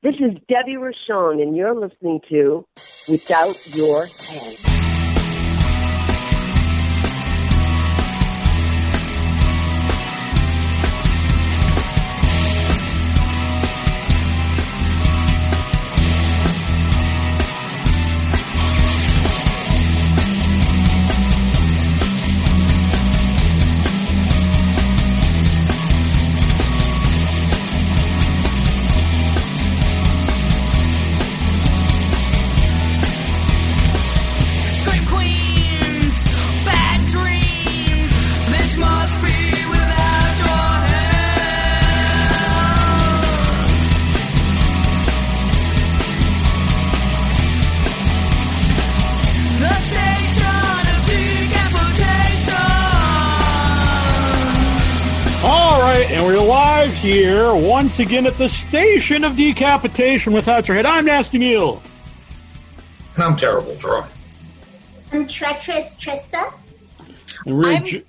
This is Debbie Rochon, and you're listening to Without Your Head. Once again at the station of decapitation without your head. I'm Nasty Neal. And I'm terrible, Troy. I'm treacherous Trista. And we're I'm- ju-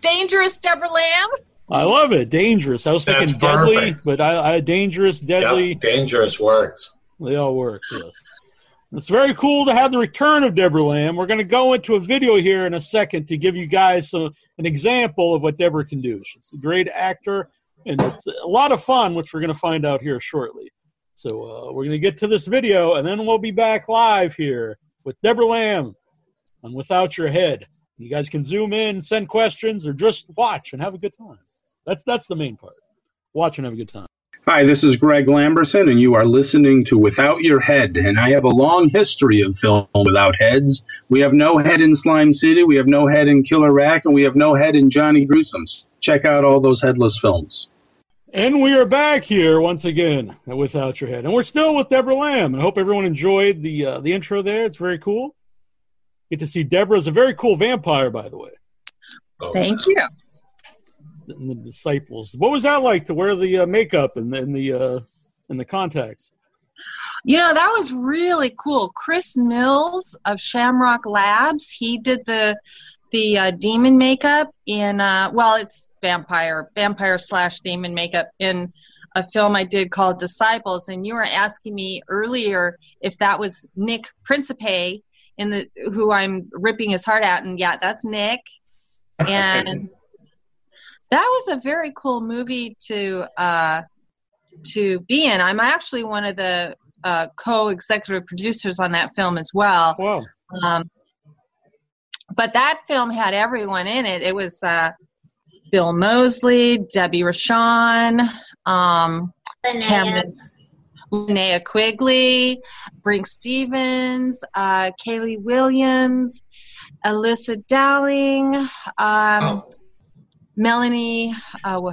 Dangerous Debra Lamb. I love it. Dangerous. I was thinking That's deadly, perfect. but I, I dangerous, deadly. Yep, dangerous works. They all work. Yes. It's very cool to have the return of Debra Lamb. We're going to go into a video here in a second to give you guys some, an example of what Debra can do. She's a great actor, and it's a lot of fun, which we're going to find out here shortly. So uh, we're going to get to this video, and then we'll be back live here with Debra Lamb on Without Your Head. You guys can zoom in, send questions, or just watch and have a good time. That's that's the main part. Watch and have a good time. Hi, this is Greg Lamberson, and you are listening to Without Your Head. And I have a long history of film without heads. We have no head in Slime City, we have no head in Killer Rack, and we have no head in Johnny Gruesome's. Check out all those headless films. And we are back here once again Without Your Head, and we're still with Debra Lamb. And I hope everyone enjoyed the uh, the intro there. It's very cool. Get to see Debra is a very cool vampire, by the way. Oh, Thank you. In the disciples, what was that like to wear the uh, makeup and, and the uh, and the contacts? You know, that was really cool. Chris Mills of Shamrock Labs, he did the the uh, demon makeup in uh, well, it's vampire vampire slash demon makeup in a film I did called Disciples, and you were asking me earlier if that was Nick Principe in the who I'm ripping his heart out, and yeah, that's Nick, and that was a very cool movie to uh, to be in. I'm actually one of the uh, co-executive producers on that film as well. Wow, Um, but that film had everyone in it. It was uh, Bill Moseley, Debbie Rochon, um, Linnea. Cameron, Linnea Quigley, Brinke Stevens, uh, Kaylee Williams, Alyssa Dowling, um, Oh, Melanie. Uh,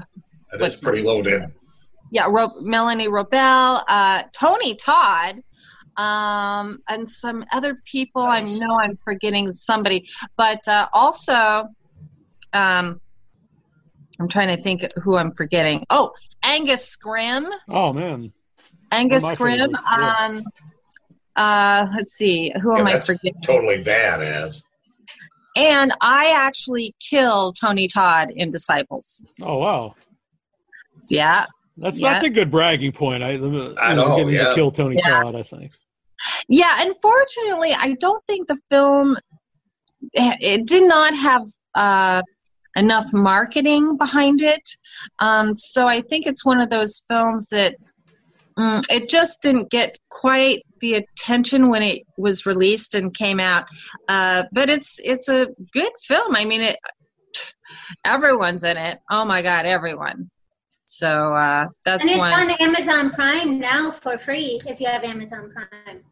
that is pretty loaded. yeah, Ro- Melanie Robel, uh, Tony Todd, um, and some other people. Nice. I know I'm forgetting somebody, but uh, also, um, I'm trying to think who I'm forgetting. Oh, Angus Scrimm. oh man, Angus One of my Scrimm. favorites, yeah. Um, uh, let's see, who Yeah, am I that's forgetting? totally badass. And I actually killed Tony Todd in Disciples. oh wow, Yeah, that's Yeah. that's a good bragging point. I, I know, getting to kill Tony Yeah. Todd. I think. Yeah, unfortunately, I don't think the film it did not have uh, enough marketing behind it. Um, so I think it's one of those films that mm, it just didn't get quite the attention when it was released and came out. Uh, but it's it's a good film. I mean, it everyone's in it. Oh my God, everyone. So uh, And that's it's one. on Amazon Prime now for free if you have Amazon Prime.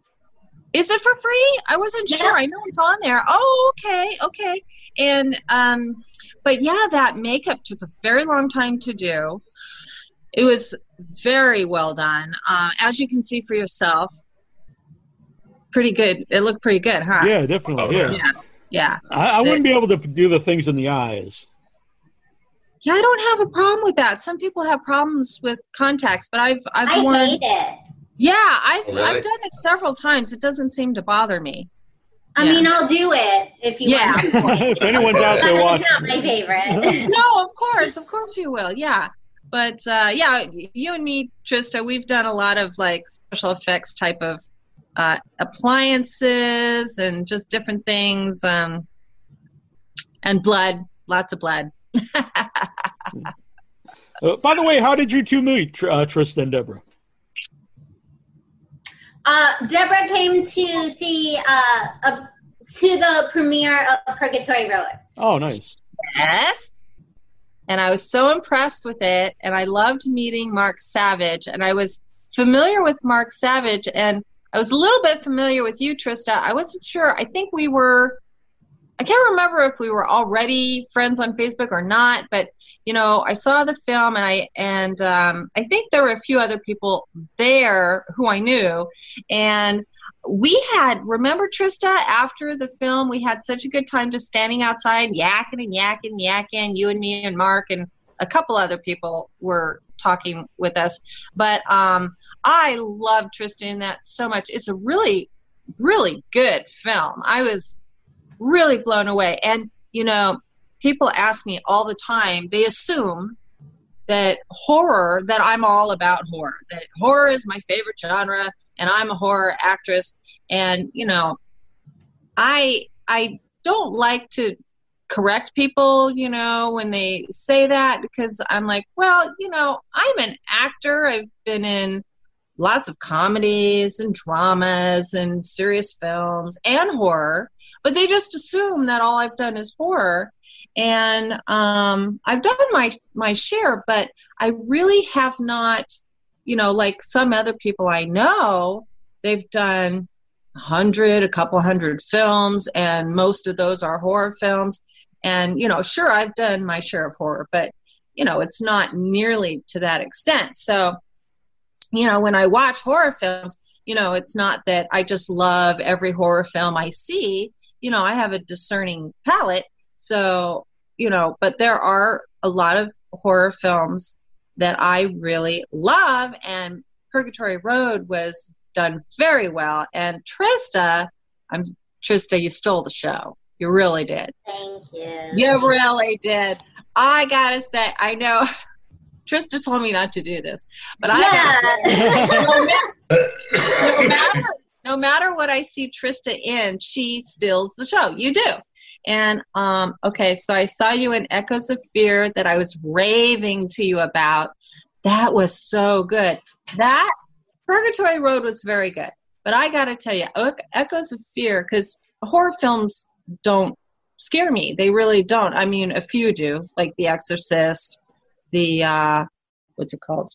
Is it for free? I wasn't Yeah. sure. I know it's on there. Oh, okay, okay. And um, but yeah, that makeup took a very long time to do. It was very well done, uh, as you can see for yourself. Pretty good. It looked pretty good, huh? Yeah, definitely. Yeah, yeah. Yeah. Yeah. I, I wouldn't be able to do the things in the eyes. Yeah, I don't have a problem with that. Some people have problems with contacts, but I've I've I worn. hate it. Yeah, I've really? I've done it several times. It doesn't seem to bother me. I Yeah. mean, I'll do it if you Yeah. want. if anyone's out But there it's watching, not my favorite. no, of course, of course you will. Yeah, but uh, yeah, you and me, Trista, we've done a lot of like special effects type of uh, appliances and just different things, um, and blood, lots of blood. Uh, by the way, how did you two meet, Tr- uh, Trista and Debra? Uh, Debra came to the uh, uh, to the premiere of Purgatory Road. Oh, nice. Yes. And I was so impressed with it. And I loved meeting Mark Savage. And I was familiar with Mark Savage. And I was a little bit familiar with you, Trista. I wasn't sure. I think we were, I can't remember if we were already friends on Facebook or not. But, you know, I saw the film and I, and um, I think there were a few other people there who I knew. And we had remember Trista after the film we had such a good time just standing outside yakking and yakking yakking you and me and Mark and a couple other people were talking with us. But um I love Trista in that so much. It's a really really good film. I was really blown away. And you know people ask me all the time they assume that horror that I'm all about horror that horror is my favorite genre and I'm a horror actress. And you know I I don't like to correct people you know when they say that because I'm like well you know I'm an actor. I've been in lots of comedies and dramas and serious films and horror but they just assume that all I've done is horror and um, I've done my my share but I really have not you know like some other people I know they've done a hundred, a couple hundred films, and most of those are horror films. And you know, sure, I've done my share of horror, but you know, it's not nearly to that extent. So, you know, when I watch horror films, you know, it's not that I just love every horror film I see. You know, I have a discerning palate. So, you know, but there are a lot of horror films that I really love, and Purgatory Road was done very well. And Trista, I'm Trista, you stole the show. You really did. Thank you. You really did. I gotta say, I know Trista told me not to do this, but I gotta say, no matter, no matter what I see Trista in, she steals the show. You do. And um, okay, so I saw you in Echoes of Fear that I was raving to you about. That was so good. That Purgatory Road was very good. But I got to tell you, Echoes of Fear, because horror films don't scare me. They really don't. I mean, a few do, like The Exorcist, the uh, what's it called,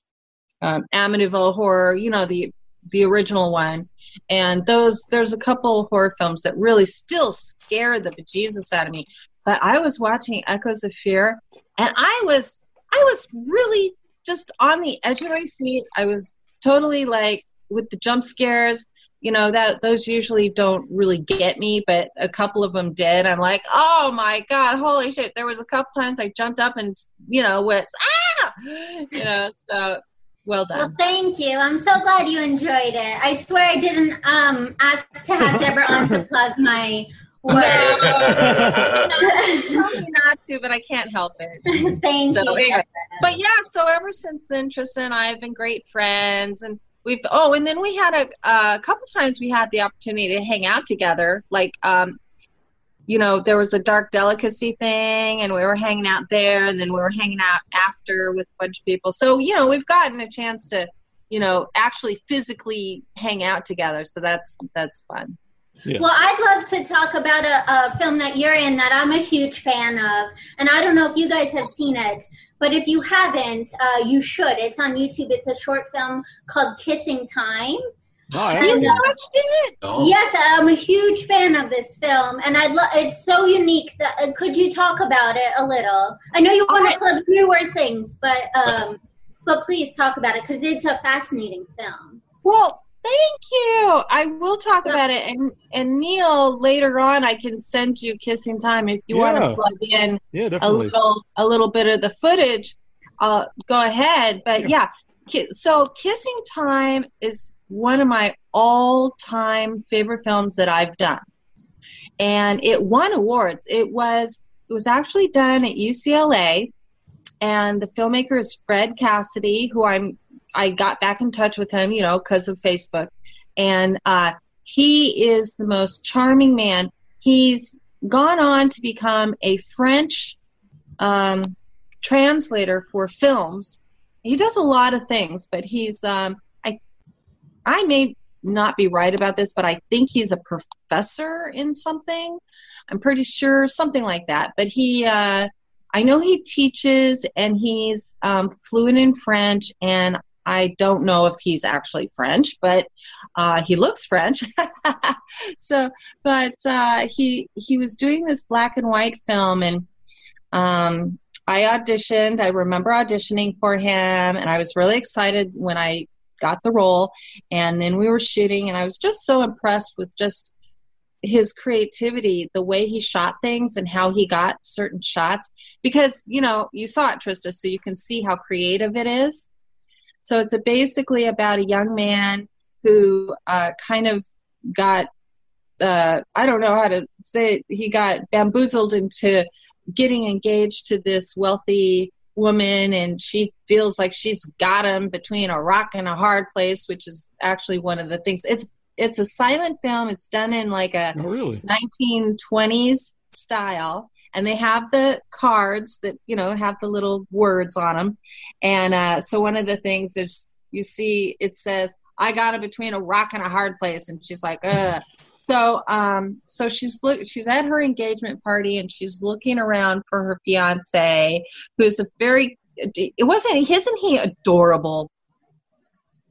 um, Amityville Horror. You know, the the original one. And those, there's a couple horror films that really still scare the bejesus out of me. But I was watching Echoes of Fear, and I was, I was really just on the edge of my seat. I was totally like with the jump scares you know that those usually don't really get me but a couple of them did i'm like oh my god holy shit there was a couple times i jumped up and you know went ah you know so well Well, done thank you. I'm so glad you enjoyed it. I swear I didn't um ask to have Debra on to plug my work. tell me not to but i can't help it thank So, you. anyway. but yeah so ever since then Trista and i have been great friends and we've oh and then we had a, a couple times we had the opportunity to hang out together like um you know there was a dark delicacy thing and we were hanging out there and then we were hanging out after with a bunch of people so you know we've gotten a chance to you know actually physically hang out together so that's that's fun Well, I'd love to talk about a, a film that you're in that I'm a huge fan of, and I don't know if you guys have seen it, but if you haven't, uh, you should. It's on YouTube. It's a short film called Kissing Time. Oh, you haven't. watched it Oh, Yes, I'm a huge fan of this film, and I'd love. It's so unique. That uh, could you talk about it a little? I know you want Alright. to plug newer things, but um, but please talk about it because it's a fascinating film. Well, thank you. I will talk about it, and and Neal later on, I can send you kissing time if you want to plug in Yeah, a little a little bit of the footage. Uh, go ahead, but yeah. Ki- So, Kissing Time is one of my all-time favorite films that I've done, and it won awards. It was it was actually done at UCLA, and the filmmaker is Fred Cassidy, who I'm I got back in touch with him, you know, because of Facebook, and uh, he is the most charming man. He's gone on to become a French um, translator for films. He does a lot of things, but he's um, I may not be right about this, but I think he's a professor in something. I'm pretty sure something like that. But he, uh, I know he teaches and he's um, fluent in French, and I don't know if he's actually French, but uh, he looks French. so, but uh, he he was doing this black and white film, and um, I auditioned. I remember auditioning for him, and I was really excited when I got the role. And then we were shooting, and I was just so impressed with just his creativity, the way he shot things, and how he got certain shots. Because you know, you saw it, Trista, so you can see how creative it is. So it's a, basically about a young man who uh, kind of got uh, I don't know how to say it. He got bamboozled into getting engaged to this wealthy woman, and she feels like she's got him between a rock and a hard place, which is actually one of the things. It's it's a silent film. It's done in like a Oh, really? 1920s style and they have the cards that you know have the little words on them and uh, so one of the things is you see it says i got it between a rock and a hard place and she's like uh so um so she's look she's at her engagement party and she's looking around for her fiance who's a very it wasn't isn't he adorable?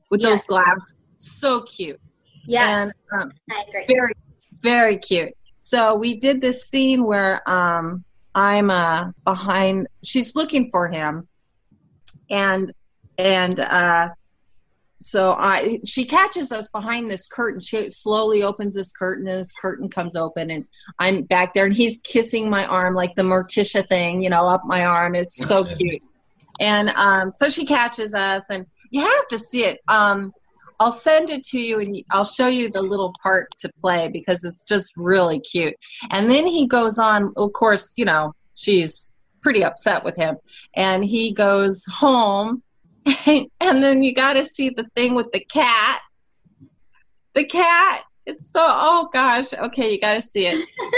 With those glasses. So cute. Yes, and um, I agree. very very cute. So we did this scene where um i'm uh behind she's looking for him. And and uh so i she catches us behind this curtain. She slowly opens this curtain and this curtain comes open and i'm back there and he's kissing my arm like the morticia thing you know up my arm. It's so cute. And um so she catches us and you have to see it. Um I'll send it to you and I'll show you the little part to play because it's just really cute. And then he goes on, of course, you know, she's pretty upset with him. And he goes home and then you got to see the thing with the cat. The cat. It's so oh gosh. Okay, you got to see it.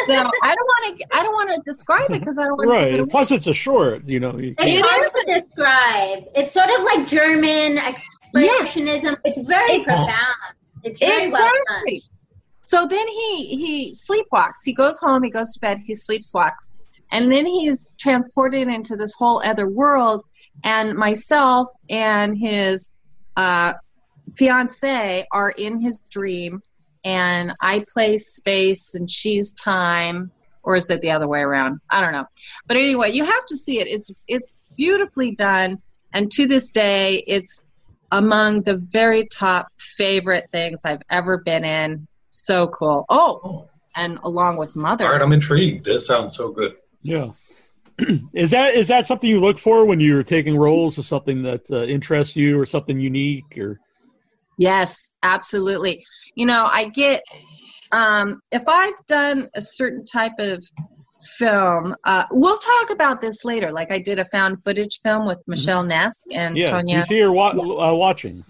So I don't want to I don't want to describe it because I don't want to Right. Plus, it's a short. You know. you It's can't- It hard to describe. It's sort of like German expressionism. It's very profound. It's very well done. exactly. So then he he sleepwalks. He goes home. He goes to bed. He sleepwalks, and then he's transported into this whole other world. And myself and his uh, fiance are in his dream, and I play space and she's time, or is it the other way around? I don't know. But anyway, you have to see it. It's it's beautifully done, and to this day, it's among the very top favorite things I've ever been in. So cool. Oh, and along with Mother. All right, I'm intrigued. This sounds so good. Yeah. Is that is that something you look for when you're taking roles or something that uh, interests you or something unique or Yes, absolutely. You know, I get um, if I've done a certain type of film. Uh, we'll talk about this later. Like I did a found footage film with Michelle Ness and Mm-hmm. yeah Tonya. you see her wa- uh, watching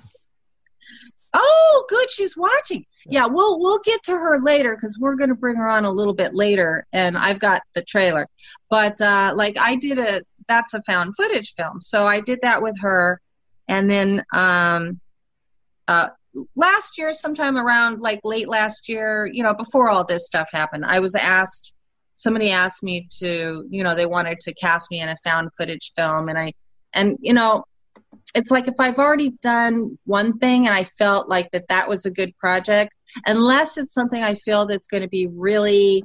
Oh, good. She's watching. Yeah, we'll we'll get to her later because we're going to bring her on a little bit later, and I've got the trailer. But uh, like I did a that's a found footage film, so I did that with her, and then um, uh, last year, sometime around like late last year, you know, before all this stuff happened, I was asked. Somebody asked me to, you know, they wanted to cast me in a found footage film, and I, and you know, it's like if I've already done one thing and I felt like that that was a good project, unless it's something I feel that's going to be really,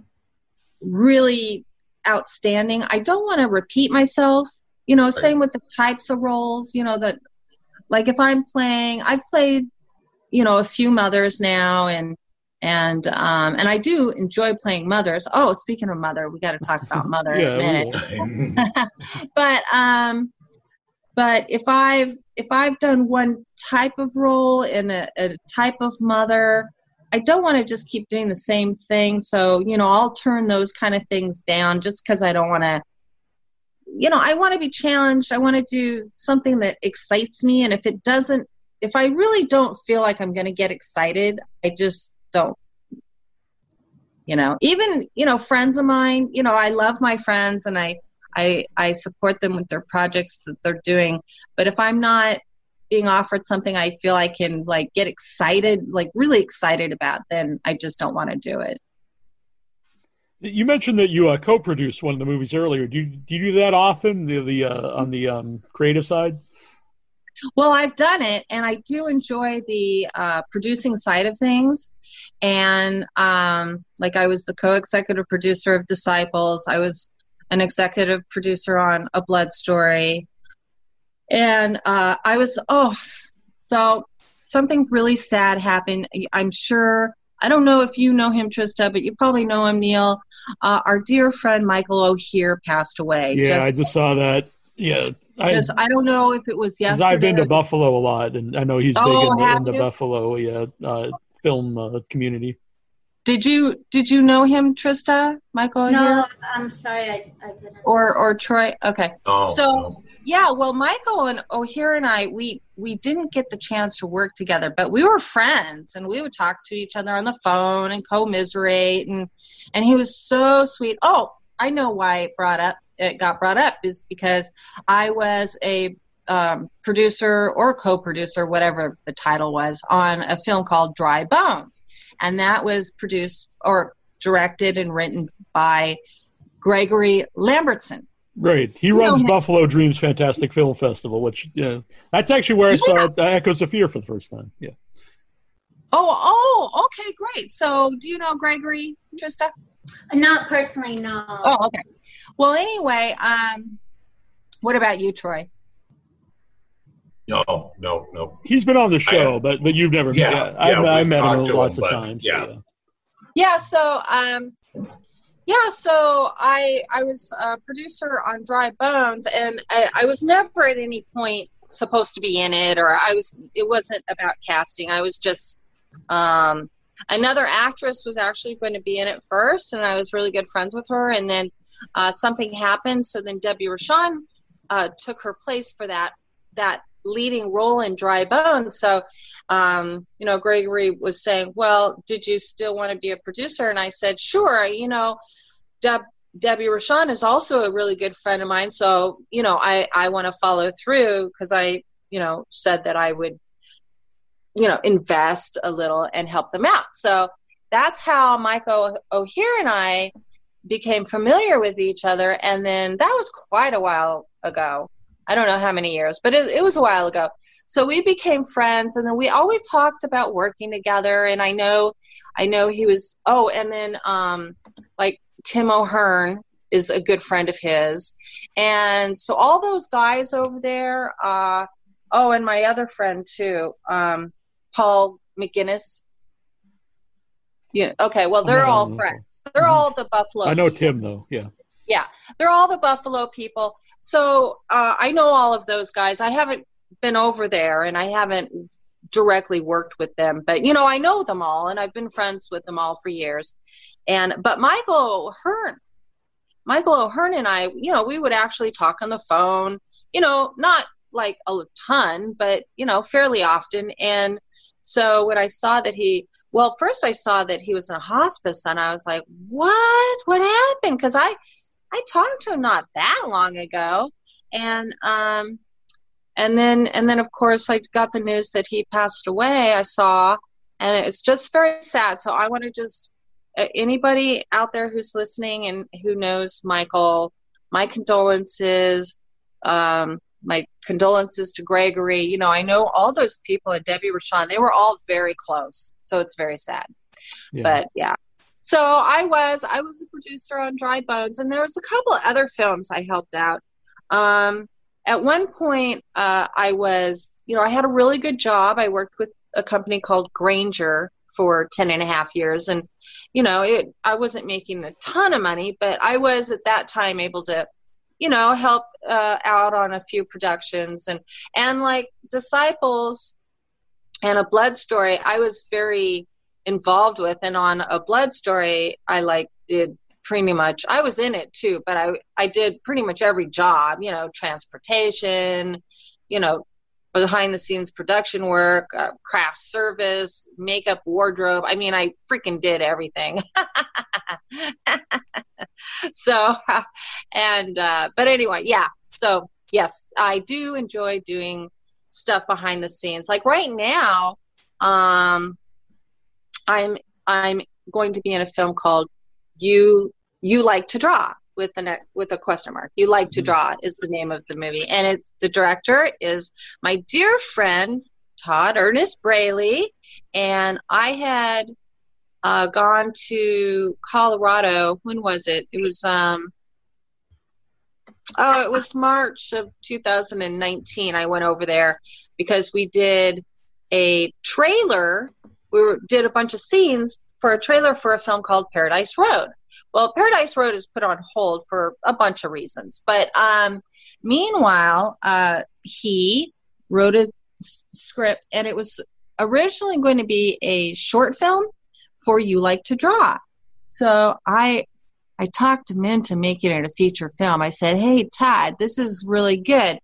really outstanding, I don't want to repeat myself. You know, same with the types of roles, you know, that like if I'm playing, I've played, you know, a few mothers now and and um and I do enjoy playing mothers. Oh, speaking of mother, we got to talk about mother in yeah a minute but um but if i've if i've done one type of role in a, a type of mother i don't want to just keep doing the same thing so you know i'll turn those kind of things down just because i don't want to you know, I want to be challenged. I want to do something that excites me. And if it doesn't, if I really don't feel like I'm going to get excited, I just don't. You know, even, you know, friends of mine, you know, I love my friends and I, I, I support them with their projects that they're doing. But if I'm not being offered something I feel I can like get excited, like really excited about, then I just don't want to do it. You mentioned that you uh, co-produced one of the movies earlier. Do you, do you do that often? The the uh, on the um, creative side. Well, I've done it, and I do enjoy the uh, producing side of things. And um, like, I was the co-executive producer of Disciples. I was an executive producer on A Blood Story, and uh, I was oh, so something really sad happened. I'm sure. I don't know if you know him, Trista, but you probably know him, Neal. Uh, our dear friend Michael O'Hear passed away. Yeah, I just saw that. Yeah, I, just- I don't know if it was yesterday. I've been to Buffalo a lot, and I know he's big Oh, in the, in the? Buffalo yeah uh, film uh, community. Did you did you know him, Trista? Michael O'Hear No, I'm sorry, I, I didn't. or or Troy? Okay. No, So- no. Yeah, well, Michael and O'Hear and I, we we didn't get the chance to work together, but we were friends, and we would talk to each other on the phone and commiserate, and and he was so sweet. Oh, I know why it brought up it got brought up is because I was a um, producer or co-producer, whatever the title was, on a film called Dry Bones, and that was produced or directed and written by Gregory Lamberson. Right, he You know runs him. Buffalo Dreams Fantastic Film Festival, which yeah, that's actually where I saw uh, Echoes of Fear for the first time. Yeah, Oh, oh, okay, great. So, do you know Gregory, Trista? Not personally, no. Oh, okay. Well, anyway, um, what about you, Troy? No, no, no. he's been on the show, but but you've never. Yeah, Yeah, I, yeah, I we've met him lots him, of times. yeah. so, Yeah. So, um, yeah. So I I was a producer on Dry Bones, and I, I was never at any point supposed to be in it, or I was. It wasn't about casting. I was just. Um, another actress was actually going to be in it first, and I was really good friends with her. And then uh, something happened, so then Debbie Rochon uh, took her place for that that leading role in Dry Bones. So, um, you know, Gregory was saying, "Well, did you still want to be a producer?" And I said, "Sure." You know, Deb, Debbie Rochon is also a really good friend of mine, so you know, I I want to follow through because I, you know, said that I would, you know, invest a little and help them out. So that's how Michael O'Hear and I became familiar with each other, and then that was quite a while ago. I don't know how many years, but it, it was a while ago. So we became friends, and then we always talked about working together. And I know, I know he was. Oh, and then um, like Tim O'Hearn is a good friend of his, and so all those guys over there. Uh, oh, and my other friend too, um, Paul McGinnis. Yeah. Okay. Well, they're Oh, all friends. They're Mhm. all the Buffalo. I know people Tim though. Yeah, they're all the Buffalo people. So uh, I know all of those guys. I haven't been over there and I haven't directly worked with them, but you know I know them all and I've been friends with them all for years. And but Michael O'Hearn, Michael O'Hearn and I, you know, we would actually talk on the phone. You know, not like a ton, but you know, fairly often. And so when I saw that he, well, first I saw that he was in a hospice, and I was like, "What? What happened?" Because I I talked to him not that long ago, and um, and then and then of course I got the news that he passed away. I saw, and it's just very sad. So I want to just anybody out there who's listening and who knows Michael, my condolences. Um, my condolences to Gregory. You know, I know all those people and Debbie Rochon. They were all very close, so it's very sad yeah. but yeah so i was i was a producer on dry bones and there was a couple of other films i helped out. Um, at one point uh, i was you know i had a really good job. I worked with a company called Grainger for 10 and a half years and you know it i wasn't making a ton of money but i was at that time able to you know help uh, out on a few productions and and like disciples and a blood story i was very involved with and on a blood story i like did pretty much I was in it too, but I I did pretty much every job, you know, transportation, you know, behind the scenes production work, uh, craft service, makeup, wardrobe. I mean, I freaking did everything. so, and, uh, but anyway, yeah. So, yes, I do enjoy doing stuff behind the scenes. Like right now, um, I'm, I'm going to be in a film called You, You Like to Draw with the with a question mark. You like to draw is the name of the movie, and it's the director is my dear friend Todd Ernest Braley, and I had uh, gone to Colorado. When was it? It was um. Oh, it was March of 2019. I went over there because we did a trailer. We were, did a bunch of scenes for a trailer for a film called Paradise Road. Well, Paradise Road is put on hold for a bunch of reasons. But um, meanwhile, uh, he wrote a s- script, and it was originally going to be a short film for You Like to Draw. So I I talked him into making it a feature film. I said, "Hey, Todd, this is really good.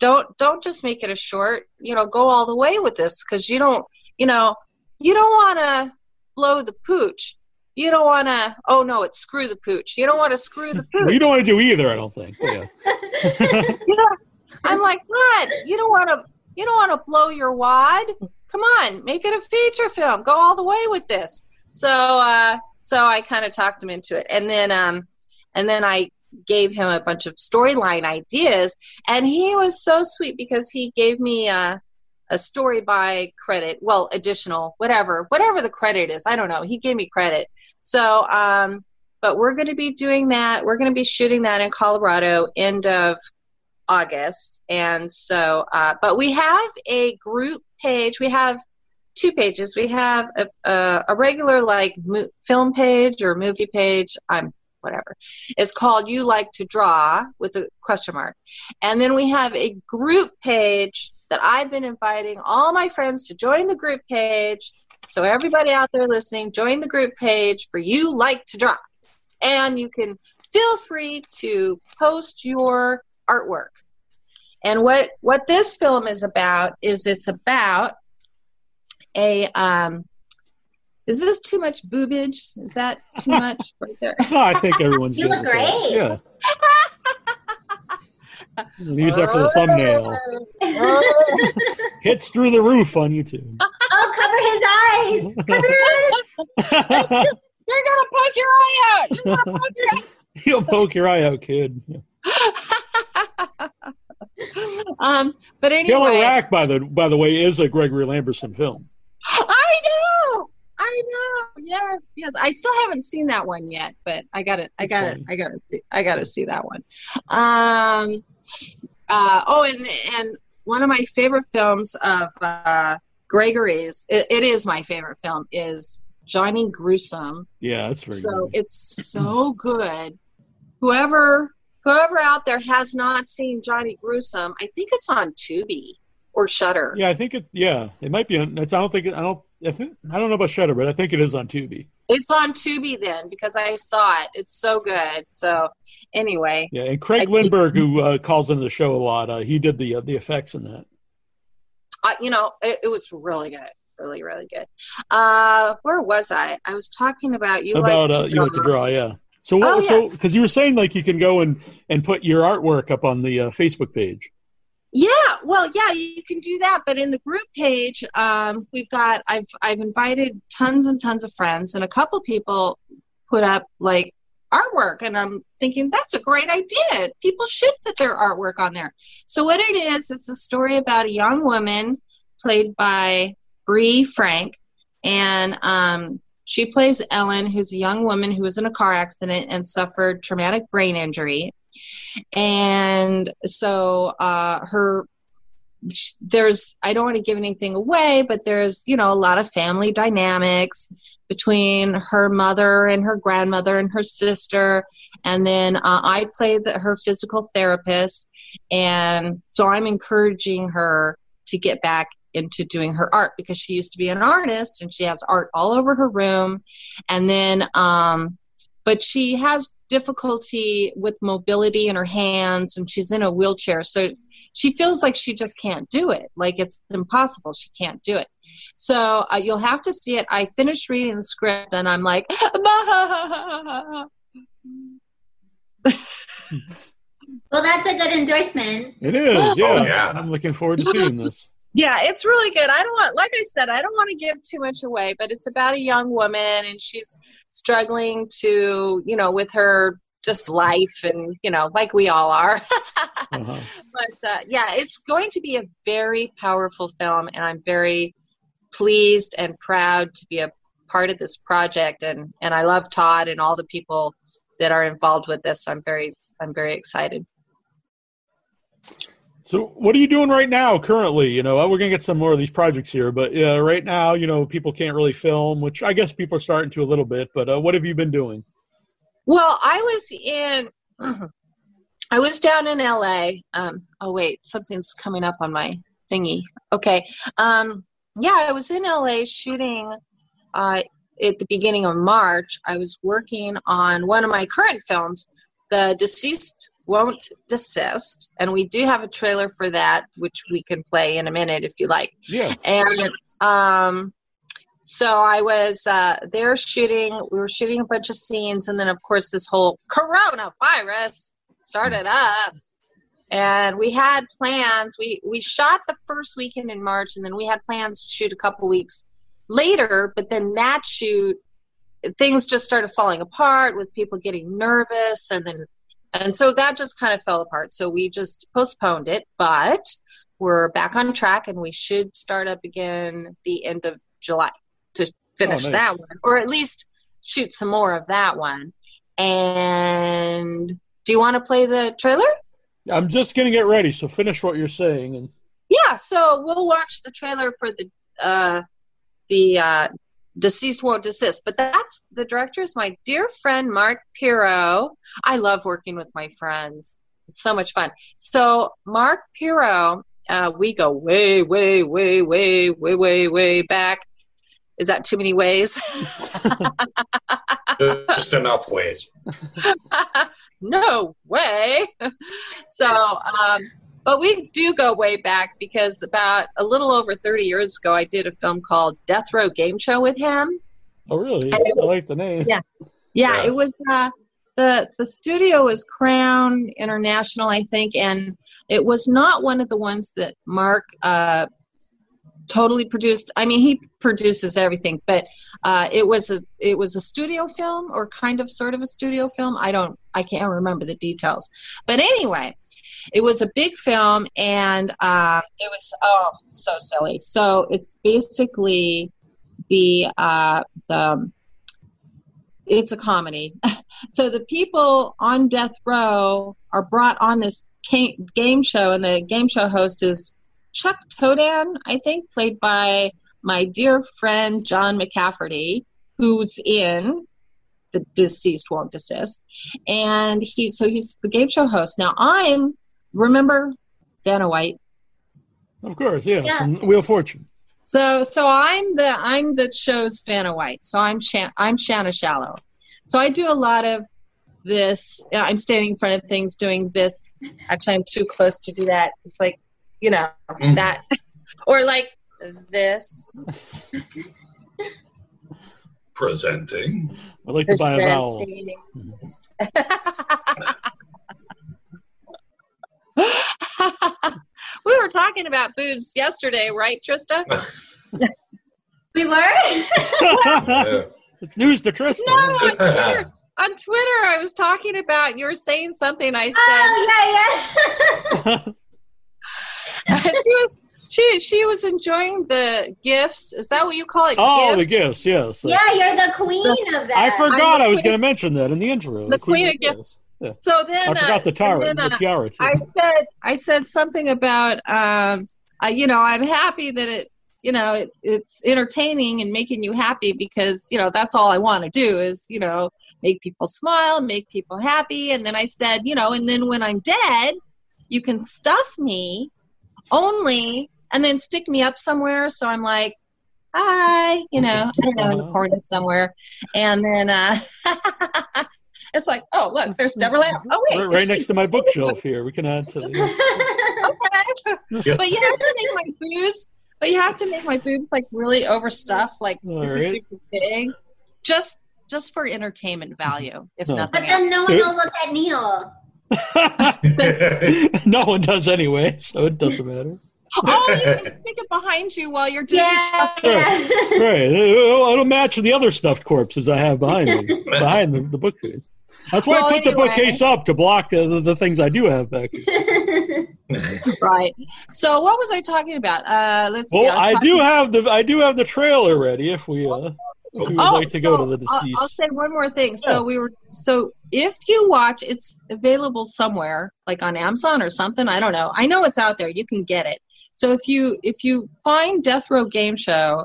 Don't don't just make it a short. You know, go all the way with this because you don't, you know, you don't want to blow the pooch. You don't want to. Oh no, it's screw the pooch. You don't want to screw the pooch. you don't want to do either, I don't think. Yeah. You know, I'm like, Todd, you don't want to. You don't want to blow your wad. Come on, make it a feature film. Go all the way with this. So, uh, so I kind of talked him into it, and then, um, and then I gave him a bunch of storyline ideas, and he was so sweet because he gave me a, a story by credit, well, additional, whatever, whatever the credit is. I don't know. He gave me credit. So, um, but we're going to be doing that. We're going to be shooting that in Colorado end of August. And so, uh, but we have a group page. We have two pages. We have a, a, a regular like mo- film page or movie page. I'm whatever. It's called You Like to Draw with a question mark. And then we have a group page that I've been inviting all my friends to join the group page. So everybody out there listening, join the group page for You Like to Draw. And you can feel free to post your artwork. And what what this film is about is it's about a um is this too much boobage? Is that too much right there? No, I think everyone's You good look with that. great. Yeah. We'll use that for the thumbnail. Hits through the roof on YouTube. oh, cover his eyes. Cover his. You're gonna poke your eye out. You're gonna poke your You'll poke your eye out, kid. um, but Killer anyway, Rack, by the by the way, is a Gregory Lamberson film. I know, I know. Yes, yes. I still haven't seen that one yet, but I got it. I got it. I got to see. I got to see that one. Um. Uh. Oh, and and one of my favorite films of uh, Gregory's. It, it is my favorite film. Is Johnny Gruesome. Yeah, that's very so good. it's so good. Whoever whoever out there has not seen Johnny Gruesome, I think it's on Tubi or Shutter. Yeah, I think it. Yeah, it might be. On, it's, I don't think. It, I don't. I think. I don't know about Shutter, but I think it is on Tubi. It's on Tubi then because I saw it. It's so good. So anyway, Yeah, and Craig I Lindbergh, who uh, calls into the show a lot, uh, he did the uh, the effects in that. uh, you know, it, it was really good. Really, really good. Uh, where was I? I was talking about you about like uh, to you like to draw, yeah. So what? Oh, So because you were saying like you can go and and put your artwork up on the Facebook page. Yeah, well, yeah, you can do that. But in the group page, um, we've got I've I've invited tons and tons of friends, and a couple people put up like artwork, and I'm thinking that's a great idea. People should put their artwork on there. So what it is, it's a story about a young woman played by Bree Frank, and um, she plays Ellen, who's a young woman who was in a car accident and suffered traumatic brain injury and so uh, her there's i don't want to give anything away but there's you know a lot of family dynamics between her mother and her grandmother and her sister. And then uh, i play the, her physical therapist. And so i'm encouraging her to get back into doing her art because she used to be an artist and she has art all over her room. And then um, but she has difficulty with mobility in her hands and she's in a wheelchair so she feels like she just can't do it like it's impossible she can't do it so uh, you'll have to see it i finished reading the script and i'm like Well, that's a good endorsement. It is, yeah. Oh, yeah. I'm looking forward to seeing this. Yeah, it's really good. I don't want, like I said, I don't want to give too much away, but it's about a young woman and she's struggling to, you know, with her just life and, you know, like we all are. Uh-huh. but uh, yeah, it's going to be a very powerful film, and I'm very pleased and proud to be a part of this project. And and I love Todd and all the people that are involved with this. I'm very I'm very excited. So, what are you doing right now, currently? You know, we're gonna get some more of these projects here, but yeah, right now, you know, people can't really film, which I guess people are starting to a little bit. But uh, what have you been doing? Well, I was in. I was down in LA. Um, oh wait, something's coming up on my thingy. Okay. Um, yeah, I was in LA shooting. Uh, at the beginning of March, I was working on one of my current films, The Deceased Won't Desist, and we do have a trailer for that, which we can play in a minute if you like. Yeah. And um, so I was uh, there shooting. We were shooting a bunch of scenes, and then of course this whole coronavirus started up. And we had plans. We we shot the first weekend in March, and then we had plans to shoot a couple weeks later. But then that shoot, things just started falling apart with people getting nervous, and then and so that just kind of fell apart. So we just postponed it, but we're back on track, and we should start up again the end of July to finish nice. that one, or at least shoot some more of that one. And do you want to play the trailer? I'm just gonna get ready. So finish what you're saying, and Yeah, so we'll watch the trailer for the uh, the uh, deceased won't desist. But that's the director is my dear friend Mark Pirro. I love working with my friends. It's so much fun. So Mark Pirro, uh, we go way, way, way, way, way, way, way back. Is that too many ways? Just enough ways. no way. so, um, but we do go way back because about a little over 30 years ago, I did a film called Death Row Game Show with him. oh really? It I was- like the name. Yeah. Yeah, Yeah. it was uh, the the studio was Crown International, I think, and it was not one of the ones that Mark uh, totally produced. I mean, he produces everything, but uh, it was a it was a studio film or kind of sort of a studio film. I don't I can't remember the details, but anyway, it was a big film, and um, it was oh so silly. So it's basically the uh, the it's a comedy. so the people on death row are brought on this game show, and the game show host is Chuck Todan, I think, played by my dear friend John McCafferty, who's in the deceased won't desist, and he so he's the game show host. Now I'm remember Vanna White. Of course, yeah. Yeah. From Wheel of Fortune. So so I'm the I'm the show's Vanna White. So I'm Shan- I'm Shanna Shallow. So I do a lot of this. I'm standing in front of things doing this. Actually, I'm too close to do that. It's like you know Mhm. that, or like this. Presenting. I'd like to buy a vowel. presenting. we were talking about boobs yesterday, right, Trista? We were? Yeah. it's news to Trista. No, on Twitter. On Twitter, I was talking about you were saying something. I said oh, yeah, yeah. she was she she was enjoying the gifts. Is that what you call it? oh, the gifts? gifts, yes. yeah, you're the queen of that. I forgot I'm the I was going to mention that in the intro. The queen of gifts. Yeah. So then I forgot uh, the then, the uh, tiara too. I said I said something about um, uh, you know I'm happy that it you know it, it's entertaining and making you happy because you know that's all I want to do is you know make people smile, make people happy, and then I said you know and then when I'm dead, you can stuff me only and then stick me up somewhere so I'm like hi you know I don't know in the corner somewhere and then uh, It's like, oh look, there's Debra Lamb. Oh wait, Right, right next to my bookshelf here. We can add to the. Okay. but you have to make my boobs. But you have to make my boobs like really overstuffed, like All super right. super big, just just for entertainment value, if No. nothing But else. then no one will look at Neal. no one does anyway, so it doesn't matter. Oh, you can stick it behind you while you're doing Yeah. stuff. yeah. Right. It'll, it'll match the other stuffed corpses I have behind me, behind the, the bookcase. That's why Well, I put the bookcase up to block uh, the, the things I do have back. Right. So what was I talking about? Uh, let's see. Well, was I talking- do have the I do have the trailer ready. If we uh, if we would Oh, like to so go to the I'll. I'll say one more thing. Yeah. So we were so if you watch, it's available somewhere, like on Amazon or something. I don't know. I know it's out there. You can get it. So if you if you find Death Row Game Show,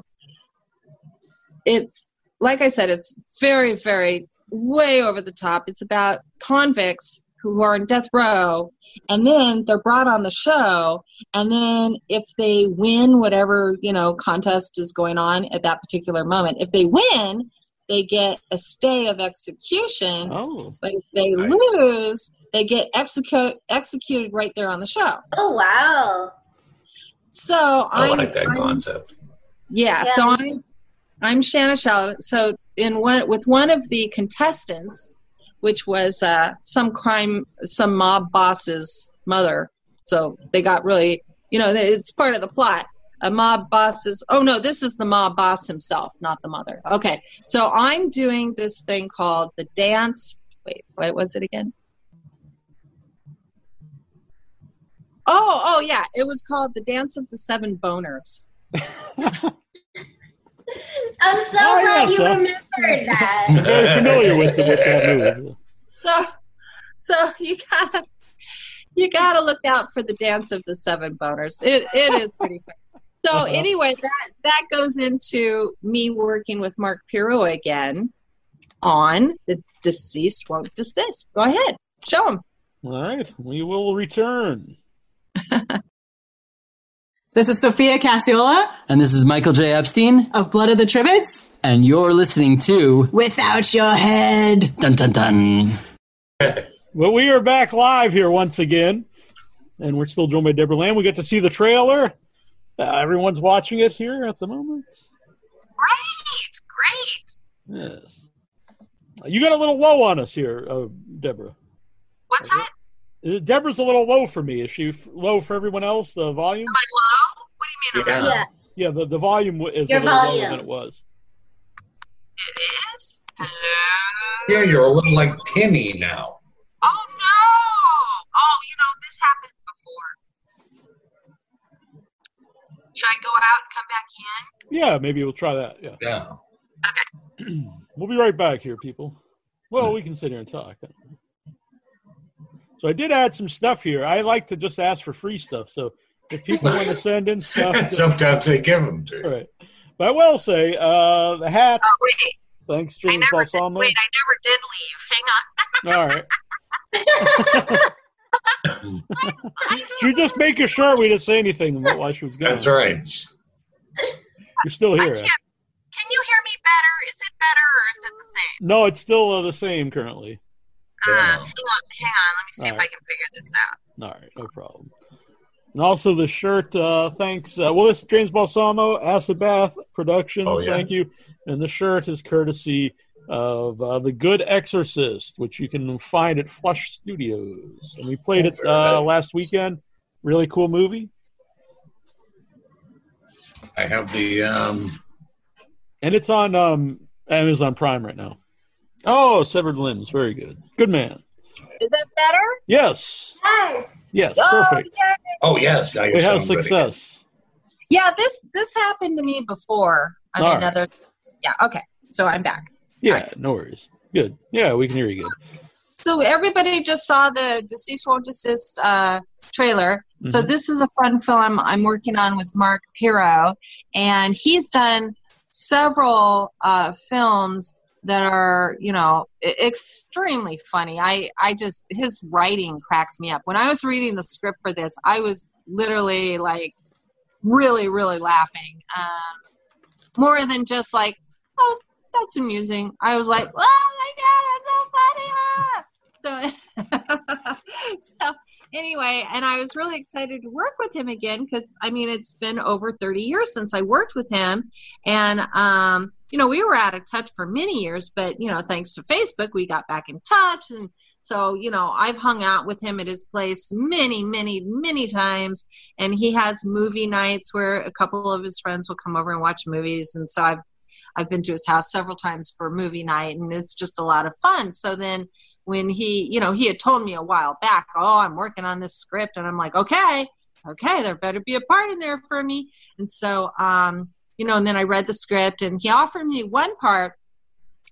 it's like I said, it's very very way over the top. It's about convicts who are in death row, and then they're brought on the show, and then if they win whatever you know contest is going on at that particular moment, if they win, they get a stay of execution. oh, But if they Nice. lose, they get execute executed right there on the show. oh wow. So I I'm, like that I'm- concept. yeah, Yeah, so I'm I'm Shanna Shell. So in one with one of the contestants, which was uh, some crime, some mob boss's mother. So they got really, you know, it's part of the plot. A mob boss is, Oh no, this is the mob boss himself, not the mother. Okay, so I'm doing this thing called the dance. Wait, what was it again? Oh, oh yeah, it was called the Dance of the Seven Boners. I'm so Oh, glad yes, you remembered that. I'm very familiar with the, with that movie. So, so you gotta you gotta look out for the dance of the seven boners. It it is pretty fun. So Uh-huh. anyway, that that goes into me working with Mark Pirro again on the deceased won't desist. Go ahead, show him. All right, we will return. This is Sophia Cassiola And this is Michael J. Epstein, of Blood of the Tribbles. and you're listening to Without your head. Dun Dun Dun. Well, we are back live here once again, and we're still joined by Debra Lamb. We get to see the trailer. Uh, everyone's watching it here at the moment. Great, great. Yes. You got a little low on us here, uh, Debra. What's that? Debra's a little low for me. Is she f- low for everyone else? The volume? Am I low? What do you mean? Yeah. Yeah. Yeah, the, the volume is Your a little lower than it was. It is. Hello. Yeah, you're a little like tinny now. Oh no! Oh, you know this happened before. Should I go out and come back in? Yeah, maybe we'll try that. Yeah. Yeah. Okay. We'll be right back here, people. Well, we can sit here and talk. So I did add some stuff here. I like to just ask for free stuff. So if people want to send in stuff, And sometimes they give them to. you. right. But I will say uh, the hat. Oh wait, Thanks, I James never did, Balsamo. wait, I never did leave. Hang on. All right. she was just making sure we didn't say anything about why she was gone. That's right. You're still here. can't. Can you hear me better? Is it better or is it the same? No, it's still uh, the same currently. Uh, hang on, hang on. Let me see if Alright. I can figure this out. All right, no problem. And also the shirt, uh, thanks. Uh, well, this is James Balsamo, Acid Bath Productions. Oh, yeah. Thank you. And the shirt is courtesy of uh, The Good Exorcist, which you can find at Flush Studios. And we played it uh, last weekend. Really cool movie. I have the um And it's on um, Amazon Prime right now. Oh, Severed Limbs. Very good. Good man. Is that better? Yes. Yes. Yes, Oh, perfect. yay. oh yes, now you're We have sounding good success. Yeah, this this happened to me before on All right. another. Yeah. Okay. So I'm back. Yeah, no worries. Good. Yeah, we can hear you good. So everybody just saw the Deceased Won't Desist uh, trailer. So Mhm. this is a fun film I'm working on with Mark Pirro, and he's done several uh, films that are, you know, extremely funny. I, I just his writing cracks me up. When I was reading the script for this, I was literally like, really, really laughing. Um, more than just like, oh, that's amusing. I was like, oh my god, that's so funny! So, so anyway, and I was really excited to work with him again because I mean it's been over 30 years since I worked with him, and um, you know we were out of touch for many years, but you know thanks to Facebook we got back in touch, and so you know I've hung out with him at his place many, many, many times, and he has movie nights where a couple of his friends will come over and watch movies, and so I've I've been to his house several times for movie night, and it's just a lot of fun. So then, when he, you know, he had told me a while back, "Oh, I'm working on this script," and I'm like, "Okay, okay, there better be a part in there for me." And so, um, you know, and then I read the script, and he offered me one part,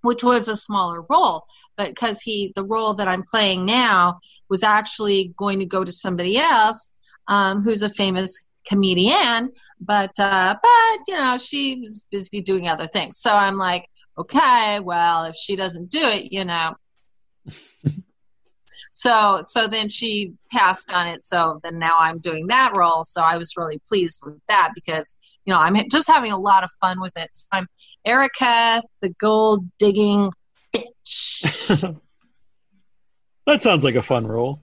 which was a smaller role, but because he, the role that I'm playing now, was actually going to go to somebody else, um, who's a famous comedian, but uh, but you know she was busy doing other things. So I'm like, okay, well if she doesn't do it, you know. so so then she passed on it. So then now I'm doing that role. So I was really pleased with that because you know I'm just having a lot of fun with it. So I'm Erica, the gold digging bitch. That sounds like a fun role.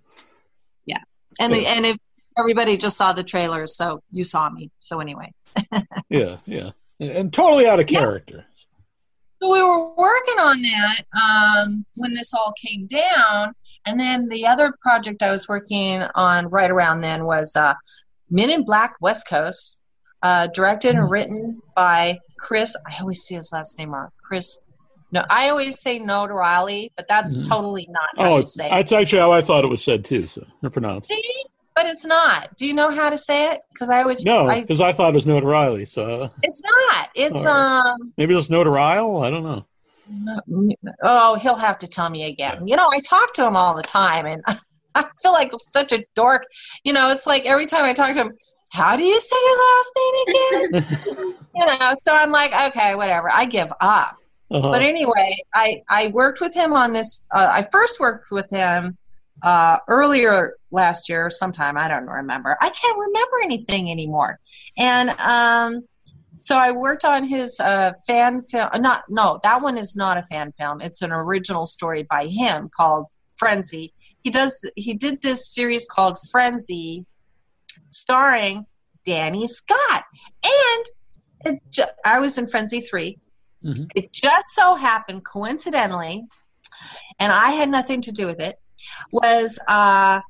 Yeah, and the, and if everybody just saw the trailer, so you saw me. So anyway. Yeah, yeah, and totally out of character. So we were working on that um, when this all came down, and then the other project I was working on right around then was uh, Men in Black West Coast, uh, directed and written by Chris. I always see his last name wrong. Chris. No, I always say Notarali, but that's Mhm. totally not how Oh, you it's, say it. that's actually how I thought it was said too. So pronounced. See, but it's not. Do you know how to say it? Because I always No, I, because I thought it was Notarile. So it's not. It's All um. maybe it's Notarile. I don't know. Oh, he'll have to tell me again. You know, I talk to him all the time, and I feel like such a dork. You know, it's like every time I talk to him, how do you say your last name again? you know, so I'm like, okay, whatever. I give up. Uh-huh. But anyway, I I worked with him on this. Uh, I first worked with him uh, earlier last year, sometime I don't remember. I can't remember anything anymore. And um, so I worked on his uh, fan film. Not no, that one is not a fan film. It's an original story by him called Frenzy. He does. He did this series called Frenzy, starring Danny Scott. And it ju- I was in Frenzy three. Mhm. It just so happened, coincidentally, and I had nothing to do with it, was uh,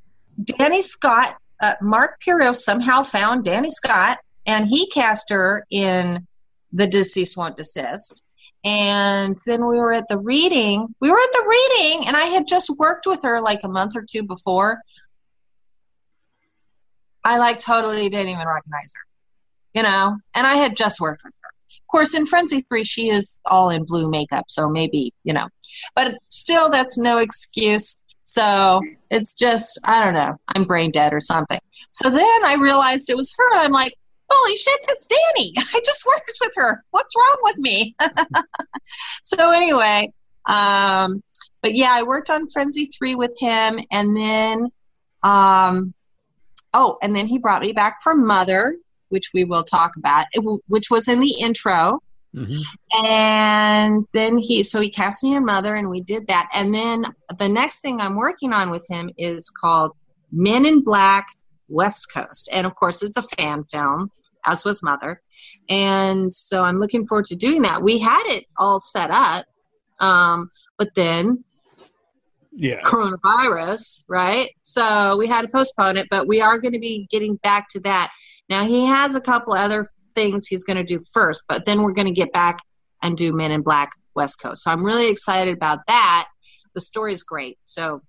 Danny Scott. Uh, Mark Pirro somehow found Danny Scott, and he cast her in The Deceased Won't Desist. And then we were at the reading. We were at the reading, and I had just worked with her like a month or two before. I like totally didn't even recognize her, you know, and I had just worked with her. Of course, in Frenzy 3, she is all in blue makeup, so maybe, you know, but still, that's no excuse. So it's just, I don't know, I'm brain dead or something. So then I realized it was her. I'm like, holy shit, that's Danny. I just worked with her. What's wrong with me? so anyway, um, but yeah, I worked on Frenzy 3 with him, and then, um, oh, and then he brought me back for Mother, which we will talk about, which was in the intro. Mhm. And then he, so he cast me in Mother, and we did that. And then the next thing I'm working on with him is called Men in Black West Coast. And of course, it's a fan film, as was Mother. And so I'm looking forward to doing that. We had it all set up, um, but then Yeah. coronavirus, right? So we had to postpone it, but we are going to be getting back to that. Now he has a couple other things he's going to do first, but then we're going to get back and do Men in Black West Coast. So I'm really excited about that. The story is great, so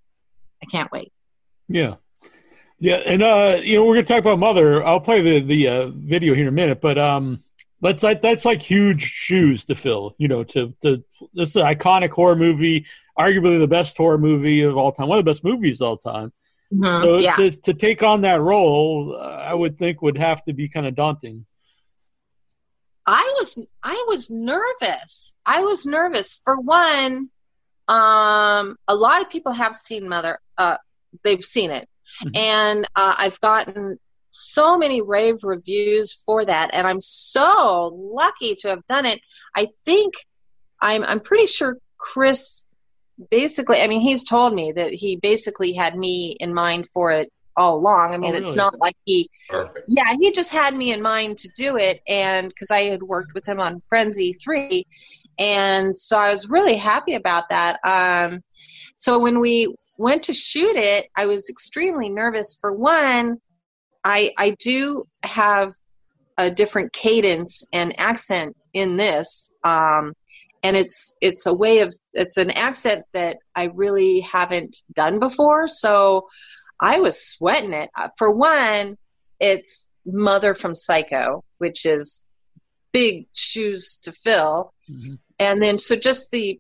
I can't wait. Yeah. Yeah, and uh, you know, we're gonna talk about Mother. I'll play the the uh, video here in a minute, but um, that's like that's like huge shoes to fill. You know, to to this is an iconic horror movie, arguably the best horror movie of all time, one of the best movies of all time. Mhm, So yeah. to to take on that role, uh, I would think would have to be kind of daunting. I was I was nervous. I was nervous for one. Um, a lot of people have seen Mother. Uh, they've seen it, Mhm. and uh, I've gotten so many rave reviews for that, and I'm so lucky to have done it. I think I'm I'm pretty sure Chris basically, I mean, he's told me that he basically had me in mind for it all along. I mean, Oh, it's not like he, Perfect. yeah, he just had me in mind to do it. And because I had worked with him on Frenzy 3. And so I was really happy about that. Um, so when we went to shoot it, I was extremely nervous. For one, I, I do have a different cadence and accent in this. Um, and it's it's a way of it's an accent that I really haven't done before. So I was sweating it. Uh, For one, it's Mother from Psycho, which is big shoes to fill. Mhm. And then so just the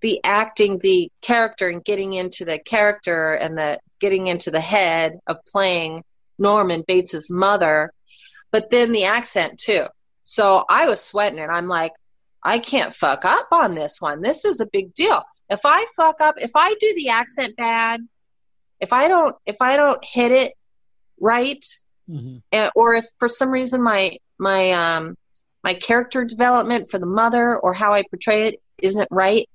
the acting the character and getting into the character and the getting into the head of playing Norman Bates's mother, but then the accent too. So I was sweating it. I'm like, I can't fuck up on this one. This is a big deal. If I fuck up, if I do the accent bad, if I don't if I don't hit it right, Mhm. uh, or if for some reason my my um my character development for the mother or how I portray it isn't right,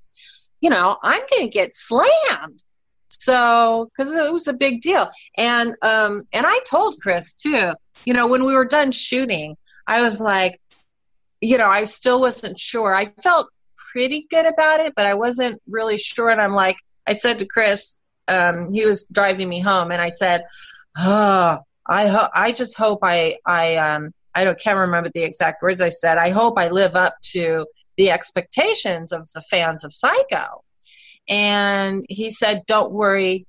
you know, I'm going to get slammed. So, because it was a big deal, and um, and I told Chris too. You know, when we were done shooting, I was like, you know, I still wasn't sure. I felt pretty good about it, but I wasn't really sure. And I'm like, I said to Chris, um, he was driving me home, and I said, oh, I ho- I just hope I I um I don't can't remember the exact words I said. I hope I live up to the expectations of the fans of Psycho. And he said, "Don't worry,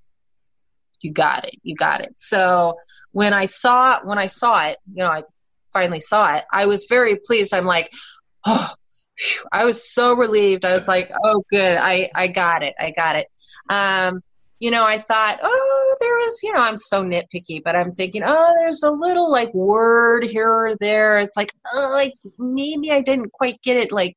you got it, you got it." So when I saw when I saw it, you know, I finally saw it. I was very pleased. I'm like, oh. I was so relieved. I was like, oh, good, I I got it, I got it. Um, you know, I thought, oh, there was, you know, I'm so nitpicky, but I'm thinking, oh, there's a little like word here or there. It's like, oh, like maybe I didn't quite get it. Like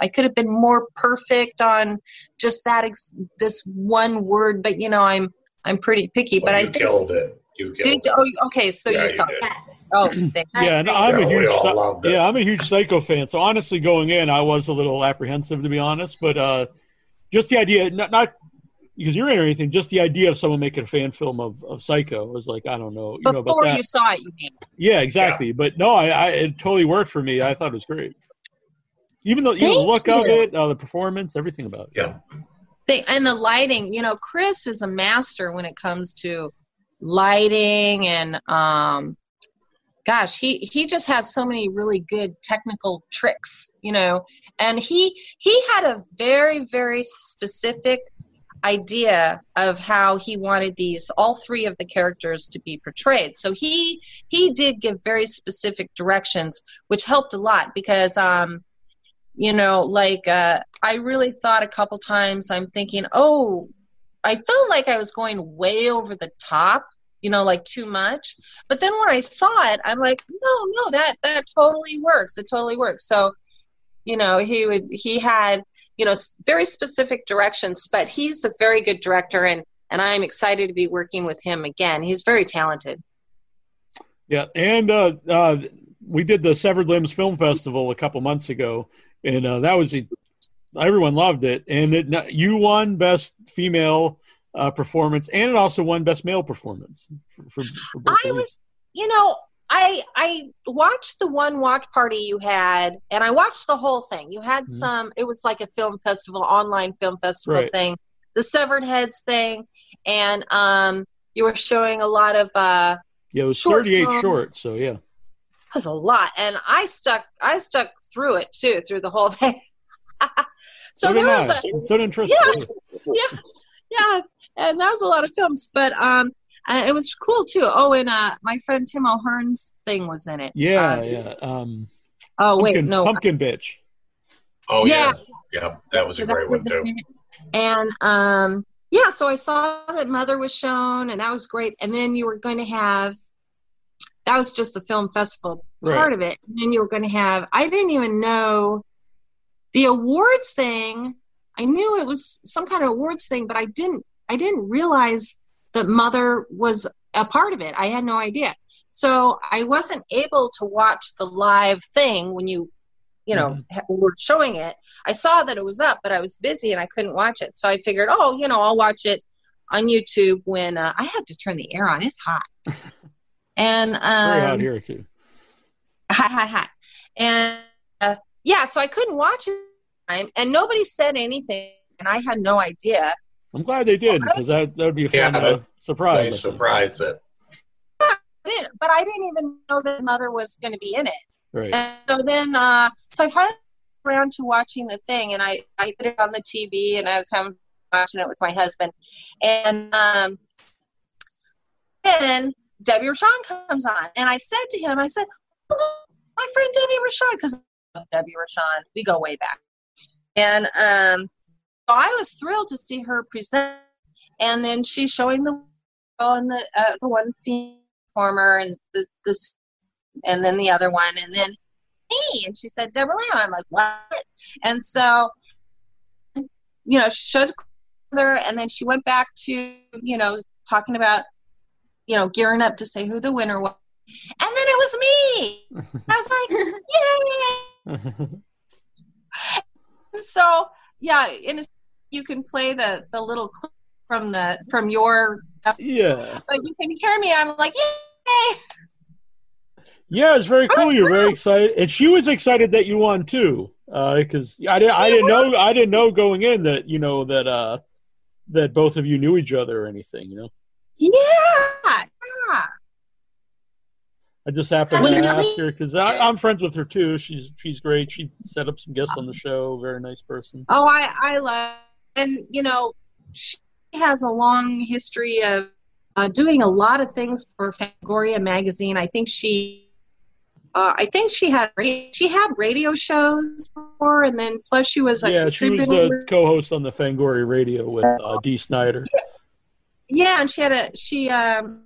I could have been more perfect on just that ex- this one word, but you know, I'm I'm pretty picky. Well, but I think killed it. You killed did. it. Oh, okay. So Yeah, you you saw. did. Yes. Oh, Yeah, and. I'm a Yeah, we huge, all Psy- loved it. yeah, I'm a huge Psycho fan. So honestly, going in, I was a little apprehensive to be honest, but uh, just the idea, not, not because you're in or anything, just the idea of someone making a fan film of, of Psycho was like, I don't know, you know about Before that. you saw it, you mean? yeah, exactly. But no, I, I it totally worked for me. I thought it was great. Even though you know, the Thank look of it, uh, the performance, everything about it. Yeah. They, and the lighting, you know, Chris is a master when it comes to lighting and um gosh, he he just has so many really good technical tricks, you know. And he he had a very very specific idea of how he wanted these all three of the characters to be portrayed. So he he did give very specific directions which helped a lot because um you know like uh I really thought a couple times I'm thinking, "Oh, I felt like I was going way over the top, you know, like too much." But then when I saw it, I'm like, "No, no, that that totally works. It totally works." So, you know, he would he had, you know, very specific directions, but he's a very good director and and I'm excited to be working with him again. He's very talented. Yeah, and uh, uh, we did the Severed Limbs Film Festival a couple months ago, and uh, that was everyone loved it. And it, you won best female uh, performance, and it also won best male performance for, for, for both. I was, you know, I I watched the one watch party you had, and I watched the whole thing. You had Mhm. some. It was like a film festival, online film festival Right. thing, the Severed Heads thing, and um, you were showing a lot of. uh yeah, it was short thirty-eight shorts. So yeah, was a lot, and I stuck. I stuck through it too, through the whole thing. so did there was I. a so interesting. Yeah, yeah, yeah, and that was a lot of films, but um, uh, it was cool too. Oh, and uh, my friend Tim O'Hearn's thing was in it. Yeah, Uh, yeah. Um, Oh wait, pumpkin, no. pumpkin bitch. Oh yeah. Yeah. yeah. that was So a that great one too. And um, yeah, so I saw that Mother was shown, and that was great. And then you were going to have that was just the film festival Right. part of it. And then you were going to have I didn't even know the awards thing. I knew it was some kind of awards thing, but I didn't I didn't realize that Mother was a part of it. I had no idea. So I wasn't able to watch the live thing when you you know, Mhm. were showing it. I saw that it was up, but I was busy and I couldn't watch it. So I figured, oh, you know, I'll watch it on YouTube when uh, I had to turn the air on. It's hot. and um, Very hot here too. hot, hot, hot. And uh, yeah, so I couldn't watch it. And nobody said anything, and I had no idea. I'm glad they did because that that would be a fun Yeah, uh, surprise. I Nice think. surprise that But I didn't even know that mother was going to be in it. Right. And so then, uh, so I finally got around to watching the thing, and I, I put it on the TV, and I was having watching it with my husband, and um, then Debbie Rochon comes on, and I said to him, I said, oh, my friend Debbie Rochon, because Debbie Rochon, we go way back, and um, so I was thrilled to see her present, and then she's showing the and the uh, the one performer and the this and then the other one, and then me. And she said, Debra Lamb. I'm like, what? And so, you know, she showed her, and then she went back to, you know, talking about, you know, gearing up to say who the winner was. And then it was me. I was like, yay! And so, yeah, in a, you can play the the little clip from the from your, yeah. but you can hear me. I'm like, yay! Yeah, it's very cool. You're very excited, and she was excited that you won too. Because I didn't, I didn't know, I didn't know going in that you know that uh that both of you knew each other or anything. You know, Yeah, yeah. I just happened I to ask her because I'm friends with her too. She's she's great. She set up some guests on the show. Very nice person. Oh, I I love, and you know, she has a long history of uh, doing a lot of things for Fangoria magazine. I think she, uh, I think she had she had radio shows before, and then plus she was a yeah, she was the co-host on the Fangoria Radio with uh, Dee Snider. Yeah, and she had a she um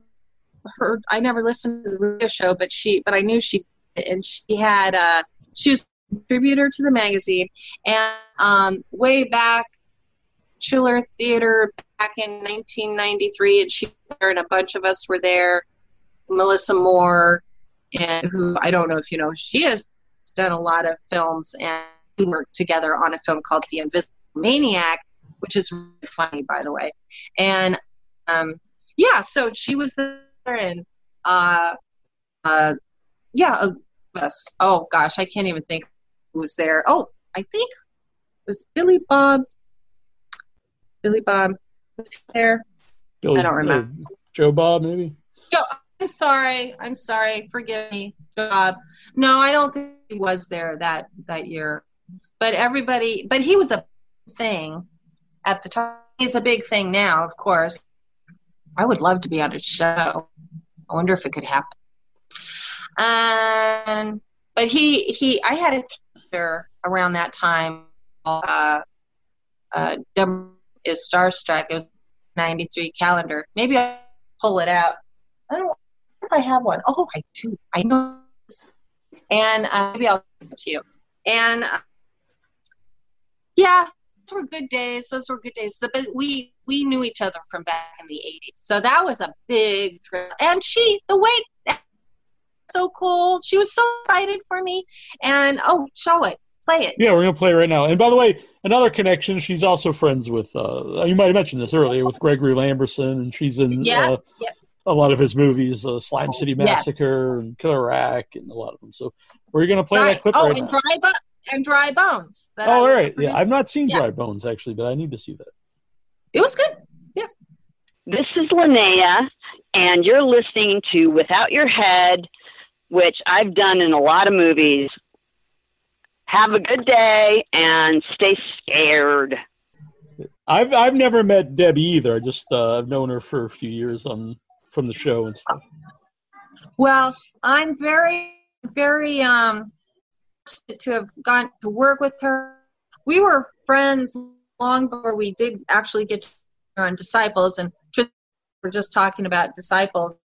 her I never listened to the radio show, but she but I knew she and she had uh she was a contributor to the magazine and um way back Schiller Theater back in 1993 and she and a bunch of us were there Melissa Moore and who I don't know if you know she has done a lot of films and we worked together on a film called The Invisible Maniac which is really funny by the way and um, yeah, so she was there, and uh, uh, yeah, uh, oh gosh, I can't even think who was there. Oh, I think it was Billy Bob. Billy Bob was there. Bill- I don't remember. uh, Joe Bob, maybe. Joe, I'm sorry. I'm sorry. Forgive me, Joe Bob. No, I don't think he was there that that year. But everybody, but he was a thing at the time. He's a big thing now, of course. I would love to be on a show. I wonder if it could happen. Um, but he he, I had a character around that time. Uh, uh, is starstruck. It was '93 calendar. Maybe I'll pull it out. I don't know if I have one. Oh, I do. I know. this. And uh, maybe I'll give it to you. And uh, yeah, those were good days. Those were good days. But we we knew each other from back in the '80s, so that was a big thrill. And she, the way, so cool. She was so excited for me. And oh, show it, play it. Yeah, we're gonna play it right now. And by the way, another connection. She's also friends with. Uh, you might have mentioned this earlier with Gregory Lamberson, and she's in Yeah, uh, yeah. a lot of his movies, uh, Slime City Yes. Massacre and Killer Rack, and a lot of them. So we're gonna play Right. that clip oh, right and now. dry bo- and dry bones. that Oh, all was a right. Yeah. I've not seen Yeah. Dry Bones actually, but I need to see that. It was good. Yeah. This is Linnea, and you're listening to Without Your Head, which I've done in a lot of movies. Have a good day and stay scared. I've I've never met Debbie either. I just uh, I've known her for a few years on from the show and stuff. Well, I'm very, very um to have gone to work with her. We were friends long before we did actually get on Disciples, and we're just talking about Disciples.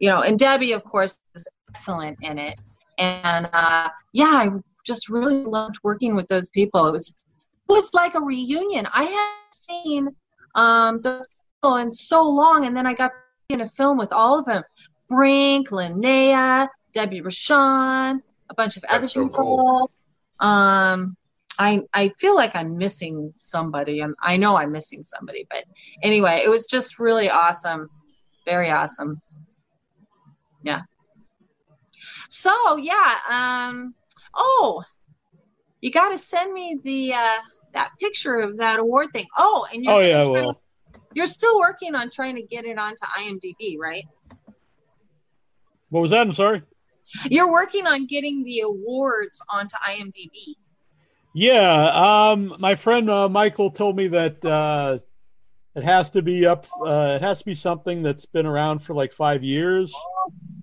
You know, and Debbie, of course, is excellent in it. And uh, yeah, I just really loved working with those people. It was it was like a reunion. I hadn't seen um, those people in so long, and then I got in a film with all of them. Brinke, Linnea, Debbie Rochon, a bunch of other That's so people. cool. Um, I I feel like I'm missing somebody. I'm, I know I'm missing somebody, but anyway, it was just really awesome, very awesome. Yeah. So yeah. Um. Oh, you got to send me the uh, that picture of that award thing. Oh, and you're Oh yeah, well, you're still working on trying to get it onto IMDb, right? what was that? I'm sorry. You're working on getting the awards onto IMDb. Yeah, um, my friend uh, Michael told me that uh, it has to be up. Uh, it has to be something that's been around for like five years.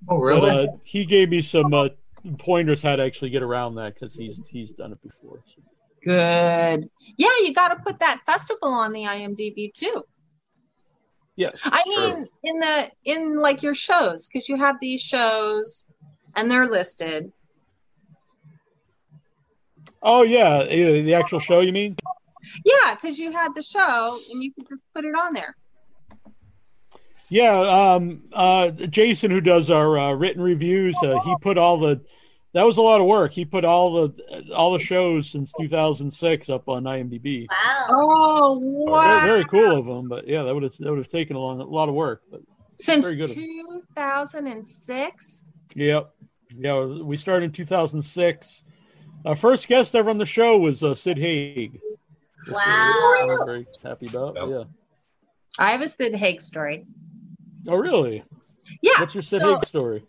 Oh, really? But, uh, he gave me some uh, pointers how to actually get around that because he's he's done it before. So. Good. Yeah, you got to put that festival on the IMDb too. Yes. I mean, in the in like your shows because you have these shows and they're listed. Oh yeah, the actual show. You mean? Yeah, because you had the show and you could just put it on there. Yeah. Um, uh, Jason, who does our uh, written reviews, uh, he put all the. That was a lot of work. He put all the all the shows since 2006 up on IMDb. Wow. Oh Very, wow! very cool of them, but yeah, that would have that would have taken a, long, a lot of work. But Since very good of 2006. Yep. Yeah, we started in 2006. Our first guest ever on the show was uh, Sid Haig. which, uh, Wow. we're very happy about. Yep. Yeah. I have a Sid Haig story. Oh, really? Yeah. What's your Sid so- Haig story?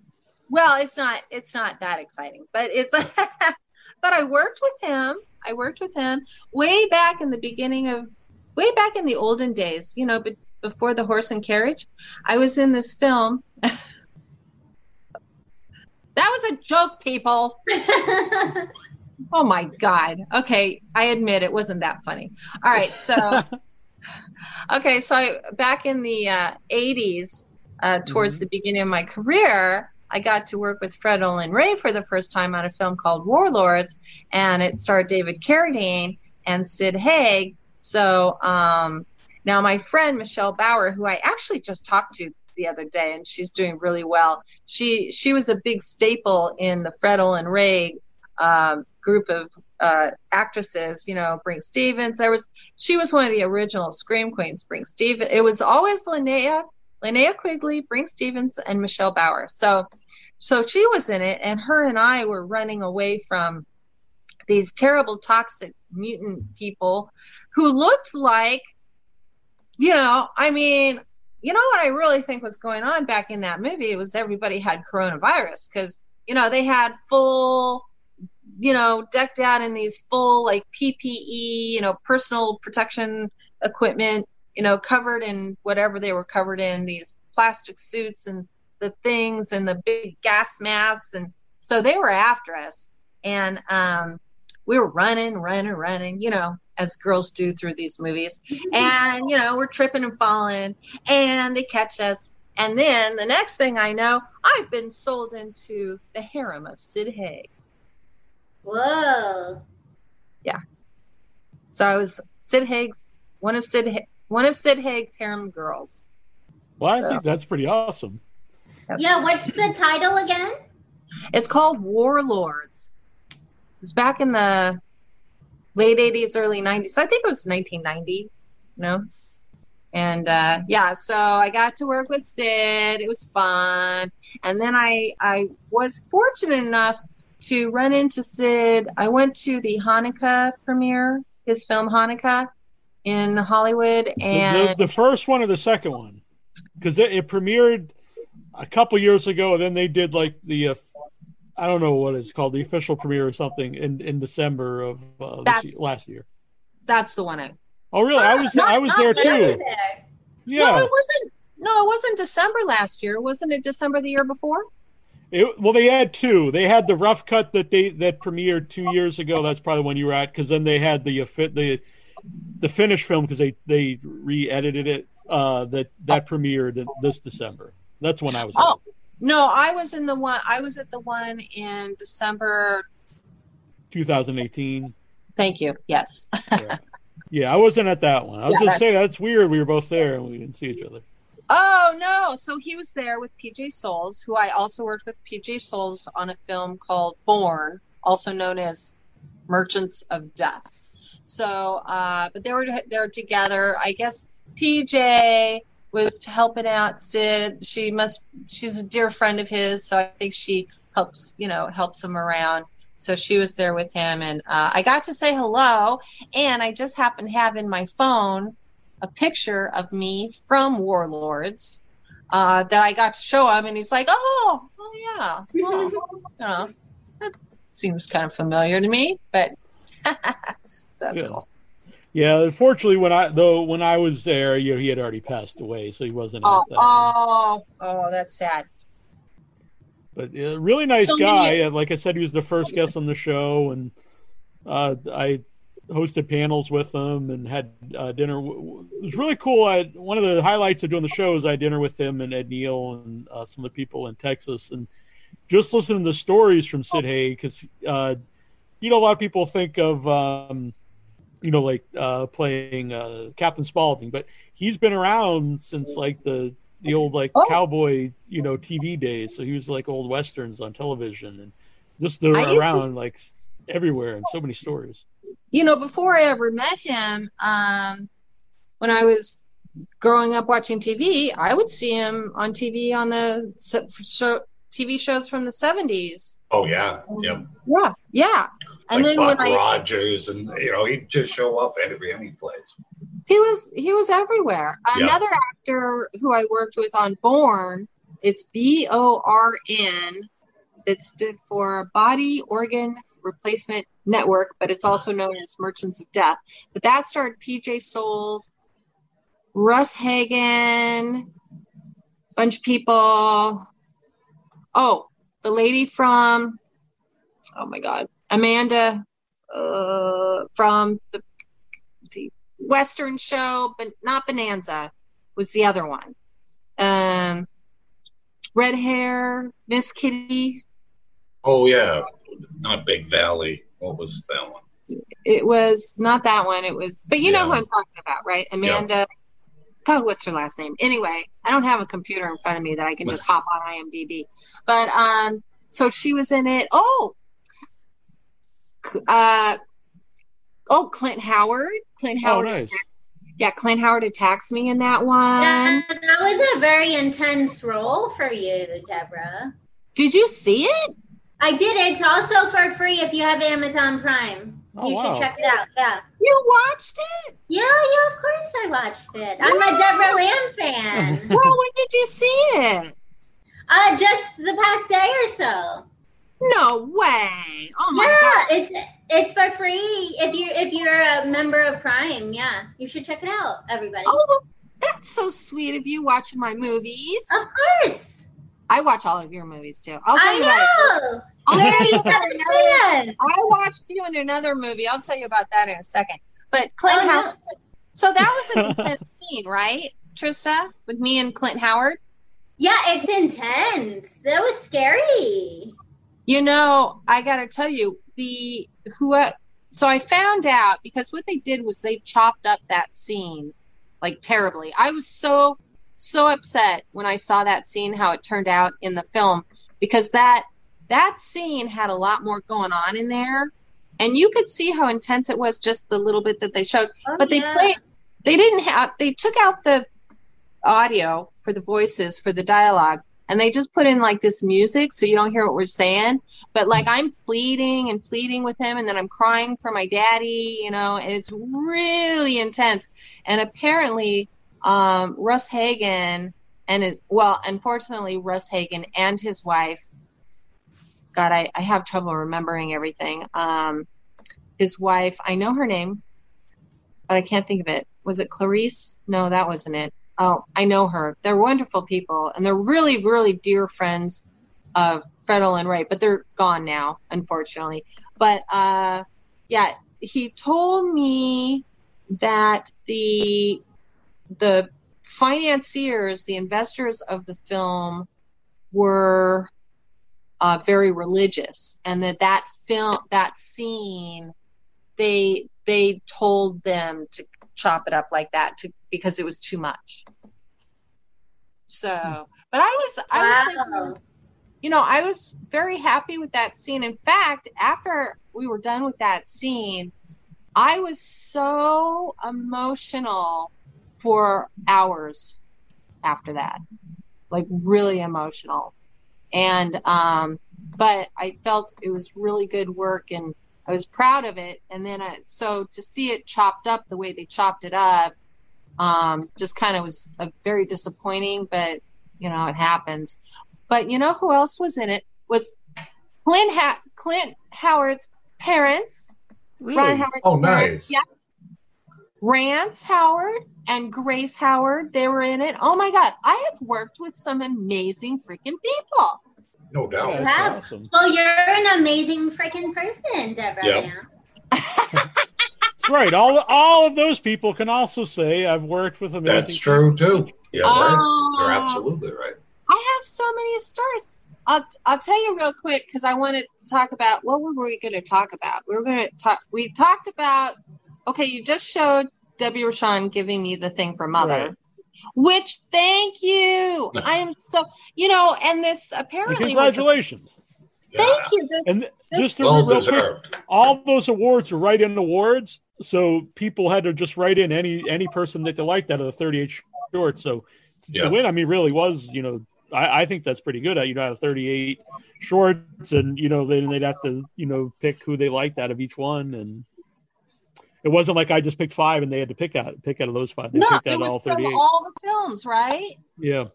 Well, it's not it's not that exciting, but it's but I worked with him. I worked with him way back in the beginning of way back in the olden days, you know, but before the horse and carriage. I was in this film. that was a joke, people. Oh my god. Okay, I admit it wasn't that funny. All right, so okay, so I, back in the uh, 80s, uh, towards the beginning of my career, I got to work with Fred Olen Ray for the first time on a film called Warlords, and it starred David Carradine and Sid Haig. So um, now my friend Michelle Bauer, who I actually just talked to the other day, and she's doing really well. She she was a big staple in the Fred Olen Ray um, group of uh, actresses. You know, Brinke Stevens. There was she was one of the original Scream Queens. Brinke Stevens. It was always Linnea, Linnea Quigley, Brinke Stevens, and Michelle Bauer. So, so she was in it, and her and I were running away from these terrible toxic mutant people who looked like, you know, I mean. You know what I really think was going on back in that movie? It was everybody had coronavirus because you know they had full you know, decked out in these full like PPE, you know, personal protection equipment, you know, covered in whatever they were covered in, these plastic suits and the things and the big gas masks. And so they were after us. And um, we were running, running, running, you know, as girls do through these movies. And, you know, we're tripping and falling and they catch us. And then the next thing I know, I've been sold into the harem of Sid Haig. Whoa. Yeah. So I was Sid Haig's one of Sid one of Sid Haig's harem girls. Well, I think that's pretty awesome. Yeah, what's the title again? It's called Warlords. It's back in the late '80s, early '90s. I think it was 1990. You know, and uh, yeah, so I got to work with Sid. It was fun, and then I I was fortunate enough to run into Sid. I went to the Hanukkah premiere, his film Hanukkah, in Hollywood, The- and the, the first one or the second one? Because it, it premiered a couple years ago, and then they did like the, uh, I don't know what it's called, the official premiere or something in, in December of uh, this year, last year. that's the one I Oh, really? I was Not- I was there too. There. Yeah. No, it wasn't. No, it wasn't December last year. Wasn't it December the year before? It, well, they had two. They had the rough cut that they that premiered two years ago. That's probably when you were at. Because then they had the fit the the finished film because they they re-edited it. Uh, that that premiered this December. That's when I was. Oh, no, I was in the one. I was at the one in December. 2018. Thank you. Yes. Yeah. yeah, I wasn't at that one. I was Yeah, just saying that's weird. We were both there and we didn't see each other. Oh no! So he was there with PJ Soles, who I also worked with PJ Soles on a film called Born, also known as Merchants of Death. So, uh, but they were they were together. I guess PJ was helping out Sid. She must she's a dear friend of his, so I think she helps you know helps him around. So she was there with him, and uh, I got to say hello. And I just happened to have in my phone a picture of me from Warlords uh, that I got to show him, and he's like, "Oh, oh yeah, well, you know, that seems kind of familiar to me." But so that's Yeah. cool. Yeah, unfortunately, when I though when I was there, you know, he had already passed away, so he wasn't. Oh, oh, oh, that's sad. But uh, really nice So guy. many- Like I said, he was the first guest on the show, and uh, I hosted panels with him and had uh, dinner. It was really cool. I, one of the highlights of doing the show is I had dinner with him and Ed Neal and uh, some of the people in Texas, and just listening to the stories from Sid Haig because uh, you know a lot of people think of. Um, you know, like uh, playing uh, Captain Spaulding, but he's been around since like the the old like Oh. cowboy, you know, TV days. So he was like old westerns on television, and just they're I used to- around like everywhere and so many stories. You know, before I ever met him, um, when I was growing up watching TV, I would see him on TV on the show, TV shows from the seventies. Oh yeah, yep. Yeah, yeah. And like then Buck when I Rogers, and you know, he'd just show up every any place. He was he was everywhere. Yeah. Another actor who I worked with on Born, it's B O R N, that stood for Body Organ Replacement Network, but it's also known as Merchants of Death. But that started PJ Soles, Ross Hagen, bunch of people. Oh, the lady from oh my god, Amanda uh, from the the Western show, but not Bonanza was the other one. Um, red hair, Miss Kitty. Oh yeah, not Big Valley. What was that one? It was not that one. It was, but you know who I'm talking about, right? Amanda. Yeah. God, what's her last name? Anyway, I don't have a computer in front of me that I can just hop on IMDb. But um, so she was in it. Oh, uh, oh, Clint Howard. Clint Howard. Oh, Howard. nice. attacks- yeah, Clint Howard attacks me in that one. That, that was a very intense role for you, Debra. Did you see it? I did. It's also for free if you have Amazon Prime. Oh, you wow. should check it out. Yeah. You watched it? Yeah, yeah, of course I watched it. I'm a Debra Lamb fan. Well, when did you see it? uh, just the past day or so. No way! Oh my yeah, god! it's it's for free if you if you're a member of Prime. Yeah, you should check it out, everybody. Oh, well, that's so sweet of you watching my movies. Of course. I watch all of your movies too. I'll tell I you about it. know. I'll Where tell are you you about having another. I watched you in another movie. I'll tell you about that in a second. But Clint Oh, no. Howard. So that was an intense scene, right, Trista, with me and Clint Howard. Yeah, it's intense. That was scary. You know, I got to tell you, the who. uh, So I found out because what they did was they chopped up that scene like terribly. I was so so upset when I saw that scene how it turned out in the film because that that scene had a lot more going on in there, and you could see how intense it was just the little bit that they showed. Oh, but they yeah. played. They didn't have. They took out the audio for the voices for the dialogue and they just put in like this music so you don't hear what we're saying. But like i'm pleading and pleading with him and then i'm crying for my daddy you know and it's really intense. And apparently um, ross hagen and his well unfortunately ross hagen and his wife god i, I have trouble remembering everything. Um, his wife i know her name but i can't think of it. Was it clarice? No that wasn't it Oh, I know her. They're wonderful people, and they're really, really dear friends of Fred Olen Ray, but they're gone now, unfortunately. But uh, yeah, he told me that the the financiers, the investors of the film, were uh, very religious, and that that film, that scene, they they told them to chop it up like that to because it was too much. So, but I was I was Wow. thinking you know, I was very happy with that scene. In fact, after we were done with that scene, I was so emotional for hours after that. Like really emotional. And um but I felt it was really good work and I was proud of it. And then I, so to see it chopped up the way they chopped it up, um, just kind of was a very disappointing, but you know, it happens. But you know who else was in it? Was Clint, ha- Clint Howard's parents. Ron Howard's Oh, parents. nice. Yeah. Rance Howard and Grace Howard, they were in it. Oh my God, I have worked with some amazing freaking people. No doubt. Wow. Well, you're an amazing freaking person, Deborah. Yep. man. That's right. All all of those people can also say I've worked with amazing. That's true too. Yeah, Oh. right. You're ah. absolutely right. I have so many stories. I'll, I'll tell you real quick because I wanted to talk about what were we going to talk about? We were going to talk. We talked about. Okay, you just showed Debbie Rochon giving me the thing for mother, Right. which thank you. I am so you know, and this And apparently was congratulations. thank you. This, And th- just to Well real quick, all those awards are write-in the awards, so people had to just write in any any person that they liked out of the 38 shorts. So to Yeah. win, I mean, really was you know. I, I think that's pretty good. You know, out of 38 shorts, and you know, then they'd have to you know pick who they liked out of each one, and it wasn't like I just picked five and they had to pick out pick out of those five. They no, picked it was all from all the films, right? Yeah.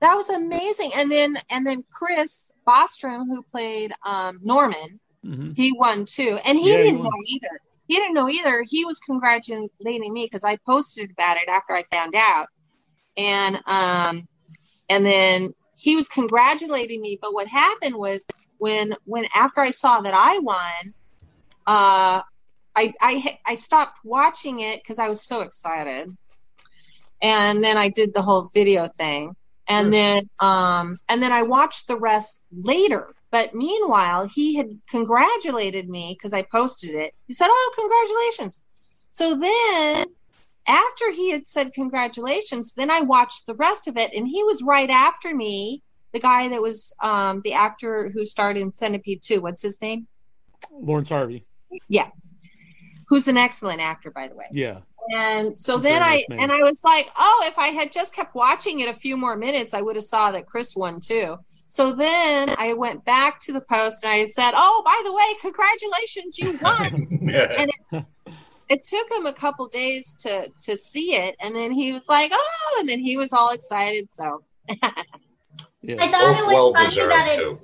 That was amazing. And then and then Chris Bostrom, who played um, Norman, Mhm. he won too, and he Yeah, didn't won. know either. He didn't know either. He was congratulating me because I posted about it after I found out, and um, and then he was congratulating me. But what happened was when when after I saw that I won, uh, I I I stopped watching it because I was so excited, and then I did the whole video thing, and then um and then I watched the rest later. But meanwhile, he had congratulated me because I posted it. He said, "Oh, congratulations!" So then, after he had said congratulations, then I watched the rest of it, and he was right after me. The guy that was um, the actor who starred in Centipede Two. What's his name? Laurence Harvey. Yeah, who's an excellent actor, by the way. Yeah. And so then I man. and I was like, oh, if I had just kept watching it a few more minutes, I would have saw that Chris won too. So then I went back to the post and I said, oh, by the way, congratulations, you won. and it, it took him a couple days to to see it, and then he was like, oh, and then he was all excited. So I thought Both it was well funny deserved that it, too.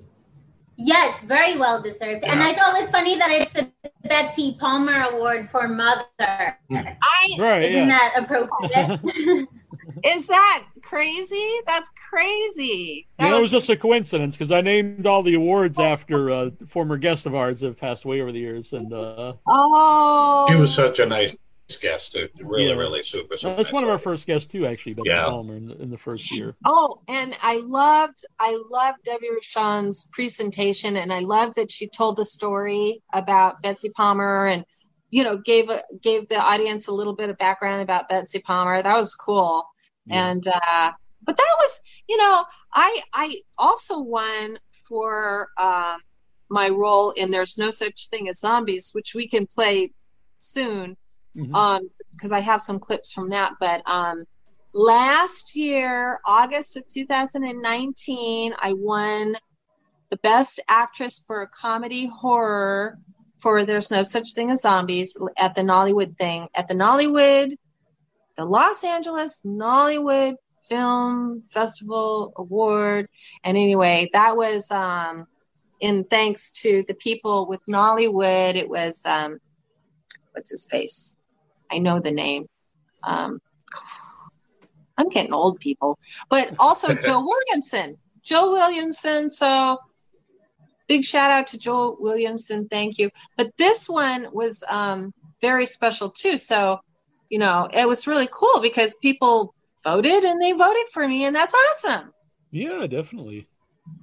Yes, very well deserved. And I thought it was funny that it's the Betsy Palmer Award for Mother. Hmm. I Right. Isn't yeah. that appropriate? is that crazy? That's crazy. You know, it was just a coincidence because I named all the awards after uh, former guests of ours that have passed away over the years, and uh, Oh, She was such a nice guest. It Really, Yeah. really super, super that's nice. one of our first guests too. Actually, Betsy Yeah. Palmer in the, in the first year. Oh, and I loved I loved Debbie Rochon's presentation, and I loved that she told the story about Betsy Palmer, and you know gave a, gave the audience a little bit of background about Betsy Palmer. That was cool, and uh, but that was you know I I also won for um, my role in There's No Such Thing as Zombies, which we can play soon um because I have some clips from that. But um last year August of 2019 I won the best actress for a comedy horror for There's No Such Thing as Zombies at the Nollywood thing at the Nollywood the Los Angeles Nollywood Film Festival Award and anyway that was um in thanks to the people with Nollywood it was um what's his face I know the name. Um, I'm getting old, people. But also Joe Williamson. Joe Williamson. So big shout out to Joe Williamson. Thank you. But this one was um, very special too. So, you know, it was really cool because people voted and they voted for me, and that's awesome. Yeah, definitely.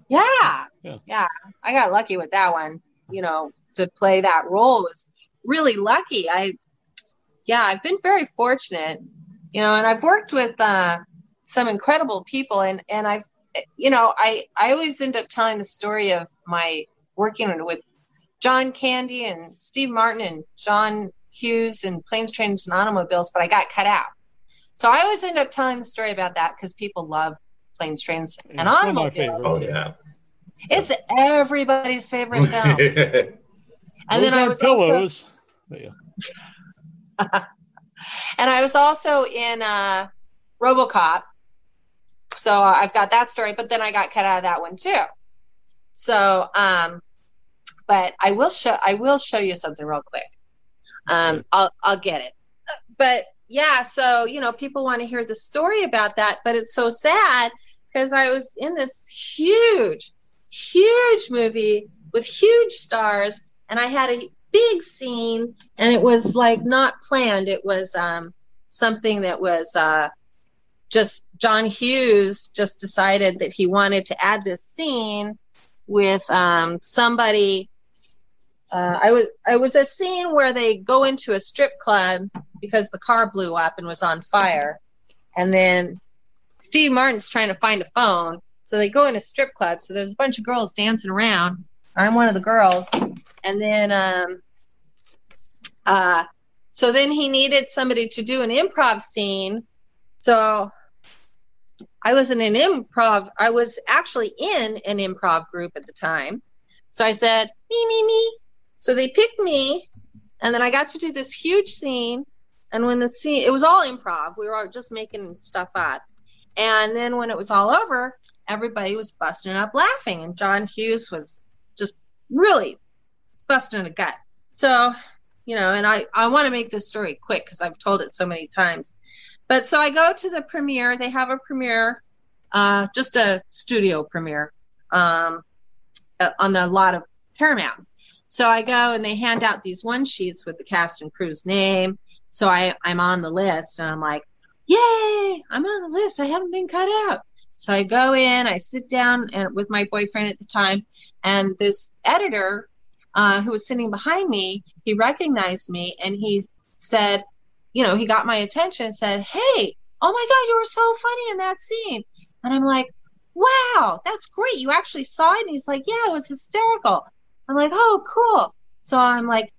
Yeah. Yeah. Yeah. I got lucky with that one. You know, to play that role was really lucky. I, yeah, I've been very fortunate, you know, and I've worked with uh, some incredible people and, and I've, you know, I I always end up telling the story of my working with John Candy and Steve Martin and John Hughes and Planes, Trains, and Automobiles, but I got cut out. So I always end up telling the story about that because people love planes, trains, and It's one of my automobiles. Oh yeah. It's everybody's favorite film. and then Those I was also, pillows. But yeah. and I was also in uh, RoboCop. So I've got that story, but then I got cut out of that one too. So, um, but I will show I will show you something real quick. Um, I'll I'll get it. But yeah, so you know, people want to hear the story about that, but it's so sad because I was in this huge, huge movie with huge stars, and I had a big scene, and it was like not planned. It was um, something that was uh, just John Hughes just decided that he wanted to add this scene with um, somebody. Uh, I was I was a scene where they go into a strip club because the car blew up and was on fire, and then Steve Martin's trying to find a phone, so they go in a strip club. So there's a bunch of girls dancing around. I'm one of the girls, and then um, uh, so then he needed somebody to do an improv scene. So I was in an improv. I was actually in an improv group at the time. So I said, me, me, me. So they picked me, and then I got to do this huge scene. And when the scene, it was all improv. We were just making stuff up. And then when it was all over, everybody was busting up laughing, and John Hughes was just really busting a gut. So, you know, and I, I want to make this story quick because I've told it so many times. But so I go to the premiere. They have a premiere, uh, just a studio premiere um, uh, on the lot of Paramount. So I go and they hand out these one sheets with the cast and crew's name. So I, I'm on the list and I'm like, yay, I'm on the list. I haven't been cut out. So I go in, I sit down and with my boyfriend at the time, and this editor uh, who was sitting behind me, he recognized me and he said, you know, he got my attention and said, hey, oh my God, you were so funny in that scene. And I'm like, wow, that's great. You actually saw it? And he's like, yeah, it was hysterical. I'm like, oh, cool. So I'm like,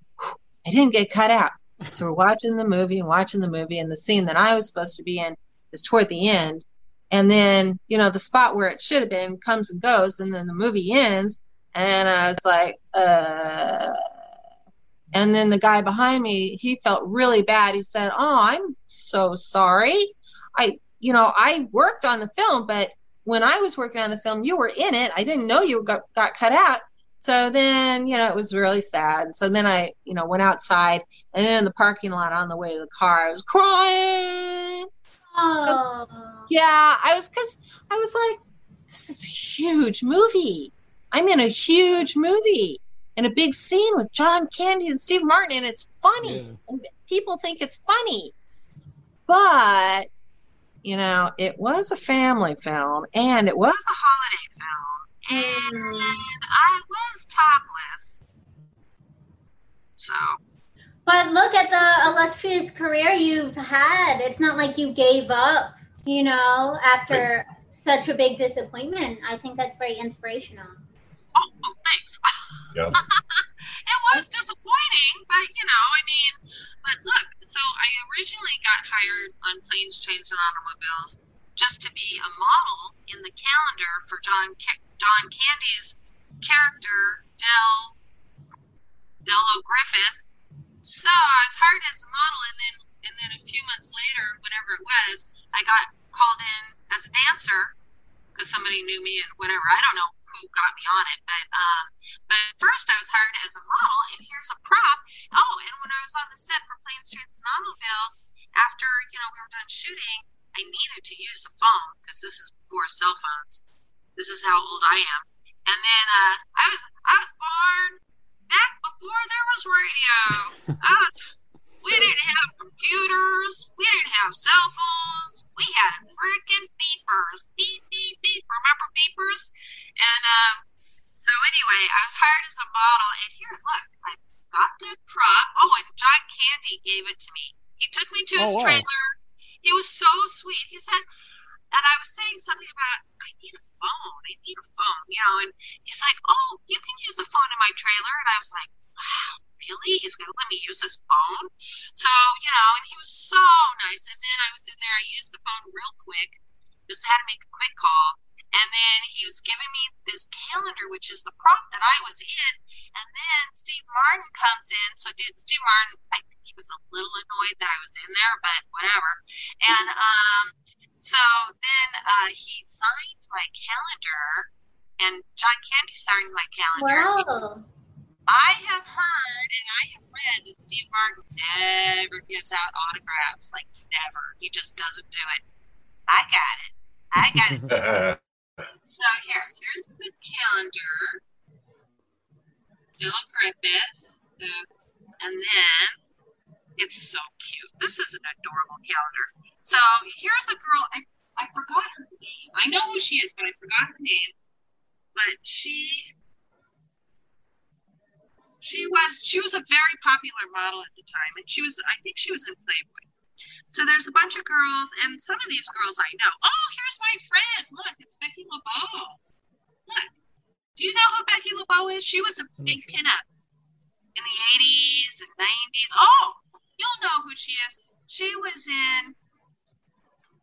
I didn't get cut out. So we're watching the movie and watching the movie, and the scene that I was supposed to be in is toward the end. And then, you know, the spot where it should have been comes and goes, and then the movie ends. And I was like, uh. And then the guy behind me, he felt really bad. He said, Oh, I'm so sorry. I, you know, I worked on the film, but when I was working on the film, you were in it. I didn't know you got, got cut out. So then, you know, it was really sad. So then I, you know, went outside and then in the parking lot on the way to the car, I was crying. Oh. Yeah, I was because I was like, this is a huge movie. I'm in a huge movie in a big scene with John Candy and Steve Martin, and it's funny. And people think it's funny. But, you know, it was a family film and it was a holiday film. And I was topless. So, But look at the illustrious career you've had. It's not like you gave up, you know, after such a big disappointment. I think that's very inspirational. oh, thanks. Yep. it was disappointing, but you know, I mean, but look, so I originally got hired on planes, trains, and automobiles just to be a model in the calendar for John Ca- John Candy's character Del Dello Griffith. So I was hired as a model, and then and then a few months later, whenever it was, I got called in as a dancer because somebody knew me and whatever. I don't know who got me on it, but um, but first I was hired as a model, and here's a prop. Oh, and when I was on the set for Planes, Trains, and Automobiles, after you know we were done shooting, I needed to use a phone because this is before cell phones. This is how old I am. And then uh, I was I was born back before there was radio. I was we didn't have computers. We didn't have cell phones. We had frickin' beepers. Beep, beep, beep. Remember beepers? And um, so anyway, I was hired as a model. And here, look, I got the prop. Oh, and John Candy gave it to me. He took me to his Oh, wow. trailer. He was so sweet. He said, and I was saying something about I need a phone. I need a phone, you know. And he's like, "Oh, you can use the phone in my trailer." And I was like, "Wow, really? He's gonna let me use his phone?" So you know, and he was so nice. And then I was in there. I used the phone real quick. Just had to make a quick call. And then he was giving me this calendar, which is the prop that I was in. And then Steve Martin comes in. So did Steve Martin? I think he was a little annoyed that I was in there, but whatever. And um, so then uh, he signed my calendar, and John Candy signed my calendar. Wow. I have heard and I have read that Steve Martin never gives out autographs. Like never. He just doesn't do it. I got it. I got it. so here, here's the calendar. Dylan Griffith. And then it's so cute. This is an adorable calendar. So here's a girl. I, I forgot her name. I know who she is, but I forgot her name. But she she was she was a very popular model at the time, and she was I think she was in Playboy. So there's a bunch of girls, and some of these girls I know. Oh, here's my friend. Look, it's Becky LeBeau. Look, do you know who Becky LeBeau is? She was a big pinup in the 80s and 90s. Oh, you'll know who she is. She was in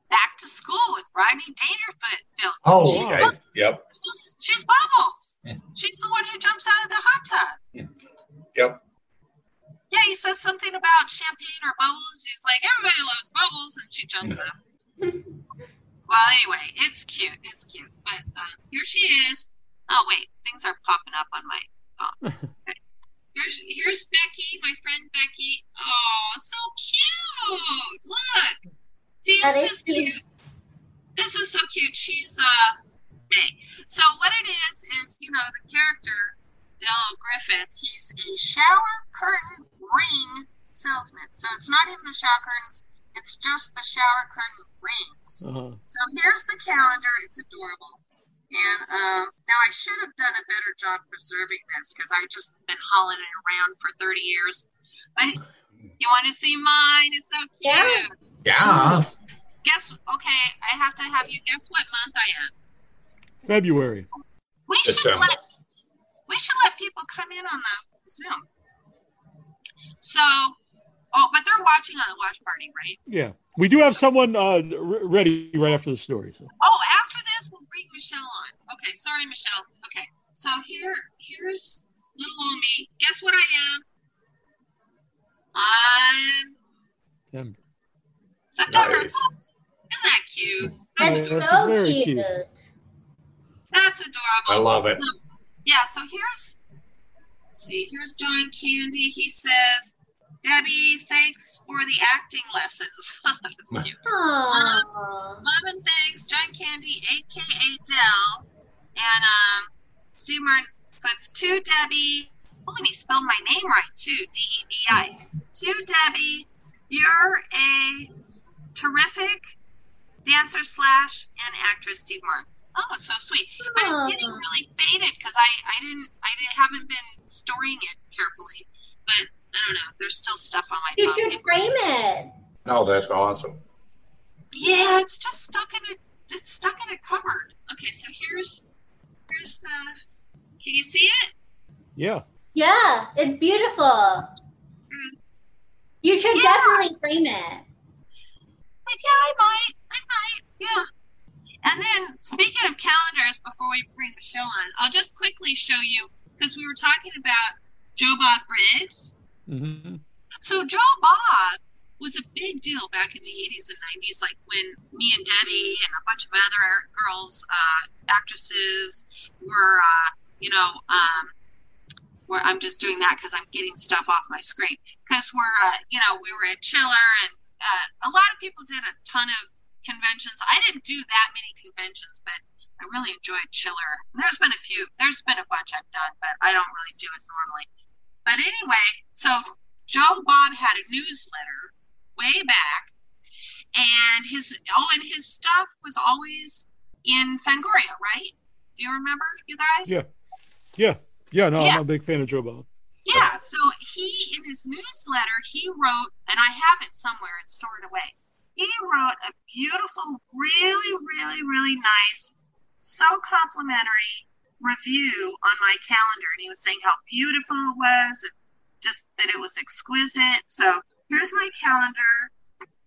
Back to School with Rodney Dangerfield. Oh, she's, okay. Yep. she's, she's Bubbles. She's the one who jumps out of the hot tub. Yep. Yeah, he says something about champagne or bubbles. He's like, everybody loves bubbles, and she jumps up. well, anyway, it's cute. It's cute. But uh, here she is. Oh wait, things are popping up on my phone. Okay. Here's here's Becky, my friend Becky. Oh, so cute! Look, see, That isn't is this cute? This is so cute. She's uh, May. So what it is is you know the character Del Griffith. He's a shower curtain ring salesman. So it's not even the shower curtains. It's just the shower curtain rings. Uh-huh. So here's the calendar. It's adorable. And um, now I should have done a better job preserving this because I've just been hauling it around for 30 years. But you want to see mine? It's so cute. Yeah. Guess, okay, I have to have you guess what month I am. February. We should December. let we should let people come in on the Zoom. So, oh, but they're watching on the watch party, right? Yeah. We do have someone uh, ready right after the story. So. Oh, after this, we'll bring Michelle on. Okay, sorry, Michelle. Okay, so here, here's little old me. Guess what I am? I'm September. September. Nice. Isn't that cute? That's Yeah, that's so very cute. cute. That's adorable. I love it. Yeah, so here's see, here's John Candy. He says, Debbie, thanks for the acting lessons. That's cute. Aww. Love and thanks, John Candy, aka Del. And um Steve Martin puts to Debbie. Oh, and he spelled my name right too, D E B I. To Debbie, you're a terrific dancer slash and actress, Steve Martin. Oh, it's so sweet. But it's getting really faded because I, I didn't I didn't, haven't been storing it carefully. But I don't know. There's still stuff on my You phone. should frame it. No, that's awesome. Yeah, it's just stuck in a it's stuck in a cupboard. Okay, so here's here's the can you see it? Yeah. Yeah, it's beautiful. Mm. You should Yeah. definitely frame it. Like, yeah, I might. I might. Yeah. And then speaking of calendars, before we bring the show on, I'll just quickly show you because we were talking about Joe Bob Briggs. Hmm So Joe Bob was a big deal back in the 80s and 90s, like when me and Debbie and a bunch of other girls, uh, actresses, were, uh, you know, um, where I'm just doing that because I'm getting stuff off my screen. Because we're, uh, you know, we were at Chiller, and uh, a lot of people did a ton of conventions. I didn't do that many conventions, but I really enjoyed Chiller. There's been a few, there's been a bunch I've done, but I don't really do it normally. But anyway, so Joe Bob had a newsletter way back, and his oh, and his stuff was always in Fangoria, right? Do you remember, you guys? Yeah. Yeah. Yeah. No, Yeah. I'm a big fan of Joe Bob. Yeah, so he in his newsletter he wrote, and I have it somewhere. It's stored away. he wrote a beautiful, really, really, really nice, so complimentary review on my calendar. And he was saying how beautiful it was, and just that it was exquisite. So here's my calendar.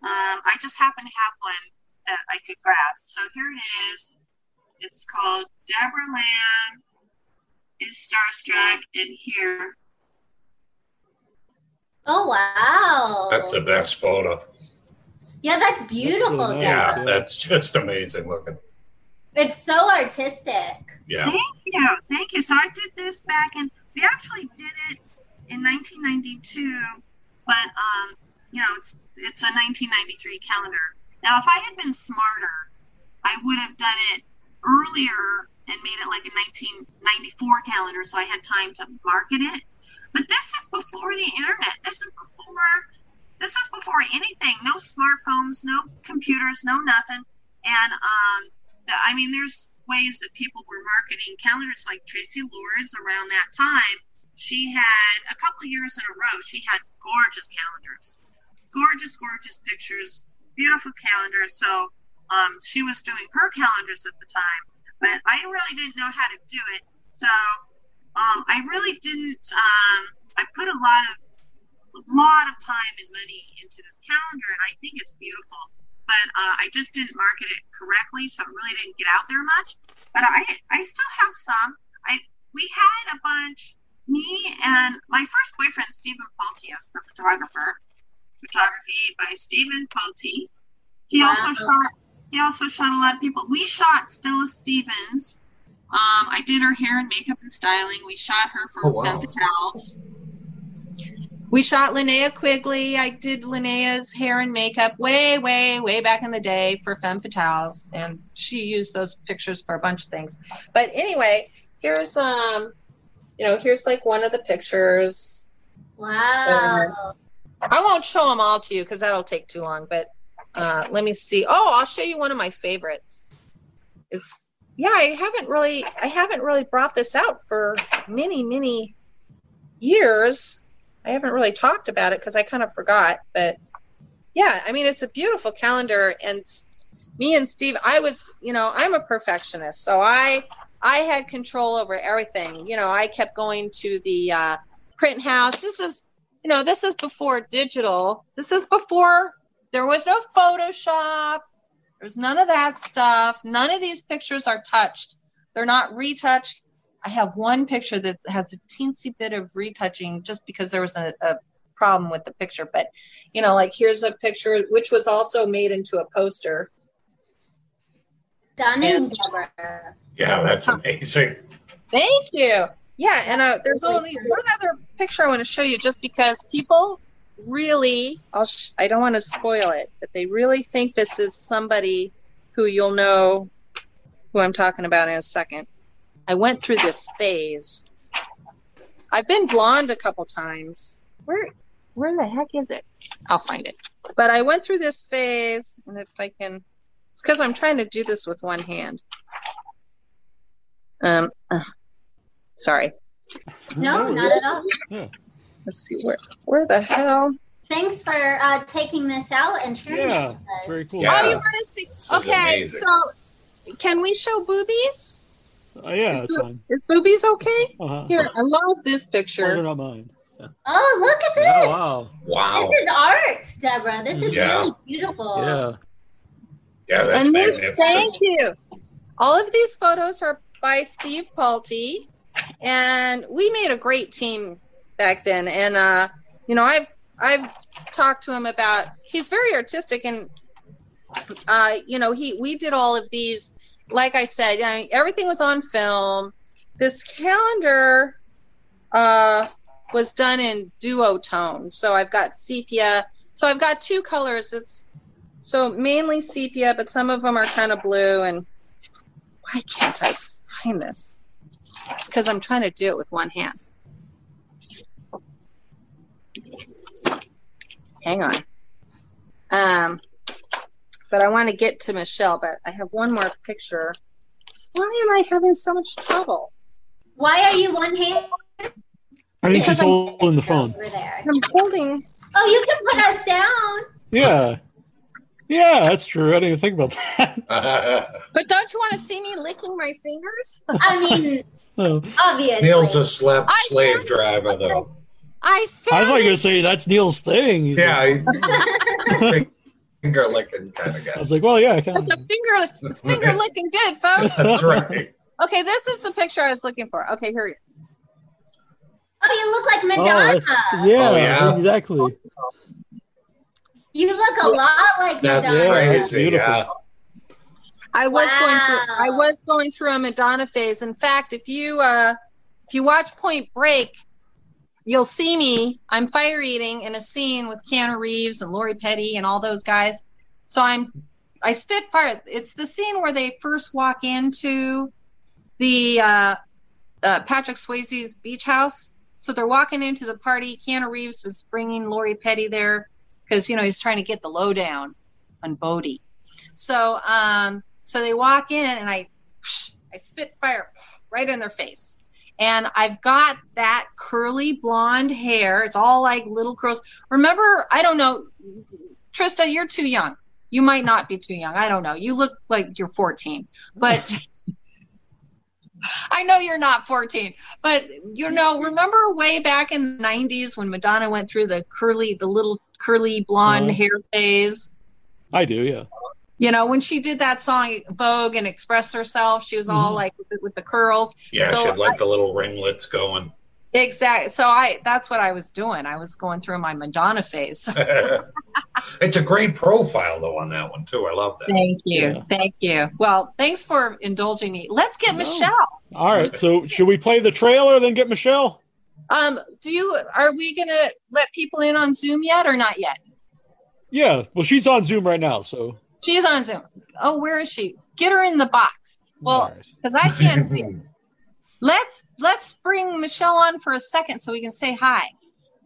Um, I just happen to have one that I could grab. So here it is. It's called Deborah Lamb is Starstruck, and here. Oh wow. That's the best photo. yeah, that's beautiful. That's really Yeah, nice. That's just amazing looking. It's so artistic. Yeah. Thank you, thank you. So I did this back in. We actually did it in 1992, but um, you know, it's it's a 1993 calendar. Now, if I had been smarter, I would have done it earlier and made it like a 1994 calendar, so I had time to market it. But this is before the internet. This is before this is before anything. No smartphones, no computers, no nothing. And um, the, I mean, there's ways that people were marketing calendars, like Traci Lords around that time. She had a couple years in a row. She had gorgeous calendars, gorgeous, gorgeous pictures, beautiful calendars. So um, she was doing her calendars at the time, but I really didn't know how to do it. So um, I really didn't. Um, I put a lot of a lot of time and money into this calendar, and I think it's beautiful. But uh, I just didn't market it correctly, so it really didn't get out there much. But I I still have some. I we had a bunch. Me and my first boyfriend, Stephen Paltius, the photographer, photography by Stephen Palti. He also shot. He also shot a lot of people. We shot Stella Stevens. Um, I did her hair and makeup and styling. We shot her for Oh, wow. We shot Linnea Quigley. I did Linnea's hair and makeup way, way, way back in the day for Femme Fatales, and she used those pictures for a bunch of things. But anyway, here's um, you know, here's like one of the pictures. Wow. I won't show them all to you because that'll take too long. But uh, let me see. Oh, I'll show you one of my favorites. It's yeah. I haven't really I haven't really brought this out for many many years. I haven't really talked about it because I kind of forgot. But yeah, I mean it's a beautiful calendar, and me and Steve, I was you know I'm a perfectionist, so I I had control over everything. You know, I kept going to the uh, print house. This is you know, this is before digital. This is before there was no Photoshop. There's none of that stuff. None of these pictures are touched. They're not retouched. I have one picture that has a teensy bit of retouching just because there was a, a problem with the picture. But, you know, like here's a picture which was also made into a poster. Stunning, Deborah. Yeah, that's amazing. Thank you. Yeah, and uh, there's only one other picture I want to show you, just because people really, I'll sh- I don't want to spoil it, but they really think this is somebody who you'll know who I'm talking about in a second. I went through this phase. I've been blonde a couple times. Where, where the heck is it? I'll find it. But I went through this phase, and if I can, it's because I'm trying to do this with one hand. Um, uh, sorry. No, not at all. Let's see where where the hell. Thanks for uh, taking this out and sharing Yeah, it with us. very cool. Oh, you want to see? is Okay, so can we show boobies? Oh, yeah, Is, that's boo- fine. is boobies okay? Uh-huh. Here, I love this Those are picture. not mine. Oh, look at this. Oh, wow. Wow. This is art, Deborah. This is Yeah. really beautiful. Yeah. Yeah, that's And this, thank you. All of these photos are by Steve Palte, and we made a great team back then. And uh, you know, I've I've talked to him about. He's very artistic, and uh, you know, he we did all of these. Like I said, I mean, everything was on film. This calendar uh, was done in duotone, so I've got sepia. So I've got two colors. It's so mainly sepia, but some of them are kind of blue. And why can't I find this? It's because I'm trying to do it with one hand. Hang on. Um, but I want to get to Michelle, but I have one more picture. Why am I having so much trouble? Why are you one hand I think Because she's I'm- holding the phone. I'm holding. Oh, you can put us down. Yeah. Yeah, that's true. I didn't even think about that. But don't you want to see me licking my fingers? I mean, Oh. obviously. Neal's a slap slave driver, though. I think. I found thought you were going to say that's Neal's thing. Yeah, he- finger licking kind of guy. I was like, well, yeah, I can. It's a finger. It's finger licking good, folks. That's right. Okay, this is the picture I was looking for. Okay, here he is. Oh, you look like Oh, Madonna. that's- yeah, Oh, yeah? exactly. You look a lot like That's Madonna. Yeah, crazy. beautiful. Yeah. I was going through. I was going through a Madonna phase. In fact, if you uh, if you watch Point Break, you'll see me. I'm fire eating in a scene with Keanu Reeves and Lori Petty and all those guys. So I'm I spit fire. It's the scene where they first walk into the uh, uh, Patrick Swayze's beach house. So they're walking into the party. Keanu Reeves was bringing Lori Petty there because you know he's trying to get the lowdown on Bodhi. So um, so they walk in and I I spit fire right in their face. And I've got that curly blonde hair. It's all like little curls. Remember, I don't know, Trista, you're too young. You might not be too young. I don't know. You look like you're 14. But I know you're not 14. But you know, remember way back in the 90s when Madonna went through the curly, the little curly blonde Uh-huh. hair phase? I do, yeah. You know when she did that song vogue and express herself she was all Mhm. like with the, with the curls Yeah, So she had like the little ringlets going. exactly so i that's what i was doing i was going through my madonna phase it's a great profile though on that one too. I love that. thank you Yeah. thank you well thanks for indulging me let's get No. michelle All right, so should we play the trailer, then get Michelle? um do you are we gonna let people in on zoom yet or not yet Yeah, well, she's on Zoom right now, so. She's on zoom oh where is she get her in the box well because i can't see her. let's let's bring michelle on for a second so we can say hi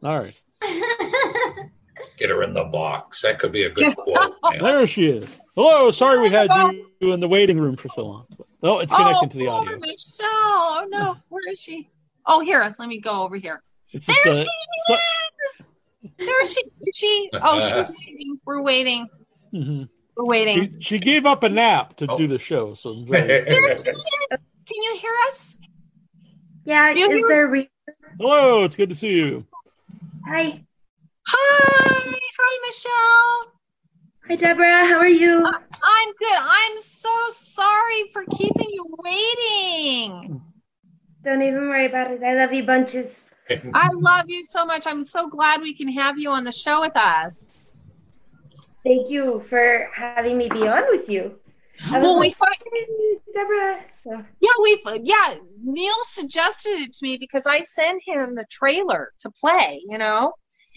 All right. Get her in the box. That could be a good quote. man. There she is. Hello, sorry we had you in the waiting room for so long. Oh, it's connecting to the poor audio. Michelle. Oh no, where is she? Oh, here. Let me go over here. It's There just, she is. There she. She. Oh, she's waiting. We're waiting. so- mhm. We're waiting. she, she gave up a nap to Oh. do the show, so very There excited. she is. Can you hear us? Yeah, You is hear- there re- Hello, it's good to see you. Hi. Hi. Hi, Michelle. Hi Deborah, how are you? Uh, I'm good. I'm so sorry for keeping you waiting. Don't even worry about it. I love you bunches. I love you so much. I'm so glad we can have you on the show with us. Thank you for having me be on with you. I Well, we like, find "Hey, Deborah. So Yeah, we yeah. Neal suggested it to me because I sent him the trailer to play, you know,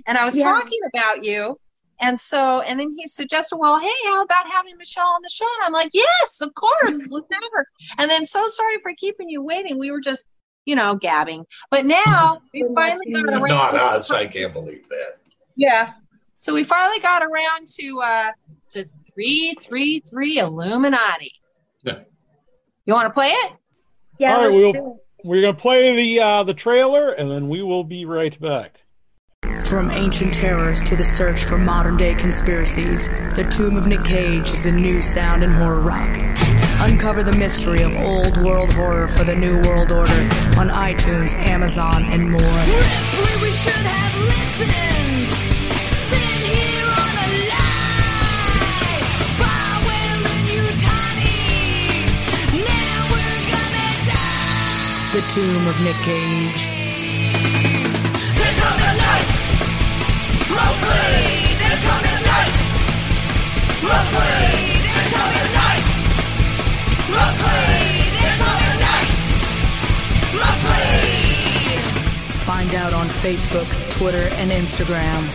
and I was Yeah. talking about you, and so and then he suggested, well, hey, how about having Michelle on the show? And I'm like, yes, of course, mm-hmm. let's have her. And then so sorry for keeping you waiting. We were just, you know, gabbing, but now we finally got around. Not us. I can't believe that. Yeah. So we finally got around to uh to three three three Illuminati. Yeah. You want to play it? yeah, All right, we'll, it. we're gonna play the uh, the trailer, and then we will be right back. From ancient terrors to the search for modern day conspiracies, The Tomb of Nick Cage is the new sound in horror rock. Uncover the mystery of old world horror for the new world order on iTunes, Amazon, and more. Ripley, we should have listened. The Tomb of Nick Cage. They're coming night. Mostly, they're coming night. Mostly, they're coming night. Mostly, they're coming night. Mostly. Find out on Facebook, Twitter, and Instagram.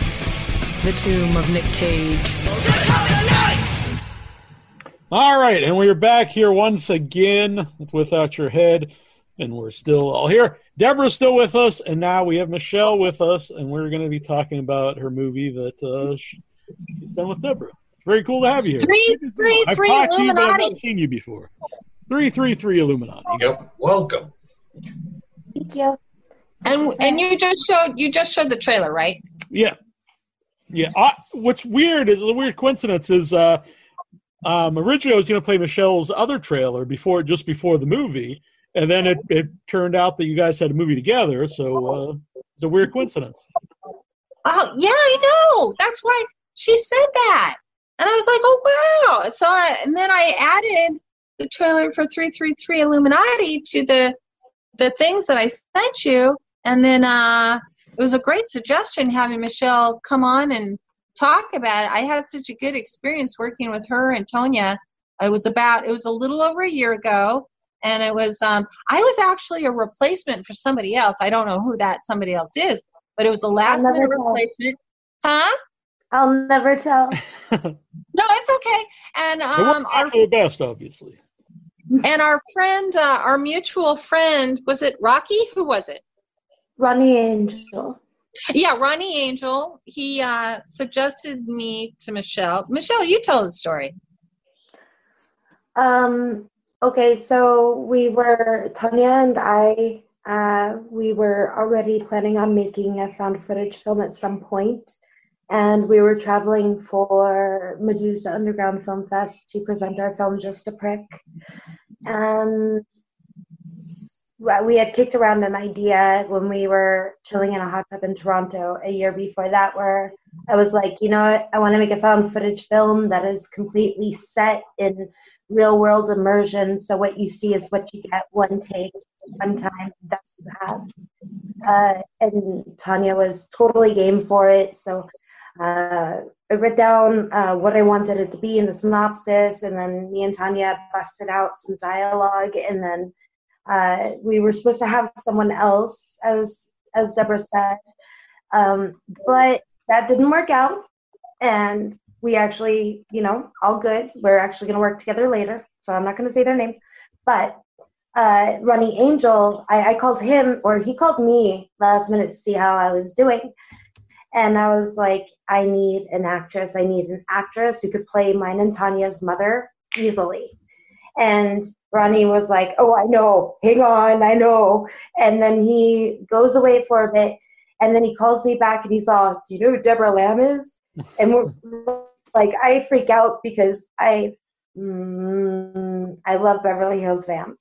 The Tomb of Nick Cage. They're coming night. All right, and we're back here once again Without Your Head, and we're still all here. Deborah's still with us, and now we have Michelle with us, and we're going to be talking about her movie that uh, she's done with Deborah. It's very cool to have you here. Three three I've three talked to you, but I've not seen you before. Three three three Illuminati. Yep. Welcome. Thank you. And and you just showed you just showed the trailer, right? Yeah, Yeah. I, what's weird is a weird coincidence is uh, um, originally I was going to play Michelle's other trailer before, just before the movie, and then it, it turned out that you guys had a movie together. So uh, it's a weird coincidence. Oh yeah, I know. That's why she said that, and I was like, oh wow. So I, and then I added the trailer for three three three Illuminati to the the things that I sent you, and then uh, it was a great suggestion having Michelle come on and talk about it. I had such a good experience working with her and Tonya. It was about it was a little over a year ago, and it was um, I was actually a replacement for somebody else. I don't know who that somebody else is, but it was a last minute know. replacement. Huh? I'll never tell. No, it's okay. And It um, our for the best, obviously. and our friend, uh, our mutual friend, was it Rocky? Who was it? Ronnie Angel. Yeah, Ronnie Angel. He uh, suggested me to Michelle. Michelle, you tell the story. Um, okay, so we were, Tanya and I, uh, we were already planning on making a found footage film at some point, and we were traveling for Medusa Underground Film Fest to present our film Just a Prick. And we had kicked around an idea when we were chilling in a hot tub in Toronto a year before that, where I was like, you know what, I want to make a found footage film that is completely set in real world immersion. So what you see is what you get one take, one time, that's what you have. Uh, and Tanya was totally game for it. So uh, I wrote down uh, what I wanted it to be in the synopsis, and then me and Tanya busted out some dialogue, and then uh, we were supposed to have someone else, as as Deborah said, um, but that didn't work out, and we actually, you know, all good. We're actually going to work together later, so I'm not going to say their name, but uh, Ronnie Angel, I, I called him, or he called me last minute to see how I was doing. And I was like, I need an actress. I need an actress who could play mine and Tanya's mother easily. And Ronnie was like, Oh, I know. Hang on, I know. And then he goes away for a bit. And then he calls me back and he's all, Do you know who Deborah Lamb is? And we're like, I freak out because I, mm, I love Beverly Hills Vamp.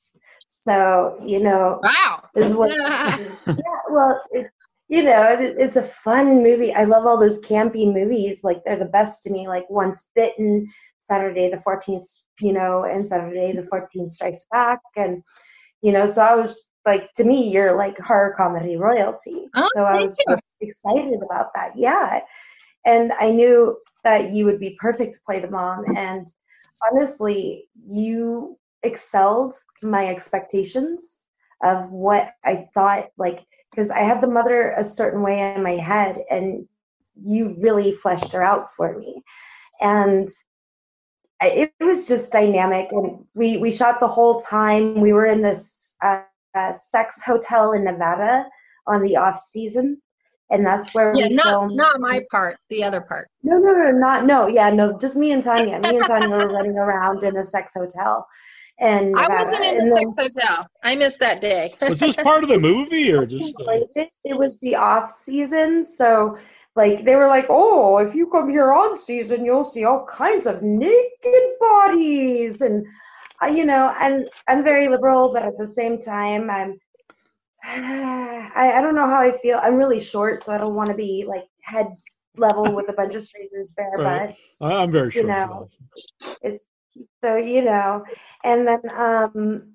So, you know, Wow. is what yeah, well it, you know it, it's a fun movie. I love all those campy movies. Like they're the best to me. Like once bitten saturday the 14th you know and saturday the 14th strikes back. And you know so i was like to me you're like horror comedy royalty. Oh, so i was you. excited about that. Yeah. And i knew that you would be perfect to play the mom. And honestly you excelled my expectations of what I thought like because I had the mother a certain way in my head and you really fleshed her out for me. And it, was just dynamic and we we shot the whole time. We were in this uh, uh, sex hotel in Nevada on the off season and that's where Yeah, we not filmed not my part. The other part. no, no, no, not no. Yeah, no, just me and Tanya. Me and Tanya were running around in a sex hotel, and I wasn't in the and then- sex hotel. I missed that day. Was this part of the movie or just? Uh, it, it was the off season, so like they were like, "Oh, if you come here on season, you'll see all kinds of naked bodies," and uh, you know, and I'm very liberal, but at the same time, I'm. I, I don't know how I feel. I'm really short, so I don't want to be like head level with a bunch of strangers bare Right. butts. I- I'm very you sure. know. it's so you know and then um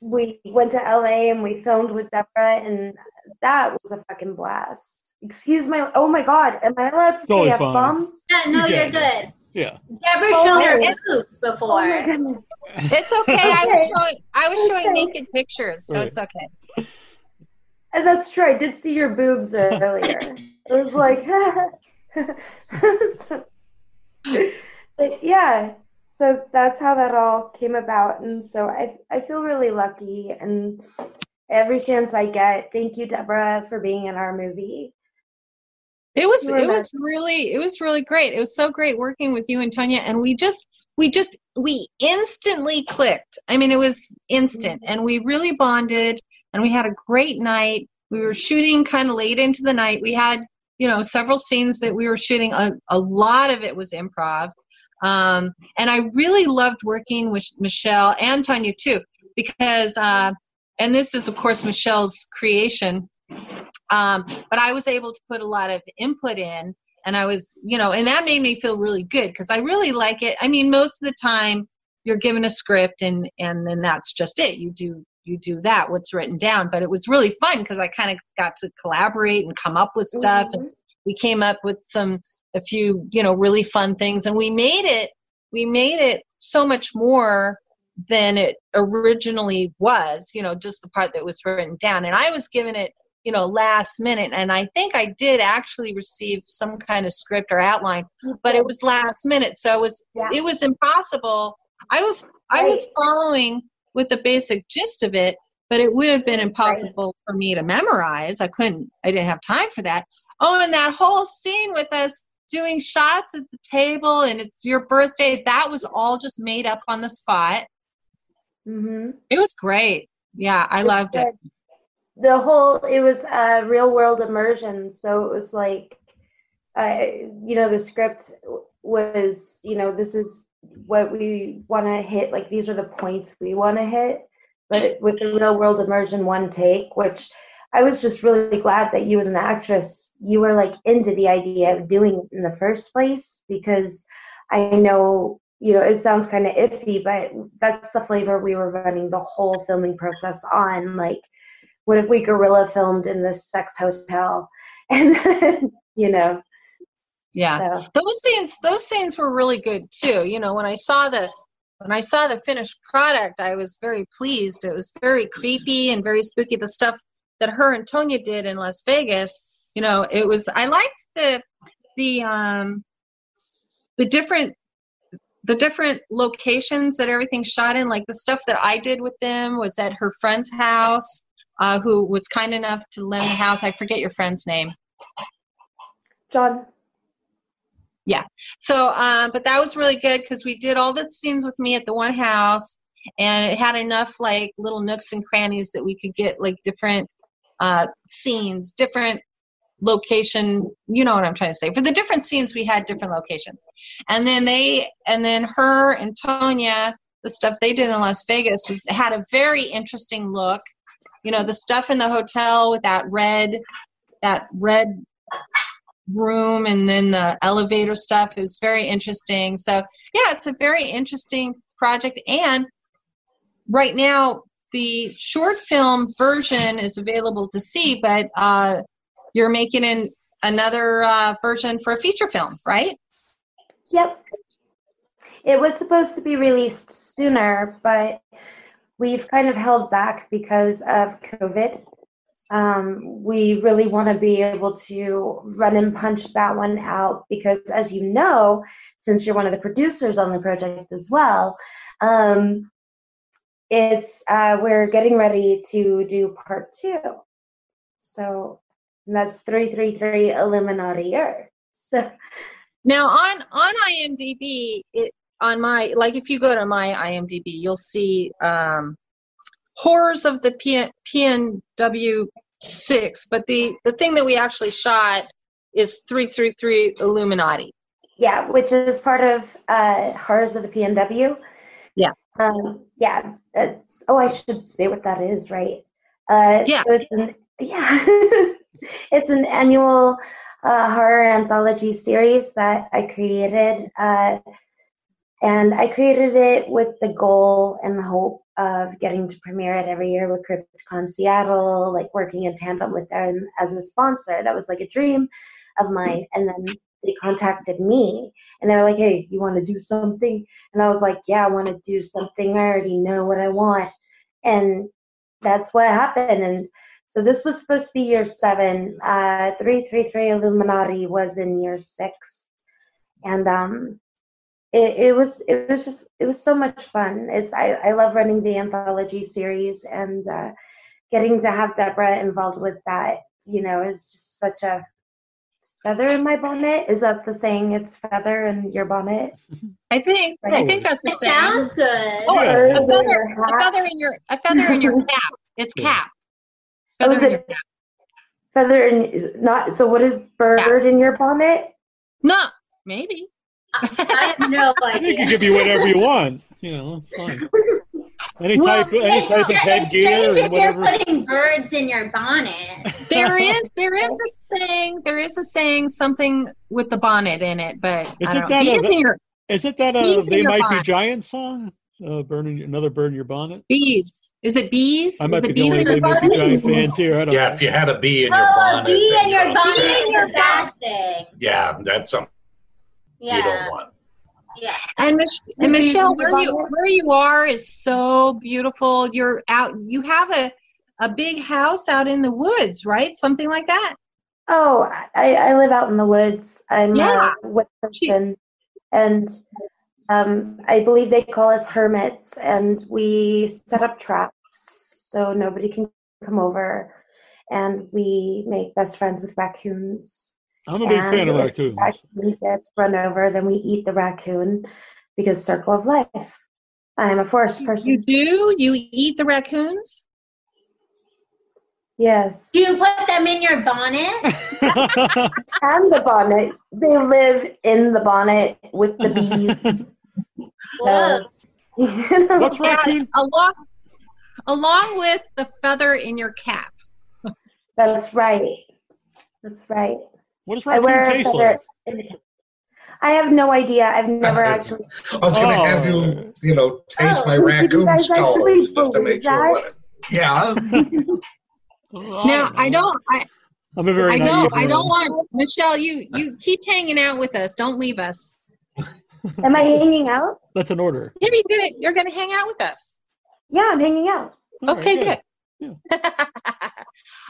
we went to la and we filmed with deborah and that was a fucking blast excuse my oh my god am i allowed to Totally say fine. f-bombs Yeah, no, Yeah. you're good. Yeah. Deborah Oh, showed her boobs oh before. Oh, my goodness It's okay. I was showing I was showing Okay. naked pictures, so Right. it's okay. And that's true i did see your boobs earlier it was like So- yeah so that's how that all came about and so i i feel really lucky and every chance i get thank you deborah for being in our movie It was it was really it was really great. It was so great working with you and Tanya and we just we just we instantly clicked. I mean it was instant and we really bonded and we had a great night. We were shooting kind of late into the night. We had you know, several scenes that we were shooting. A, a lot of it was improv. Um, and I really loved working with Michelle and Tanya too, because, uh, and this is, of course, Michelle's creation. Um, but I was able to put a lot of input in, and I was, you know, and that made me feel really good because I really like it. I mean, most of the time you're given a script and and then that's just it. You do you do that what's written down. But it was really fun because I kind of got to collaborate and come up with stuff, and we came up with some a few, you know, really fun things, and we made it we made it so much more than it originally was. You know, just the part that was written down, and I was given it you know last minute. And i think i did actually receive some kind of script or outline but it was last minute. So it was it was impossible. I was i was following with the basic gist of it but it would have been impossible for me to memorize. I couldn't i didn't have time for that. Oh and that whole scene with us doing shots at the table and it's your birthday that was all just made up on the spot. Mm-hmm. it was great. Yeah i loved it the whole it was a real world immersion. So it was like uh, you know the script was you know this is what we want to hit like these are the points we want to hit. But with the real world immersion one take which i was just really glad that you as an actress you were like into the idea of doing it in the first place because i know you know it sounds kind of iffy but that's the flavor we were running the whole filming process on like what if we guerrilla filmed in this sex hotel? And then, you know yeah. so. Those scenes those scenes were really good too. You know when i saw the when i saw the finished product i was very pleased. It was very creepy and very spooky the stuff that her and tonya did in las vegas. You know it was i liked the the um the different the different locations that everything shot in. Like the stuff that i did with them was at her friend's house uh, who was kind enough to lend the house. I forget your friend's name. John. Yeah. So um but that was really good because we did all the scenes with me at the one house and it had enough like little nooks and crannies that we could get like different uh scenes different location you know what i'm trying to say for the different scenes we had different locations. And then they and then her and tonya the stuff they did in las vegas was had a very interesting look you know the stuff in the hotel with that red that red room and then the elevator stuff is very interesting. So yeah it's a very interesting project. And right now the short film version is available to see but uh, you're making an, another uh, version for a feature film right? Yep. It was supposed to be released sooner, but we've kind of held back because of COVID. Um, we really want to be able to run and punch that one out because, as you know, since you're one of the producers on the project as well, um, it's uh, we're getting ready to do part two. So that's 333 Illuminati Earth. So Now on on IMDb, it on my like if you go to my IMDb, you'll see um, horrors of the P- PNW six, but the the thing that we actually shot is three three three Illuminati. Yeah, which is part of uh, Horrors of the PNW. Yeah. Um, yeah. That's, oh, I should say what that is, right? Uh, Yeah. So it's an, yeah. it's an annual uh, horror anthology series that I created. And I created it with the goal and the hope of getting to premiere it every year with Crypticon Seattle, like working in tandem with them as a sponsor. That was like a dream of mine. And then they contacted me and they were like, hey, you want to do something? And I was like, yeah, I want to do something. I already know what I want. And that's what happened. And so this was supposed to be year seven. Uh, 333 Illuminati was in year six. And um, it, it was it was just it was so much fun. It's I, I love running the anthology series and uh, getting to have Debra involved with that. You know, is just such a feather in my bonnet. Is that the saying? It's feather in your bonnet. I think I think that's the It same. sounds good. Oh, a feather, a feather in your a feather in your cap. It's cap. Oh, Feather is in your cap. Feather in not. So what is bird in your bonnet? No, maybe. I have no I think idea. it could be whatever you want. You know, it's fine. Any Well, type, any type of headgear strange and if you're whatever. putting birds in your bonnet. There is there is a saying there is a saying something with the bonnet in it, but Isn't don't that know. a- Bees in your- Is it that uh, Bees in they your might be bonnet. giant song? Uh, burning another bird in your bonnet. bees. Is it bees? I might is be it the bees only in your they might be bonnet? giant fans here. I don't Yeah, know. if you had a bee in your Oh, bonnet, bee in your bonnet upset. is a bad thing. Yeah, that's something you Yeah, don't want. yeah. And, Mich- and Michelle, where you where you are is so beautiful. You're out. You have a a big house out in the woods, right? Something like that. Oh, I, I live out in the woods. I'm Yeah. a wood person, and um, I believe they call us hermits. And we set up traps so nobody can come over, and we make best friends with raccoons. I'm a big And fan of if raccoons. the raccoon gets run over, then we eat the raccoon because circle of life. I'm a forest person. You do? You eat the raccoons? Yes, Do you put them in your bonnet? and the bonnet. They live in the bonnet with the bees. Whoa. You know? What's raccoon? Along along with the feather in your cap. That's right. That's right. What does I wear raccoon a taste like? I have no idea. I've never actually. I was going to Oh. have you, you know, taste Oh, my raccoon guys skulls actually just to make sure that? what it. Yeah, Oh, Now I don't I, I'm a very I don't I don't want Michelle, you you keep hanging out with us. Don't leave us. Am I hanging out? That's an order. Yeah, you're gonna you're gonna hang out with us. Yeah, I'm hanging out. All right, Okay, good.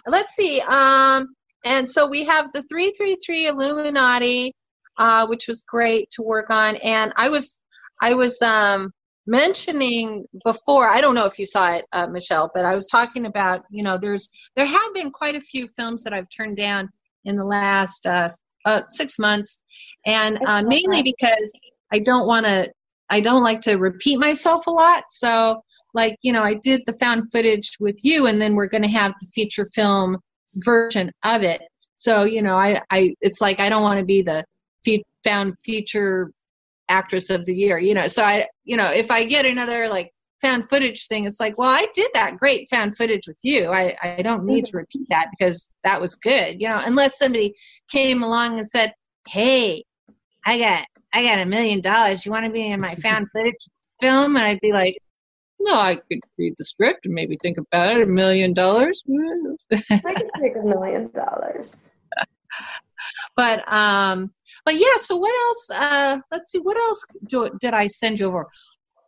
Let's see. Um, and so we have the 333 Illuminati, uh, which was great to work on. And I was, I was um, mentioning before. I don't know if you saw it, uh, Michelle, but I was talking about. You know, there's there have been quite a few films that I've turned down in the last uh, uh, six months, and uh, mainly because I don't want to. I don't like to repeat myself a lot. So like you know i did the found footage with you and then we're going to have the feature film version of it. So you know i i it's like i don't want to be the fe- found feature actress of the year you know? So i you know if i get another like found footage thing it's like well i did that great found footage with you. I i don't need to repeat that because that was good you know? Unless somebody came along and said hey i got i got a million dollars. You want to be in my found footage film? And i'd be like no, I could read the script and maybe think about it. A million dollars. I could take a million dollars. But um, but yeah. So what else? Uh, let's see. What else do, did I send you over?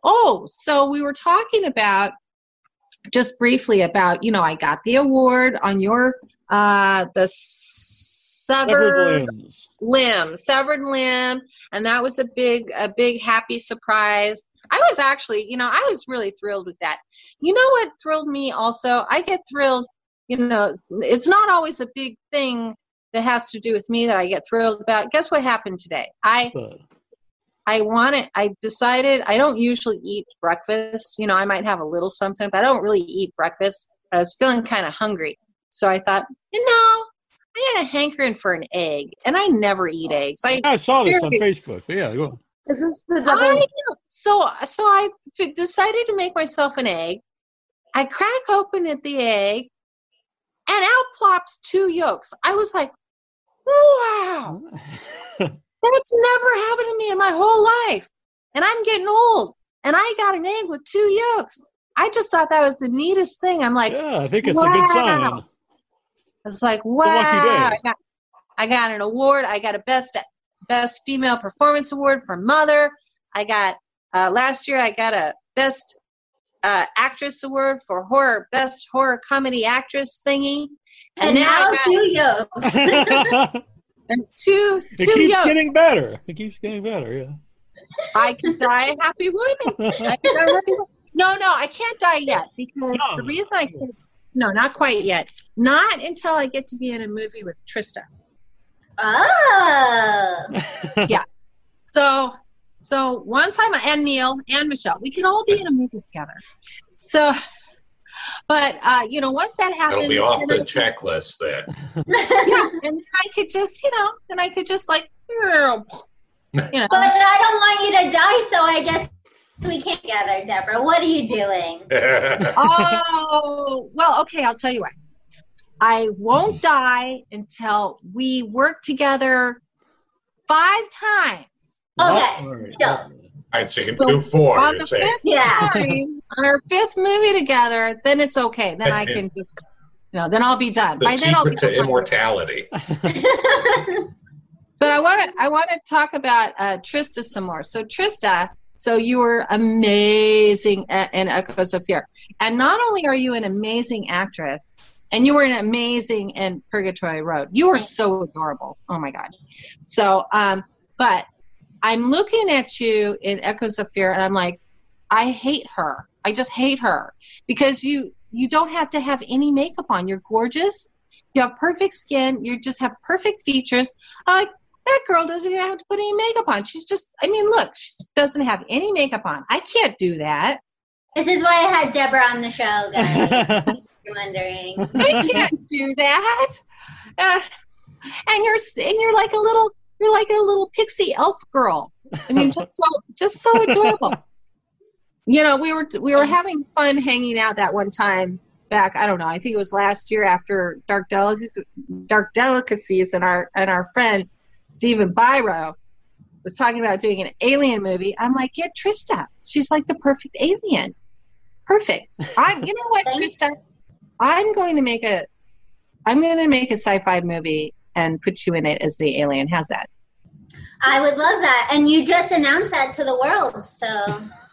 Oh, so we were talking about just briefly about you know I got the award on your uh the Severed severed limbs. Limb severed limb and that was a big a big happy surprise. I was actually you know i was really thrilled with that. You know what thrilled me also? I get thrilled you know it's, it's not always a big thing that has to do with me that i get thrilled about. Guess what happened today? I i wanted i decided i don't usually eat breakfast. You know i might have a little something but i don't really eat breakfast. I was feeling kind of hungry. So i thought you know I had a hankering for an egg, and I never eat oh. eggs. I, I saw this on Facebook. But yeah, go. Is this the I double? know. so so I f- decided to make myself an egg. I crack open at the egg, and out plops two yolks. I was like, "Wow, that's never happened to me in my whole life." And I'm getting old, and I got an egg with two yolks. I just thought that was the neatest thing. I'm like, yeah, I think it's a good sign. Wow. It's like wow! I got, I got an award. I got a best best female performance award for Mother. I got uh, last year. I got a best uh, actress award for horror best horror comedy actress thingy, And now I got two yolks. it and two two It keeps yolks. getting better. It keeps getting better. Yeah. I can die a happy woman. I can die a happy woman. No, no, I can't die yet because No. the reason I can't. No, not quite yet. Not until I get to be in a movie with Trista. oh. Yeah. So, so once I'm and Neal and Michelle, we can all be in a movie together. So, But uh, you know, once that happens, It'll be off the I- checklist there. yeah, and I could just, you know, then I could just like, you know, But I don't want you to die, so I guess we can't together, Debra. What are you doing? oh, well, okay, I'll tell you what. I won't die until we work together five times. Okay. So, I'd say you can So, do four. on the saying. fifth Yeah. time, on our fifth movie together, then it's okay. Then I can just, you know, then I'll be done. The By then I'll be secret to done. immortality. But I want to I want to talk about uh, Trista some more. So Trista, so you were amazing at, in Echoes of Fear, and not only are you an amazing actress, and you were an amazing in Purgatory Road. You were so adorable. Oh my god. So, um, but I'm looking at you in Echoes of Fear, and I'm like, I hate her. I just hate her because you you don't have to have any makeup on. You're gorgeous. You have perfect skin. You just have perfect features. I'm like that girl doesn't even have to put any makeup on. She's just, I mean, look, she doesn't have any makeup on. I can't do that. this is why I had Debra on the show, guys. wondering. I can't do that. Uh, and you're and you're like a little, you're like a little pixie elf girl. I mean, just so, just so adorable. You know, we were we were having fun hanging out that one time back. I don't know. I think it was last year after Dark Delicacies, Dark Delicacies, and our and our friend Stephen Byro was talking about doing an alien movie. I'm like, get Trista. She's like the perfect alien. Perfect. I'm. You know what, Trista? I'm going to make a. I'm going to make a sci-fi movie and put you in it as the alien. How's that? I would love that. And you just announced that to the world, so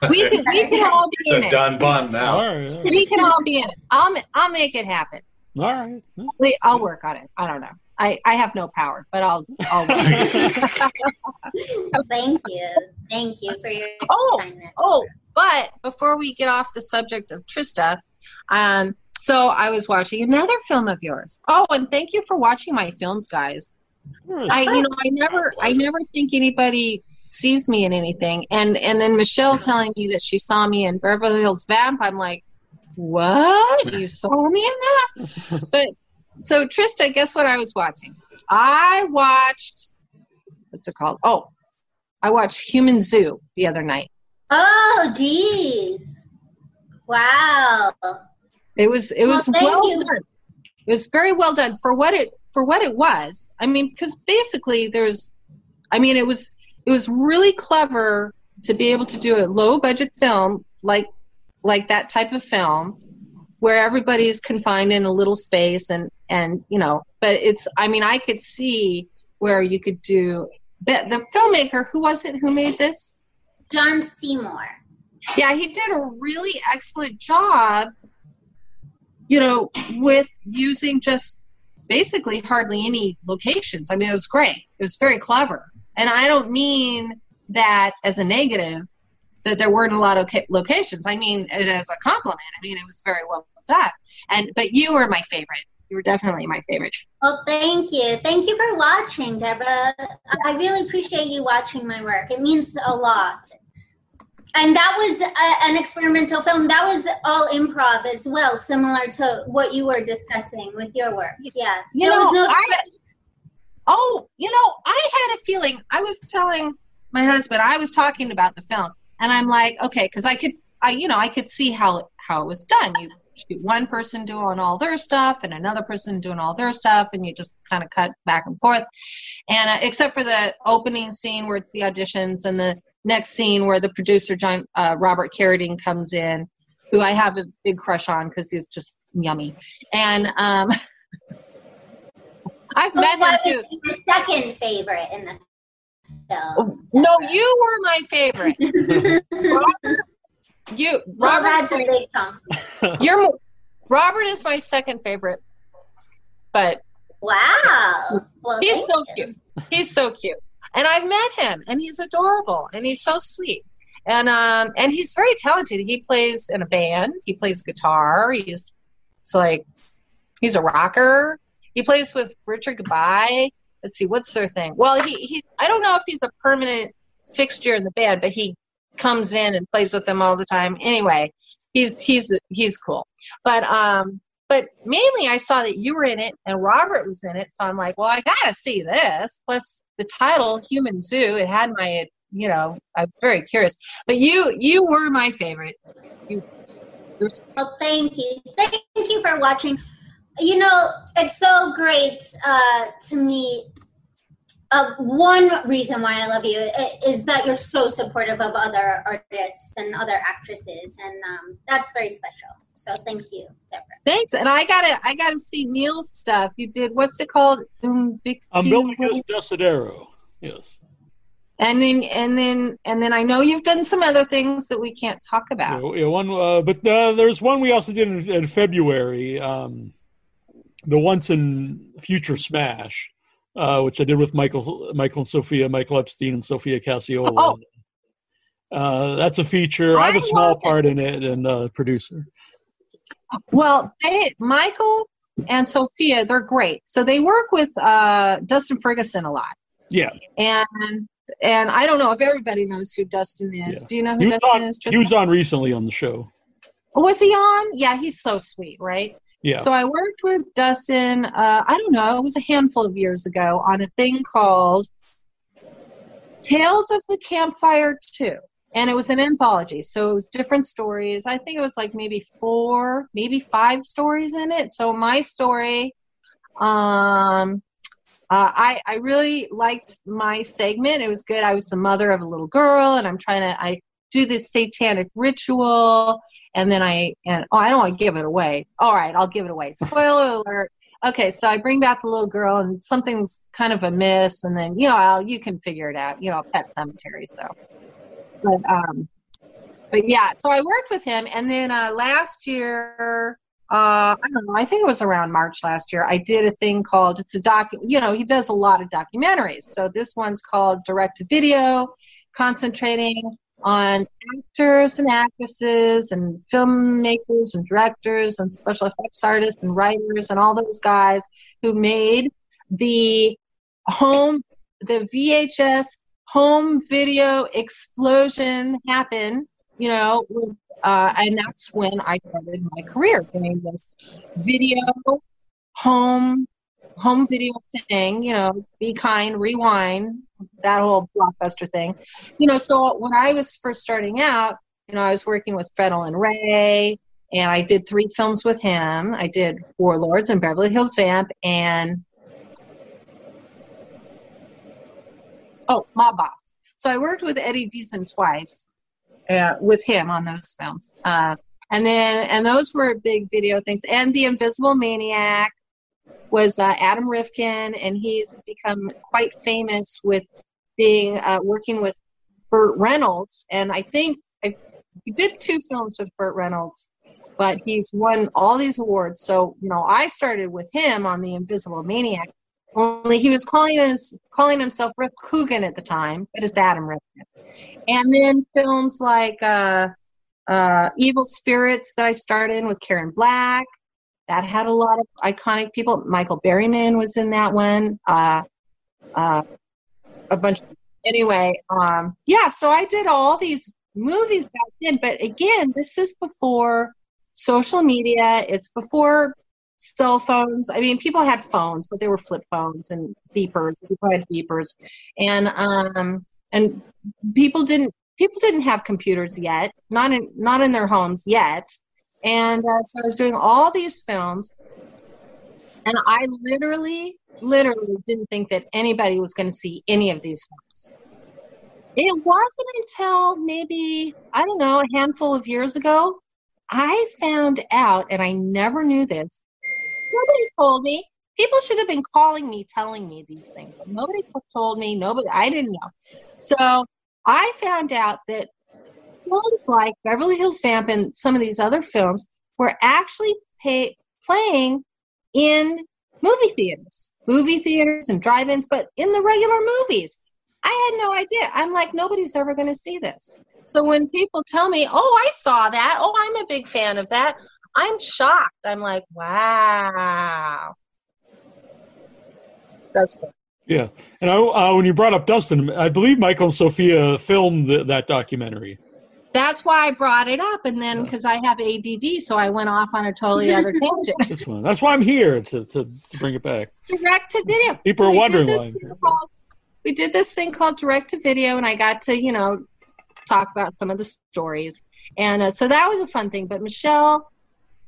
We can, we can all be in It's a it. done bun now. All right. We can all be in it. I'll I'll make it happen. All right. Lee, I'll work on it. I don't know. I, I have no power, but I'll I'll. thank you. Thank you for your Oh, kindness. oh, but before we get off the subject of Trista, um, so I was watching another film of yours. Oh, and thank you for watching my films, guys. Hmm. I you know I never I never think anybody sees me in anything, and and then Michelle telling me that she saw me in Beverly Hills Vamp. I'm like, what? You saw me in that? But so Trista, guess what I was watching? I watched what's it called? Oh, I watched Human Zoo the other night. Oh, geez. Wow. It was it was Well, well done. It was very well done for what it for what it was. I mean, because basically there's, I mean, it was it was really clever to be able to do a low budget film like like that type of film where everybody's confined in a little space and and you know but it's i mean i could see where you could do the, the filmmaker who was it who made this John Seymour. yeah, he did a really excellent job, you know, with using just basically hardly any locations. I mean, it was great. It was very clever. And I don't mean that as a negative, that there weren't a lot of locations. I mean it as a compliment. I mean, it was very well done. And but you were my favorite. You were definitely my favorite. Well, thank you. Thank you for watching, Debra. I really appreciate you watching my work. It means a lot. And that was a, an experimental film. That was all improv as well, similar to what you were discussing with your work. Yeah. You there know, was no I- Oh, you know, I had a feeling. I was telling my husband, I was talking about the film, and I'm like, okay, because I could, I, you know, I could see how how it was done. You shoot one person doing all their stuff, and another person doing all their stuff, and you just kind of cut back and forth. And uh, except for the opening scene where it's the auditions, and the next scene where the producer John uh, Robert Carradine comes in, who I have a big crush on because he's just yummy, and um. I've So met him what too. your second favorite in the film? No, you were my favorite. you, Well, that's a big compliment. you're Robert is my second favorite, but Wow. Well, he's so you. cute. He's so cute, and I've met him, and he's adorable, and he's so sweet, and um, and he's very talented. He plays in a band. He plays guitar. He's it's like he's a rocker. He plays with Richard Goodbye. Let's see, what's their thing? Well, he he. I don't know if he's a permanent fixture in the band, but he comes in and plays with them all the time. Anyway, he's he's he's cool. But um, but mainly I saw that you were in it and Robert was in it, so I'm like, well, I gotta see this. Plus the title, Human Zoo, it had my you know, I was very curious. But you you were my favorite. You, you're Oh, thank you. Thank you for watching. You know, it's so great uh, to me. Uh, one reason why I love you is that you're so supportive of other artists and other actresses, and um, that's very special. So thank you, Debra. Thanks, and I gotta I gotta see Neal's stuff. You did what's it called? Umbicu- Umbilicus Desidero. Yes. And then and then and then I know you've done some other things that we can't talk about. Yeah, yeah, one, uh, but uh, there's one we also did in, in February. Um, the Once and Future Smash, uh, which I did with Michael, Michael and Sophia, Michael Epstein and Sophia Cacciola. Oh. Uh, that's a feature. I have a small love it. part in it and uh, producer. Well, they, Michael and Sophia, they're great. So they work with uh, Dustin Ferguson a lot, Yeah, and and I don't know if everybody knows who Dustin is. Yeah. Do you know who Dustin on, is? he was on recently on the show. Was he on? Yeah, he's so sweet, right? Yeah, So I worked with Dustin. Uh, I don't know. It was a handful of years ago on a thing called Tales of the Campfire Two, and it was an anthology. So it was different stories. I think it was like maybe four, maybe five stories in it. So my story, um, uh, I I really liked my segment. It was good. I was the mother of a little girl, and I'm trying to I do this satanic ritual, and then I and oh I don't want to give it away. All right, I'll give it away. Spoiler alert. Okay, so I bring back the little girl, and something's kind of amiss, and then you know I'll, you can figure it out. You know, Pet Sematary. So, but um, but yeah, so I worked with him, and then uh, last year, uh, I don't know, I think it was around March last year, I did a thing called it's a doc. You know, he does a lot of documentaries. So this one's called Direct to Video, concentrating on actors and actresses and filmmakers and directors and special effects artists and writers and all those guys who made the home the VHS home video explosion happen, you know, with, uh, and that's when I started my career doing this video home home video thing, you know, be kind, rewind, that whole blockbuster thing. You know, so when I was first starting out, you know, I was working with Fred Olen Ray, and I did three films with him. I did Warlords and Beverly Hills Vamp and oh, Mob Boss. So I worked with Eddie Deezen twice uh, with him on those films. Uh, and then, and those were big video things. And The Invisible Maniac was uh, Adam Rifkin, and he's become quite famous with being uh, working with Burt Reynolds. And I think I did two films with Burt Reynolds, but he's won all these awards. So you know, I started with him on The Invisible Maniac. Only he was calling his calling himself Rif Coogan at the time, but it's Adam Rifkin. And then films like uh, uh, Evil Spirits that I starred in with Karen Black. That had a lot of iconic people. Michael Berryman was in that one. Uh, uh, a bunch. Anyway, um, yeah. So I did all these movies back then. But again, this is before social media. It's before cell phones. I mean, people had phones, but they were flip phones and beepers. People had beepers, and um, and people didn't people didn't have computers yet, not in not in their homes yet. And uh, so I was doing all these films, and I literally, literally didn't think that anybody was going to see any of these films. It wasn't until maybe I don't know a handful of years ago I found out, and I never knew this. Nobody told me. People should have been calling me, telling me these things. Nobody told me. Nobody. I didn't know. So I found out that films like Beverly Hills Vamp and some of these other films were actually pay, playing in movie theaters, movie theaters and drive-ins, but in the regular movies. I had no idea. I'm like, nobody's ever going to see this. So when people tell me, oh, I saw that, oh, I'm a big fan of that, I'm shocked. I'm like, wow. That's cool. Yeah, and I, uh, when you brought up Dustin, I believe Michael and Sophia filmed th- that documentary. That's why I brought it up. And then because I have ADD, so I went off on a totally other tangent. That's fine. That's why I'm here to, to, to bring it back. direct to video. People So are we did wondering this why thing called- We did this thing called direct to video, and I got to, you know, talk about some of the stories. And uh, so that was a fun thing. But Michelle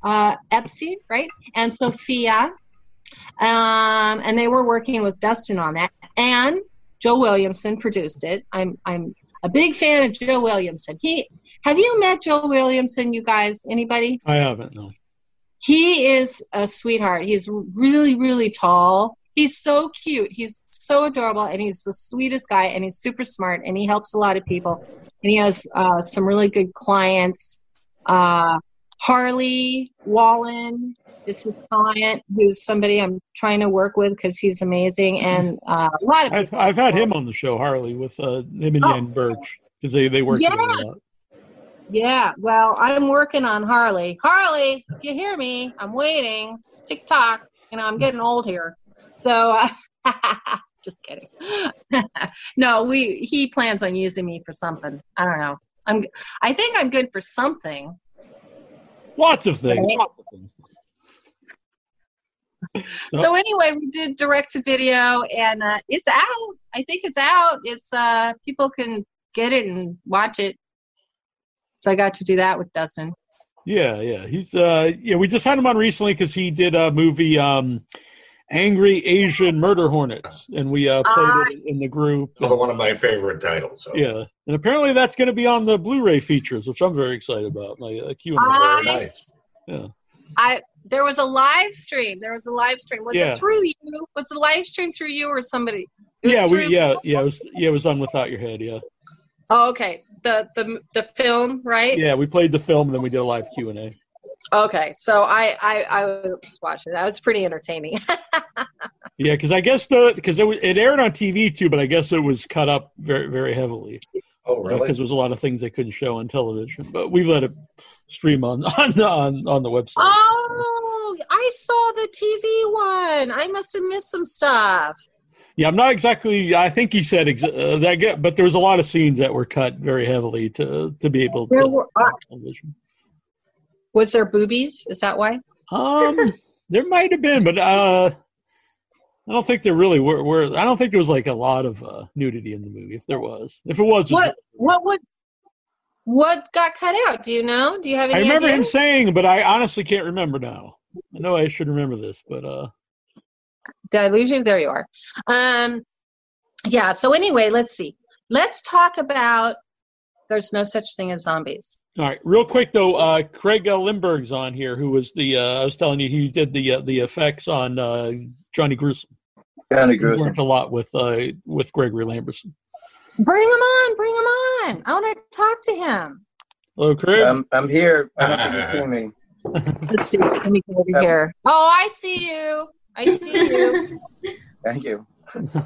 uh, Epstein, right, and Sophia, um, and they were working with Dustin on that. And Joe Williamson produced it. I'm I'm a big fan of Joe Williamson. He have you met Joe Williamson? You guys, anybody? I haven't, no. He is a sweetheart. He's really, really tall. He's so cute. He's so adorable, and he's the sweetest guy. And he's super smart, and he helps a lot of people. And he has uh, some really good clients. Uh, Harley Wallen this is his client, who's somebody I'm trying to work with because he's amazing, and uh, a lot of I've, I've had him on the show, Harley, with uh, him and Oh. Yen Birch, because they, they work together Yes. lot. Yeah, well, I'm working on Harley. Harley, if you hear me, I'm waiting. Tick tock. You know, I'm getting old here. So, uh, just kidding. no, we he plans on using me for something. I don't know. I'm. I think I'm good for something. Lots of things. Right. Lots of things. So anyway, we did direct to video, and uh, it's out. I think it's out. It's uh, people can get it and watch it. So I got to do that with Dustin. Yeah, yeah. He's uh yeah, we just had him on recently because he did a movie um Angry Asian Murder Hornets and we uh played Ah. it in the group. Another one of my favorite titles. So. Yeah. And apparently that's gonna be on the Blu-ray features, which I'm very excited about. Like uh, Q and I- nice. Yeah. I there was a live stream. There was a live stream. Was Yeah. it through you? Was the live stream through you or somebody? Yeah, we yeah, yeah, it was yeah, it was on without your head, yeah. Oh, okay. The the the film, right? Yeah, we played the film and then we did a live Q and A. Okay. So I I I was watching. That was pretty entertaining. Yeah, because I guess the because it, was- it aired on TV too, but I guess it was cut up very very heavily. Oh, really? Because there was a lot of things they couldn't show on television, but we let it stream on on the, on, on the website. oh, I saw the TV one. I must have missed some stuff. Yeah, I'm not exactly. I think he said ex- uh, that, get, but there was a lot of scenes that were cut very heavily to to be able to. There were, uh, television. was there boobies? Is that why? Um, there might have been, but uh, I don't think there really were. were I don't think there was like a lot of uh, nudity in the movie. If there was, if it was, What what would what got cut out? Do you know? Do you have any? I remember idea? him saying, but I honestly can't remember now. I know I should remember this, but uh, Did I lose you? There you are. Um, yeah. So anyway, let's see. Let's talk about. There's no such thing as zombies. All right, real quick though, uh, Craig uh, Lindbergh's on here, who was the uh, I was telling you he did the uh, the effects on uh, Johnny Gruesome. Johnny Gruesome. worked a lot with uh, with Gregory Lamberson. Bring him on. Bring him on. I want to talk to him. Hello, Craig. I'm, I'm here. I don't think you see me. Let's see. Let me go over here. Oh, I see you. I see you. Thank you.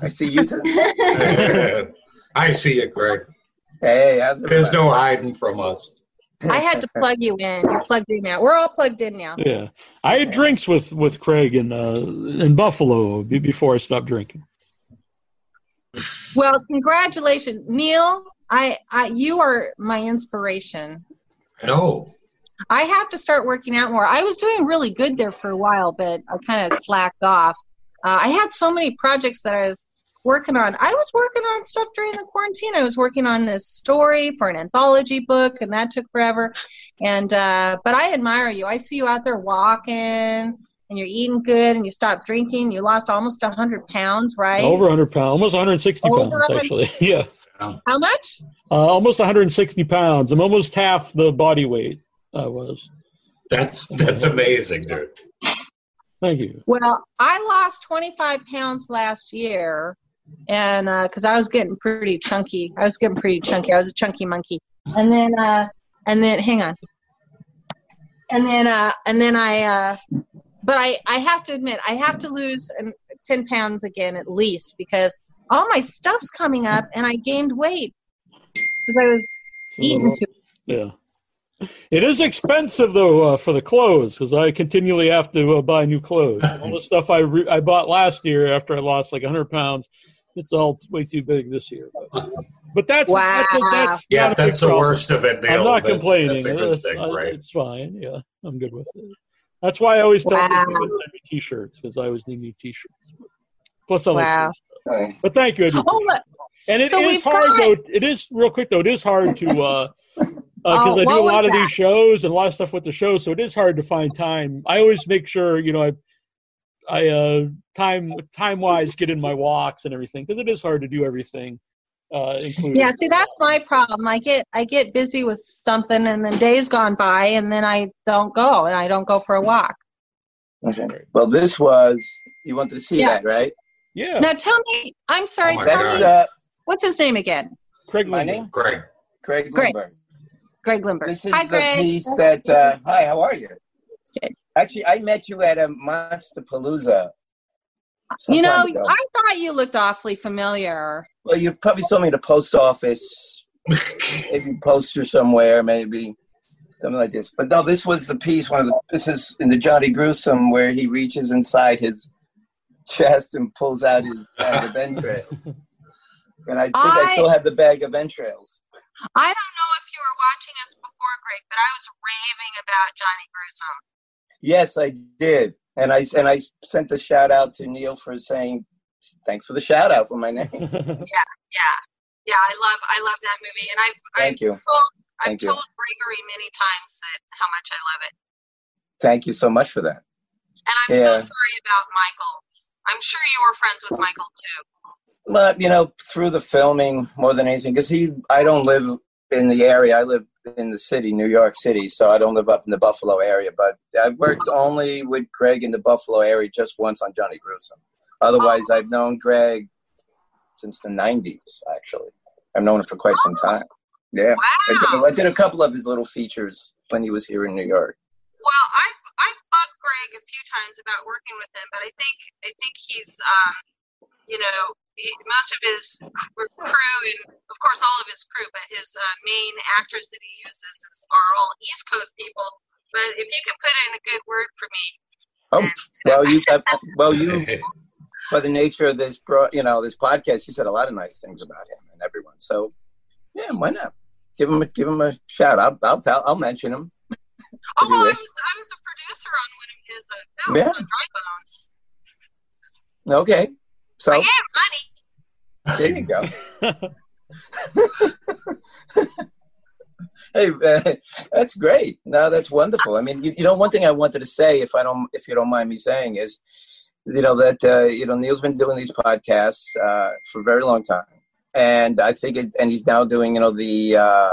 I see you too. I see you, Greg. Hey, how's it? There's no hiding from us. I had to plug you in. You're plugged in now. We're all plugged in now. Yeah, I had drinks with with Craig in uh, in Buffalo before I stopped drinking. Well, congratulations, Neal. I, I, you are my inspiration. No. I have to start working out more. I was doing really good there for a while, but I kind of slacked off. Uh, I had so many projects that I was working on. I was working on stuff during the quarantine. I was working on this story for an anthology book, and that took forever. And uh, but I admire you. I see you out there walking, and you're eating good, and you stopped drinking. You lost almost hundred pounds, right? Over 100 pounds, almost 160 Over pounds 100 actually. yeah, How much? uh, almost 160 pounds. I'm almost half the body weight I was. That's that's amazing, dude. Thank you. Well, I lost 25 pounds last year, and because I was getting pretty chunky, I was getting pretty chunky. I was a chunky monkey, and then, uh, and then, hang on, and then, uh, and then I, uh, but I, I have to admit, I have to lose um, 10 pounds again at least because all my stuff's coming up, and I gained weight because I was eating too. Yeah. It is expensive though uh, for the clothes because I continually have to uh, buy new clothes. all the stuff I re- I bought last year after I lost like 100 pounds, it's all way too big this year. But, But that's Wow. that's, a, that's Yeah, not if a big that's the problem. worst of it, Neal, I'm not that's- complaining. that's a good It's- thing, I- right? It's fine. Yeah, I'm good with it. That's why I always tell Wow. people to send me t-shirts because I always need new t-shirts. Plus, I like Wow. free stuff. But thank you, Oh, and it is So we've hard got- though. It is real quick though. It is hard to uh because Oh, I do a lot of that? these shows and a lot of stuff with the show, so it is hard to find time. I always make sure you know I I uh time time wise get in my walks and everything because it is hard to do everything. Uh, Yeah, see, that's my problem. I get I get busy with something, and then days gone by, and then I don't go, and I don't go for a walk. Okay. Well, this was you wanted to see Yeah. that, right? Yeah. Now tell me, I'm sorry, Oh tell me, uh, what's his name again? Craig My Lindbergh. name? Greg. Craig Greg. Lindbergh. Greg Lindbergh. This is Hi, the Greg. piece that. Uh, hi, how are you? Actually, I met you at a Monsterpalooza. You know, ago. I thought you looked awfully familiar. Well, you probably saw me at the post office, maybe poster somewhere, maybe something like this. But no, this was the piece. One of the this is in the Johnny Gruesome where he reaches inside his chest and pulls out his bag of entrails. And I think I, I- still have the bag of entrails. I don't know if you were watching us before, Greg, but I was raving about Johnny Gruesome. Yes, I did, and I and I sent a shout out to Neal for saying thanks for the shout out for my name. Yeah, yeah, yeah. I love, I love that movie, and I've, Thank I've you. told, I've Thank you. told Gregory many times that how much I love it, Thank you so much for that. and I'm Yeah. so sorry about Michael. I'm sure you were friends with Michael too. But you know, through the filming more than anything, because he, I don't live in the area. I live in the city, New York City, so I don't live up in the Buffalo area. But I've worked only with Greg in the Buffalo area just once on Johnny Gruesome. Otherwise, I've known Greg since the '90s. Actually, I've known him for quite some time. Yeah, I, did, did a couple of his little features when he was here in New York. Well, I've I've bugged Greg a few times about working with him, but I think I think he's um, you know most of his crew and of course all of his crew, but his uh, main actors that he uses is, are all East Coast people. But if you can put in a good word for me, Oh, well, you, well, you, by the nature of this, bro, you know, this podcast, you said a lot of nice things about him and everyone. So, yeah, why not? Give him, a, give him a shout. I'll, I'll tell, I'll mention him. oh, If you I was I was a producer on one of his uh, films Yeah. on Dry Bones. Okay, so I am money. there you go. hey, uh, that's great. No, that's wonderful. I mean, you, you know, one thing I wanted to say, if I don't, if you don't mind me saying, is, you know, that uh, you know Neal's been doing these podcasts uh, for a very long time, and I think, it, and he's now doing, you know, the, uh,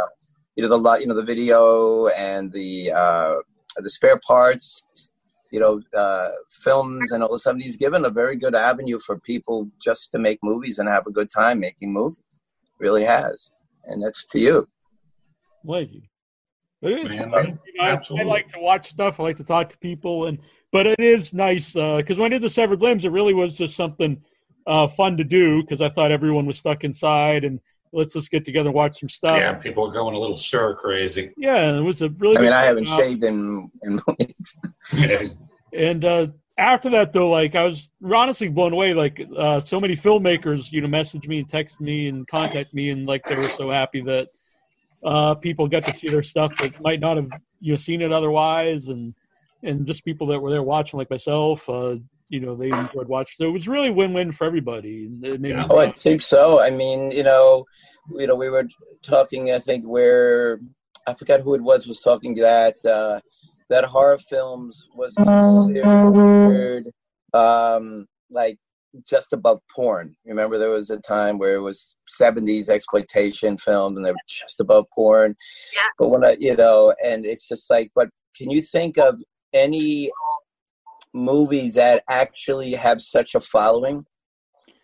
you know, the lot, you know, the video and the uh, the spare parts. You know, uh, films and all of a sudden he's given a very good avenue for people just to make movies and have a good time making movies. Really has, and that's to you. Thank you. It is Man, fun. man, You know, I, I like to watch stuff. I like to talk to people, and but it is nice because when I did the severed limbs, it really was just something uh, fun to do because I thought everyone was stuck inside and let's just get together and watch some stuff. Yeah, people are going a little stir crazy. Yeah, it was a really. I mean, I haven't job. shaved in in weeks. And uh, after that, though, like I was honestly blown away. Like uh, so many filmmakers, you know, messaged me and texted me and contact me, and like they were so happy that uh, people got to see their stuff that might not have you know seen it otherwise, and and just people that were there watching, like myself. Uh, you know, they enjoyed watching. So it was really win-win for everybody. Me Oh, I think so. I mean, you know, you know, we were talking. I think where I forgot who it was was talking that uh, that horror films was considered um, like just above porn. Remember, there was a time where it was '70s exploitation films, and they were just above porn. Yeah. But when I, you know, and it's just like, but can you think of any movies that actually have such a following?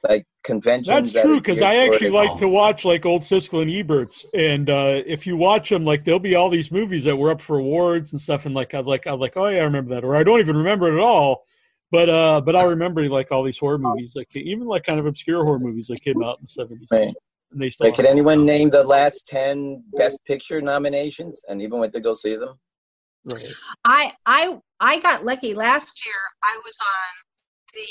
Like conventions. That's that true because I actually it? like to watch like old Siskel and Eberts, and uh, if you watch them, like there'll be all these movies that were up for awards and stuff, and like I'm like I'm like oh yeah I remember that, or I don't even remember it at all, but uh, but I'll remember like all these horror movies, like even like kind of obscure horror movies that came out in the seventies, Right. and they still Like, can anyone name the last ten Best Picture nominations, and even went to go see them? right. I I I got lucky last year. I was on the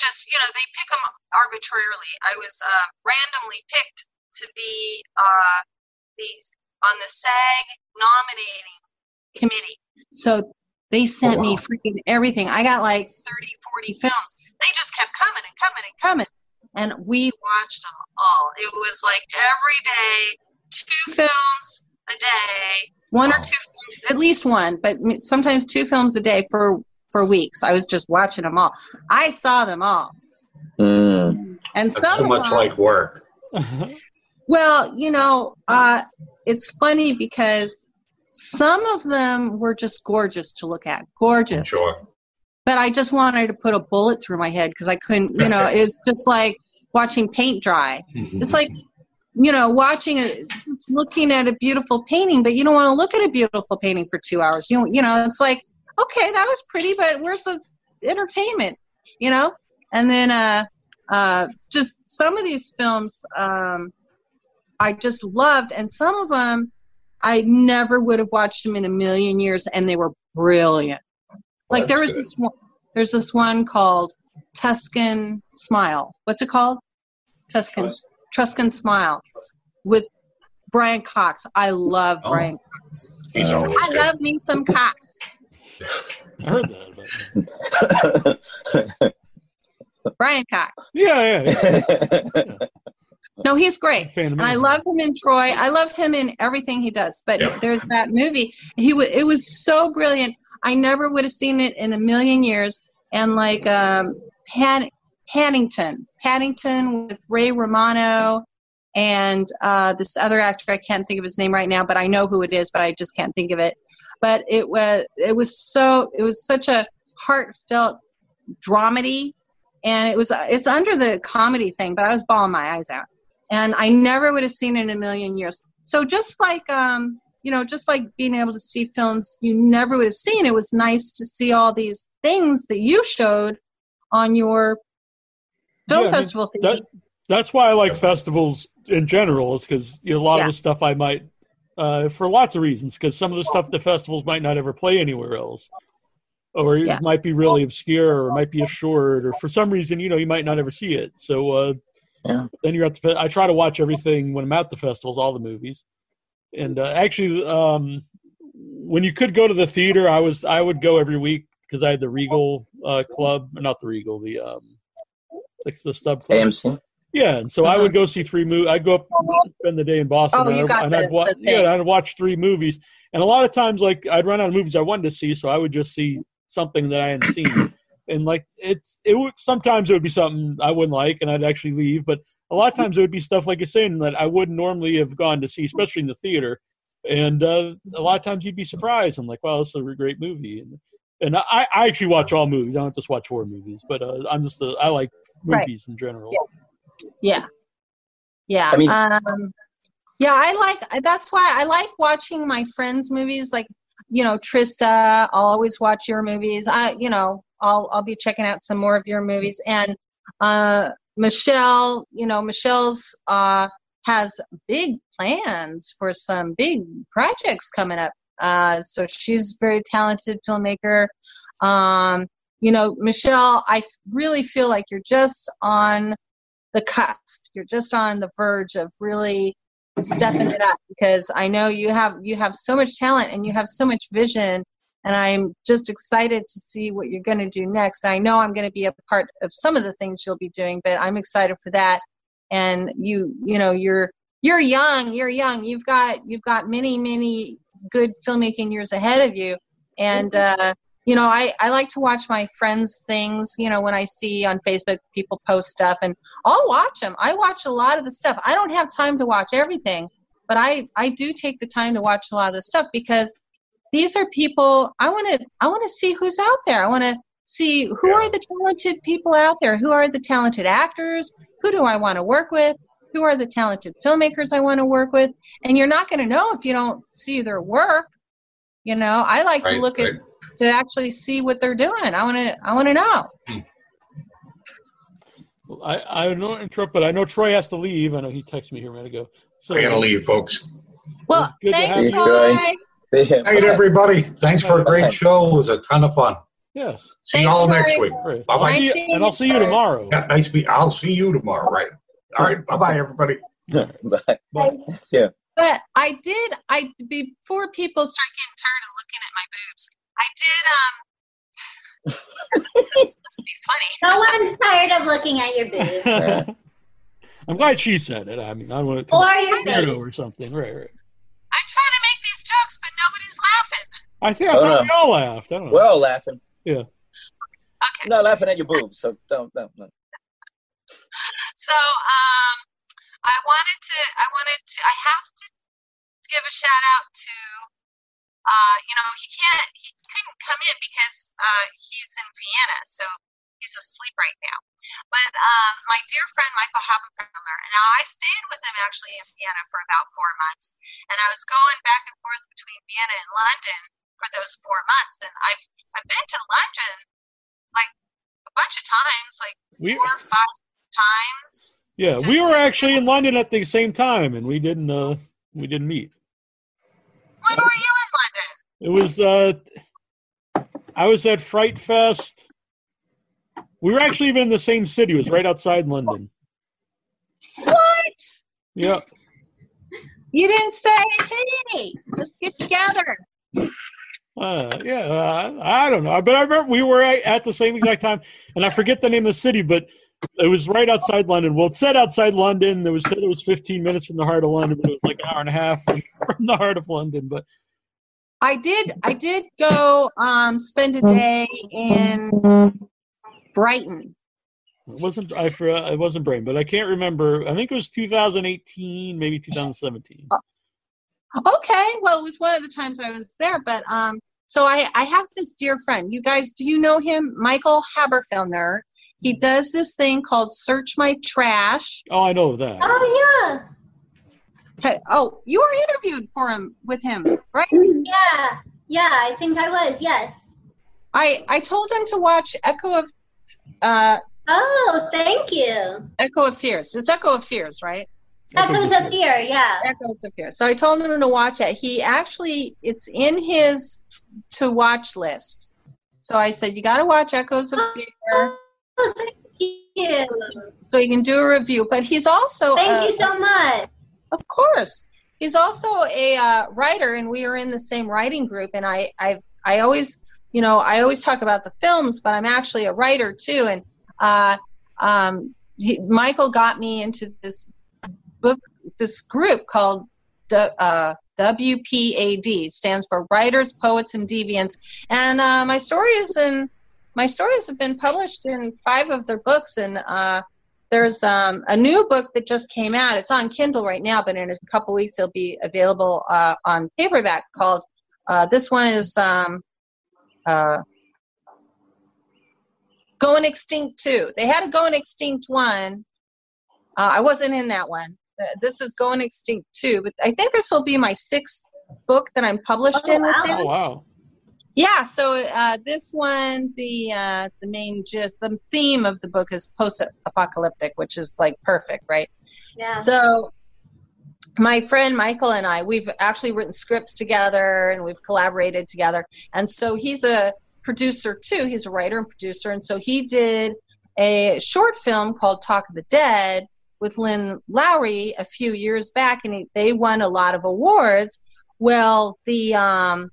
just you know they pick them arbitrarily. I was uh, randomly picked to be uh, the on the SAG nominating committee. So they sent me freaking everything. I got like 30, 40 films. They just kept coming and coming and coming. And we watched them all. It was like every day, two films a day, one or two films, at least one, but sometimes two films a day for for weeks. I was just watching them all. I saw them all. Mm. And some so much like work. well, you know, uh, it's funny because some of them were just gorgeous to look at, gorgeous. Sure. But I just wanted to put a bullet through my head because I couldn't, you know, it's just like watching paint dry. It's like, you know, watching it, looking at a beautiful painting, but you don't want to look at a beautiful painting for two hours. You, you know, it's like, okay, that was pretty, but where's the entertainment? You know, and then uh, uh, just some of these films um, I just loved, and some of them I never would have watched them in a million years, and they were brilliant. Like there was this one, there's this one called Tuscan Smile. What's it called? Tuscan Tuscan Smile with Brian Cox. I love Oh. Brian Cox. He's always I good. love me some Cox. I heard that. Brian Cox. Yeah, yeah. No, he's great. And I love him in Troy. I love him in everything he does. But Yeah. there's that movie. He w- it was so brilliant. I never would have seen it in a million years. And like um, Pan- Paddleton, Paddleton with Ray Romano and uh, this other actor. I can't think of his name right now, but I know who it is. But I just can't think of it. But it was it was so it was such a heartfelt dramedy and it was it's under the comedy thing but i was bawling my eyes out and i never would have seen it in a million years so just like um you know just like being able to see films you never would have seen it was nice to see all these things that you showed on your film Yeah, I mean, festival thing that, that's why I like festivals in general. Is because you know, a lot Yeah. of the stuff I might, uh, for lots of reasons, because some of the stuff the festivals might not ever play anywhere else, or it Yeah. might be really obscure, or might be a short, or for some reason, you know, you might not ever see it. So uh, Yeah. then you're at the. I try to watch everything when I'm at the festivals, all the movies, and uh, actually, um, when you could go to the theater, I was I would go every week because I had the Regal uh, Club, not the Regal, the um, the, the Stub Club. AMC. Yeah, and so I would go see three movies. I'd go up, spend the day in Boston, Oh, you and, got I, and the- I'd wa- the thing. yeah, I'd watch three movies. And a lot of times, like I'd run out of movies I wanted to see, so I would just see something that I hadn't seen. and like it's it would sometimes it would be something I wouldn't like, and I'd actually leave. But a lot of times it would be stuff like you're saying that I wouldn't normally have gone to see, especially in the theater. And uh, a lot of times you'd be surprised. I'm like, wow, this is a great movie. And and I, I actually watch all movies. I don't just watch horror movies, but uh, I'm just a, I like Right. movies in general. Yeah. Yeah. I mean- um, yeah, I like that's why I like watching my friends' movies like you know, Trista, I'll always watch your movies. I you know, I'll I'll be checking out some more of your movies and uh Michelle, you know, Michelle's uh has big plans for some big projects coming up. Uh so she's a very talented filmmaker. Um you know, Michelle, I really feel like you're just on the cusp. You're just on the verge of really stepping it up because I know you have you have so much talent and you have so much vision and I'm just excited to see what you're going to do next. I know I'm going to be a part of some of the things you'll be doing, but I'm excited for that. And you you know, you're you're young, you're young. You've got you've got many many good filmmaking years ahead of you and uh you know, I, I like to watch my friends' things, you know, when I see on Facebook people post stuff, and I'll watch them. I watch a lot of the stuff. I don't have time to watch everything, but I, I do take the time to watch a lot of the stuff because these are people I want to I want to see who's out there. I want to see who are the talented people out there. Who are the talented actors? Who do I want to work with? Who are the talented filmmakers I want to work with? And you're not going to know if you don't see their work. You know, I like to Right, look at right. To actually see what they're doing. I want to I want to know. I I don't interrupt, but I know Troy has to leave. I know he texted me here a minute ago. So I gotta leave, folks. Well, good to have. Troy. Good night, everybody. Thanks for a great show. It was a ton of fun. Yes. See you all next week. Right. Bye bye. see you- and I'll see you tomorrow. Yeah, nice. Be. I'll see you tomorrow. Right. All right. Bye bye, everybody. but, yeah. But I did. I before people start getting tired of looking at my boobs, I did. Um, it's supposed to be funny. No one's tired of looking at your boobs. I'm glad she said it. I mean, I want to Or your weirdo face. or something. Right, right. I'm trying to make these jokes, but nobody's laughing. I think I Oh, thought no. we all laughed. I don't know. We're all laughing. Yeah. Okay. Not laughing at your boobs, so don't, don't, don't. So um, I wanted to. I wanted to. I have to give a shout out to. Uh, you know, he can't. He couldn't come in because uh, he's in Vienna, so he's asleep right now. But um, my dear friend Michael Haberfelder, and now I stayed with him actually in Vienna for about four months, and I was going back and forth between Vienna and London for those four months, and I've I've been to London like a bunch of times, like We- four or five times. Yeah, we were actually in London at the same time, and we didn't. Uh, we didn't meet. When were you? It was. Uh, I was at Fright Fest. We were actually even in the same city. It was right outside London. What? Yeah. You didn't say, hey, let's get together. Uh, yeah, uh, I don't know, but I remember we were at, the same exact time, and I forget the name of the city, but it was right outside London. Well, it said outside London. There was said it was 15 minutes from the heart of London, but it was like an hour and a half from the heart of London. But I did. I did go um, spend a day in Brighton. it wasn't I for it wasn't Brain, but I can't remember. I think it was 2018, maybe 2017. Okay, well, it was one of the times I was there, but um, so I I have this dear friend. You guys, do you know him, Michael Haberfelder? He does this thing called Search My Trash. Oh, I know that. Oh yeah. Oh, you were interviewed for him with him, right? Yeah. Yeah, I think I was, yes. I I told him to watch Echo of uh Oh, thank you. Echo of Fears. It's Echo of Fears, right? Echoes of Fear, yeah. Echoes of Fear. So I told him to watch it. He actually, it's in his to watch list. So I said, you got to watch Echoes of Fear. Oh, thank you. So he can do a review. But he's also Thank uh, you so much. Of course, he's also a uh, writer, and we are in the same writing group. And I, I, I always, you know, I always talk about the films, but I'm actually a writer too. And uh, um, he, Michael got me into this book, this group called uh, WPAD, stands for Writers, Poets, and Deviants. And uh, my stories and my stories have been published in five of their books, and uh, there's um, a new book that just came out. It's on Kindle right now, but in a couple weeks it'll be available uh, on paperback. Called uh, this one is um, uh, Going Extinct Two. They had a Going Extinct one. Uh, I wasn't in that one. Uh, This is Going Extinct Two, but I think this will be my sixth book that I'm published in with them. Oh wow. Yeah, so uh, this one, the uh, the main gist, the theme of the book is post-apocalyptic, which is like perfect, right? Yeah. So my friend Michael and I, we've actually written scripts together and we've collaborated together. And so he's a producer too. He's a writer and producer, and so he did a short film called Talk of the Dead with Lynn Lowry a few years back, and he, they won a lot of awards. Well, the um,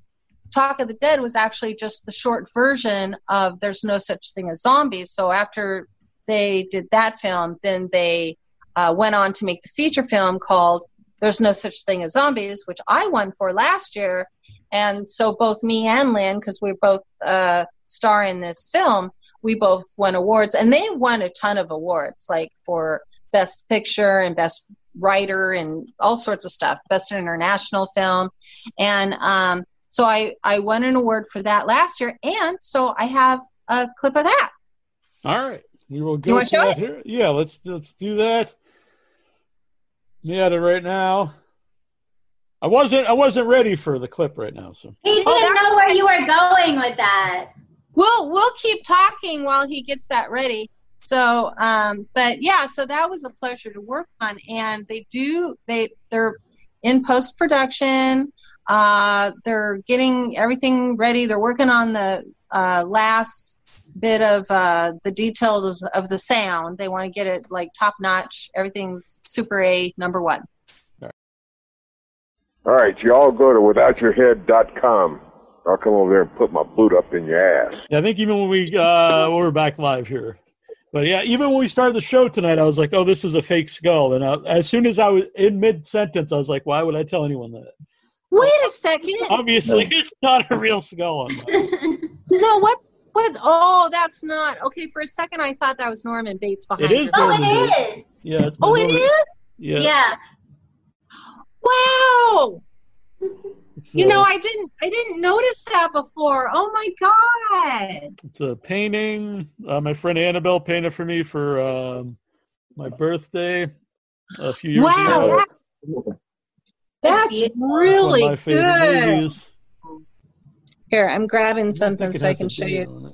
Talk of the Dead was actually just the short version of There's No Such Thing as Zombies. So after they did that film, then they uh, went on to make the feature film called There's No Such Thing as Zombies, which I won for last year. And so both me and Lynn, because we both uh, star in this film, we both won awards. And they won a ton of awards, like for Best Picture and Best Writer and all sorts of stuff, Best International Film. And um, so I, I won an award for that last year. And so I have a clip of that. All right, we will go wanna show that it? here. Yeah, let's let's do that. Yeah, to right now. I wasn't I wasn't ready for the clip right now, so He didn't Oh, know where you were going with that. We'll we'll keep talking while he gets that ready. So, um, but yeah, so that was a pleasure to work on, and they do they they're in post production. Uh, they're getting everything ready. They're working on the uh, last bit of uh, the details of the sound. They want to get it like top notch. Everything's super A number one. All right, you all go to withoutyourhead.com. I'll come over there and put my boot up in your ass. Yeah, I think even when we uh, we're back live here, but yeah, even when we started the show tonight, I was like, "Oh, this is a fake skull." And I, as soon as I was in mid sentence, I was like, "Why would I tell anyone that?" Wait a second. Obviously, it's not a real skull. No, what's what? Oh, that's not okay. For a second, I thought that was Norman Bates behind. It is her. Norman Bates. Yeah. It's Oh, Norman- is. Yeah. Yeah. Wow. It's, You know, I didn't I didn't notice that before. Oh my god. It's a painting. Uh, my friend Annabelle painted for me for um, my birthday a few years ago. Wow, ago. That's that's really One of my favorite good. movies. Here, I'm grabbing something so I can show you.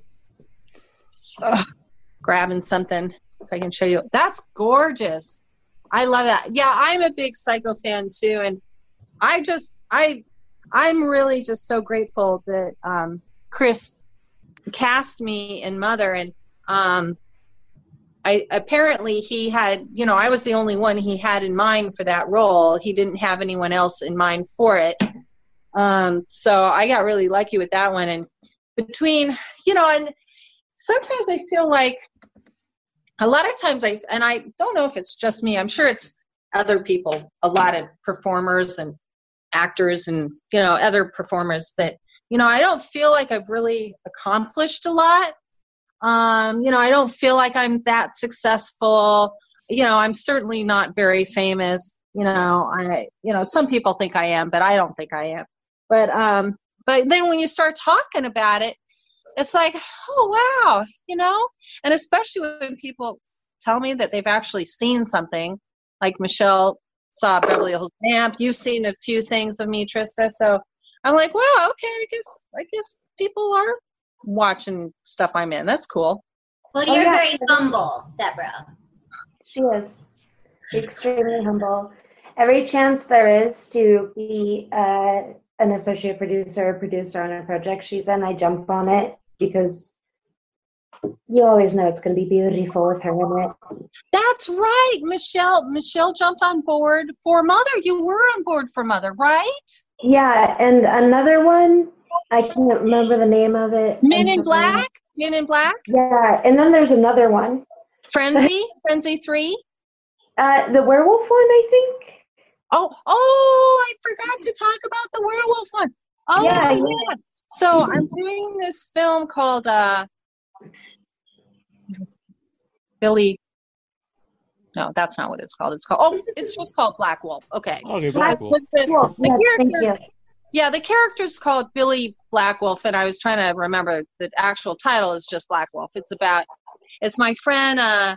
Ugh, grabbing something so I can show you. That's gorgeous. I love that. Yeah, I'm a big Psycho fan too, and I just I I'm really just so grateful that um, Chris cast me in Mother, and um, I apparently he had you know I was the only one he had in mind for that role. He didn't have anyone else in mind for it. Um, so I got really lucky with that one, and between you know and sometimes I feel like a lot of times I and I don't know if it's just me. I'm sure it's other people, a lot of performers and actors and you know other performers that you know I don't feel like I've really accomplished a lot. Um, you know, I don't feel like I'm that successful. You know, I'm certainly not very famous. You know, I you know some people think I am, but I don't think I am. But um, but then when you start talking about it, it's like, oh wow, you know, and especially when people tell me that they've actually seen something, like Michelle saw Beverly Hills Vamp. You've seen a few things of me, Trista. So I'm like, wow, okay, I guess I guess people are watching stuff I'm in. That's cool. Well, Oh, you're yeah. very humble, Debra. She is extremely humble. Every chance there is to be uh, an associate producer or producer on a project she's in, I jump on it because you always know it's going to be beautiful with her in it. That's right, Michelle. Michelle jumped on board for Mother. You were on board for Mother, right? Yeah, and another one, I can't remember the name of it. Men in Black. Men in Black. Yeah, and then there's another one. Frenzy. Frenzy Three. Uh, the werewolf one, I think. Oh, oh, I forgot to talk about the werewolf one. Oh, Yeah, yeah. yeah. So I'm doing this film called uh, Billy. No, that's not what it's called. It's called. Oh, it's just called Black Wolf. Okay. Okay, Black Black Wolf. The- Wolf. the Yes, thank character- you. Yeah, the character's called Billy Black Wolf, and I was trying to remember the actual title is just Black Wolf. It's about it's my friend uh,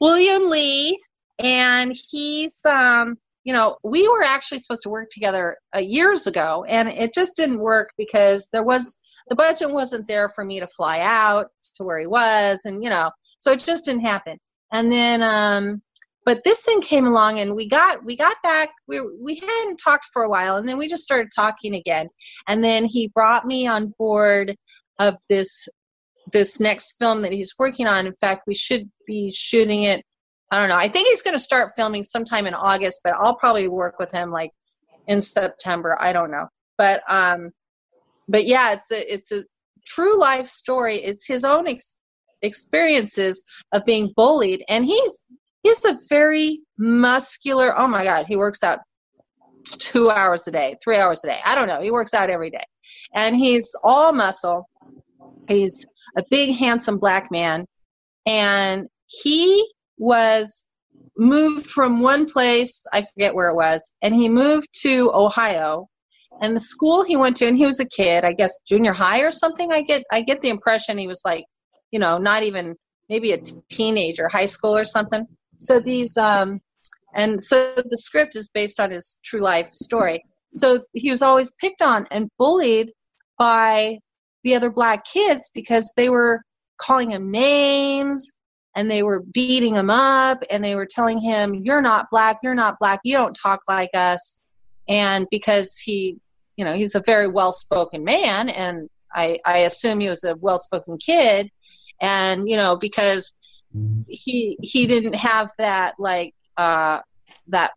William Lee, and he's um you know we were actually supposed to work together uh, years ago, and it just didn't work because there was the budget wasn't there for me to fly out to where he was, and you know so it just didn't happen. And then um but this thing came along and we got we got back we we hadn't talked for a while and then we just started talking again. And then he brought me on board of this this next film that he's working on. In fact we should be shooting it. I don't know. I think he's going to start filming sometime in august but i'll probably work with him like in september. I don't know. But um but yeah it's a it's a true life story. It's his own ex- experiences of being bullied and he's he's a very muscular oh my god he works out two hours a day three hours a day. I don't know. He works out every day. And he's all muscle. He's a big handsome black man. And he was moved from one place i forget where it was and he moved to ohio. And the school he went to and he was a kid i guess junior high or something i get i get the impression he was like you know not even maybe a teenager high school or something so these um and so the script is based on his true life story. So he was always picked on and bullied by the other black kids because they were calling him names and they were beating him up and they were telling him you're not black you're not black you don't talk like us. And because he you know he's a very well spoken man and i i assume he was a well spoken kid and you know because he he didn't have that like uh that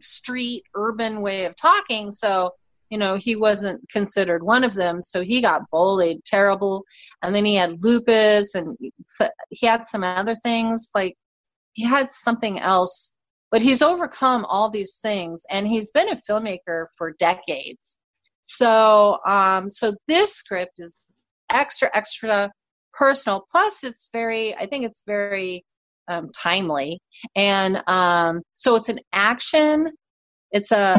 street urban way of talking. So you know he wasn't considered one of them. So he got bullied terrible. And then he had lupus and he had some other things. Like he had something else. But he's overcome all these things. And he's been a filmmaker for decades. So um so this script is extra extra personal. Plus it's very i think it's very um, timely. And um so it's an action it's a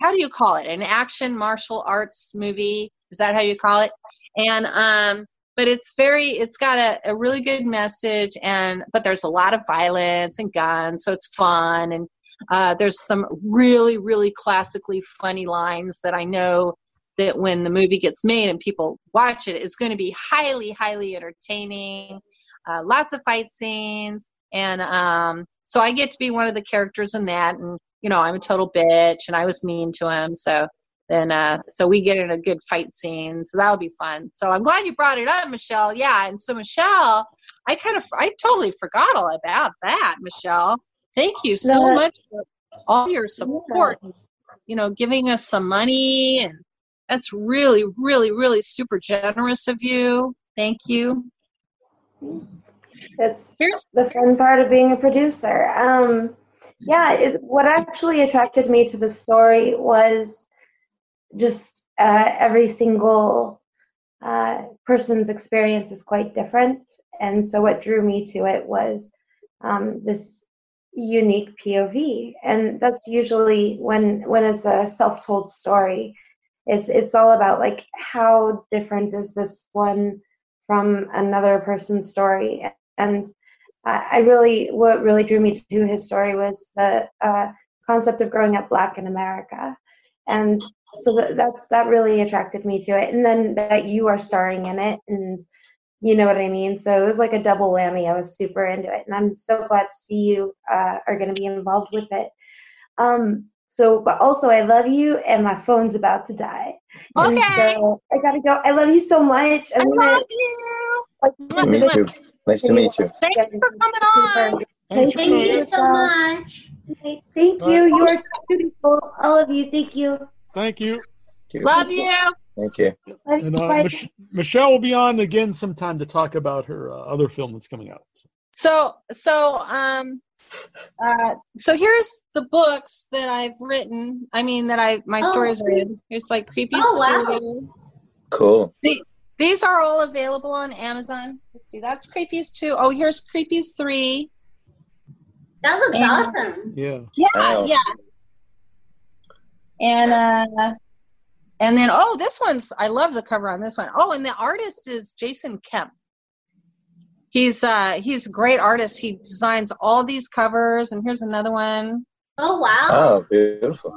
how do you call it? An action martial arts movie? Is that how you call it? And um but it's very it's got a, a really good message and but there's a lot of violence and guns so it's fun. And uh, there's some really really classically funny lines that i know that when the movie gets made and people watch it it's going to be highly highly entertaining uh, lots of fight scenes and um, so i get to be one of the characters in that and you know i'm a total bitch and i was mean to him so then uh, so we get in a good fight scene so that'll be fun. So i'm glad you brought it up michelle. Yeah and so michelle i kind of i totally forgot all about that michelle. Thank you so much for all your support and you know giving us some money and that's really really really super generous of you thank you It's the fun part of being a producer. Um, yeah, it, what actually attracted me to the story was just uh, every single uh, person's experience is quite different. And so, what drew me to it was um, this unique POV, and that's usually when when it's a self-told story. It's it's all about like how different is this one from another person's story, and I really what really drew me to his story was the uh, concept of growing up black in America, and so that's that really attracted me to it. And then that you are starring in it, and you know what I mean. So it was like a double whammy. I was super into it, and I'm so glad to see you uh, are going to be involved with it. Um, so, but also I love you, and my phone's about to die. And Okay. so I gotta go. I love you so much. I'm I gonna, love you. To meet you. Nice to meet you. Thanks for coming on. Thank Thank you so much. Thank you. You are so beautiful. All of you. Thank you. Thank you. Love you. Thank you. And uh, Mich- Michelle will be on again sometime to talk about her uh, other film that's coming out. So so so, um uh so here's the books that I've written. I mean that I my Oh. stories are in. Here's like Creepies Oh, wow. Cool. The- these are all available on Amazon. Let's see, that's Creepies 2. Oh, here's Creepies 3. That looks And- awesome. Yeah. Yeah, Wow. yeah. And uh and then oh, this one's I love the cover on this one. Oh, and the artist is Jason Kemp. He's uh he's a great artist. He designs all these covers and here's another one. Oh wow. Oh, beautiful.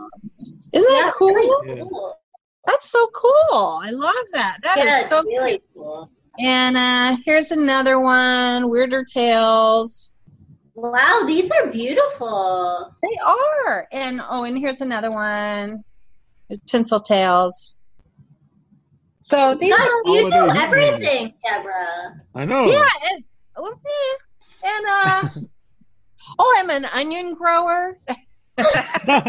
Isn't that cool? really cool. That's so cool. I love that. That is Yeah, it's so really cool. And uh here's another one, Weirder Tales. Wow, these are beautiful. They are. And oh, and here's another one. There's Tinsel Tales. So these God, are you Holiday do everything, Debra. I know. Yeah, and, and uh, oh, I'm an onion grower. I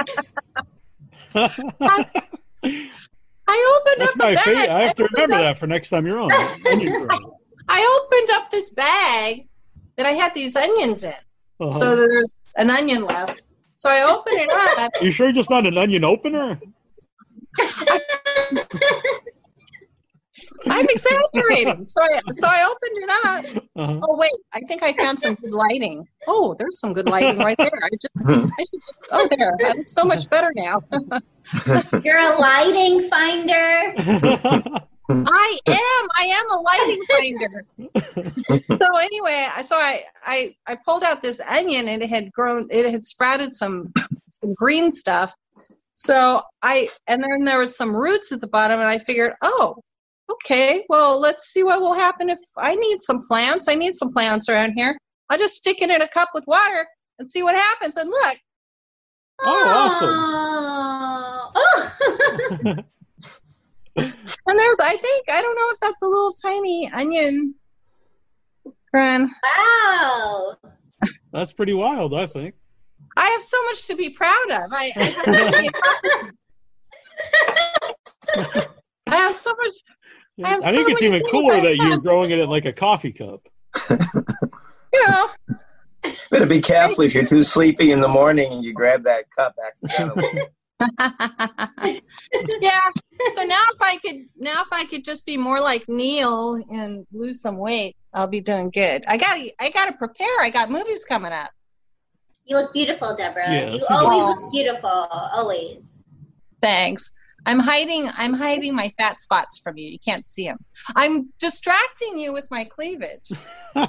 opened That's up my a bag. favorite. I have to opened remember up- that for next time you're on. Onion I opened up this bag that I had these onions in. Uh-huh. So there's an onion left. So I opened it up. you sure you're just not an onion opener? I'm exaggerating. So I so I opened it up. Uh-huh. Oh wait, I think I found some good lighting. Oh, there's some good lighting right there. I just, I should, oh there, I look so much better now. You're a lighting finder. I am. I am a lighting finder. so anyway, I so I, I I pulled out this onion and it had grown. It had sprouted some some green stuff. So I and then there was some roots at the bottom, and I figured, oh, okay, well let's see what will happen if I need some plants. I need some plants around here. I'll just stick it in a cup with water and see what happens. And look, Oh, Oh. and there's I think I don't know if that's a little tiny onion Corinne. Wow. That's pretty wild, I think. I have so much to be proud of. I, I have so many. I have so much. I, have I think so it's even cooler that you're done. growing it in like a coffee cup. You know, Better be careful if you're too sleepy in the morning and you grab that cup accidentally. yeah. So now if I could now if I could just be more like Neal and lose some weight, I'll be doing good. I got to I got to prepare. I got movies coming up. You look beautiful, Debra. Yeah, you always does. look beautiful. Always. Thanks. I'm hiding I'm hiding my fat spots from you. You can't see them. I'm distracting you with my cleavage.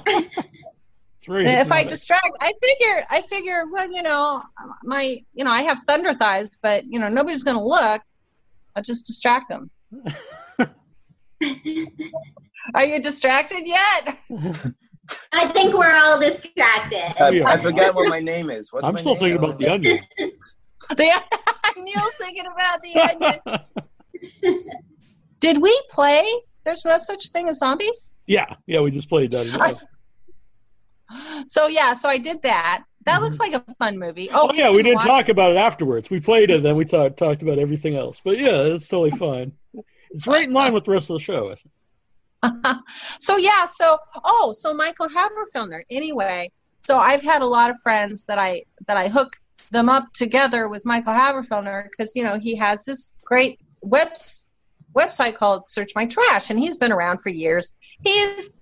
It's if I distract, I figure, I figure, well, you know, my, you know, I have thunder thighs, but you know, nobody's going to look. I'll just distract them. Are you distracted yet? I think we're all distracted. I, I forgot what my name is. What's I'm my still name? thinking about the onion. The- Neal's thinking about the onion. Did we play? There's no such thing as zombies. Yeah, yeah, we just played that. So yeah, so I did that. That looks mm-hmm. like a fun movie. Oh, Oh, yeah, we didn't watch- talk about it afterwards. We played it, and then we talked talked about everything else. But yeah, it's totally fine. It's right in line with the rest of the show. I think. so yeah, so oh, so Michael Haberfelder. Anyway, so I've had a lot of friends that I that I hook them up together with Michael Haberfelder because you know he has this great web website called Search My Trash, and he's been around for years. He's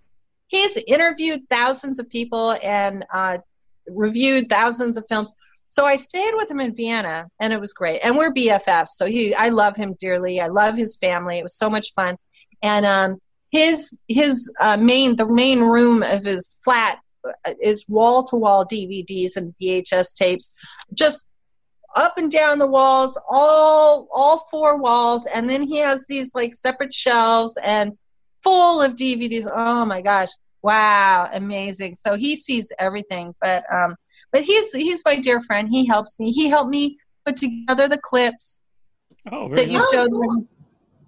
he's interviewed thousands of people and uh, reviewed thousands of films. So I stayed with him in Vienna, and it was great. And we're BFFs, so he I love him dearly. I love his family. It was so much fun, and um, his his uh, main the main room of his flat is wall to wall DVDs and VHS tapes, just up and down the walls, all all four walls, and then he has these like separate shelves and full of DVDs. Oh my gosh. Wow, amazing. So he sees everything, but um but he's he's my dear friend. He helps me. He helped me put together the clips Oh, that you nice. showed when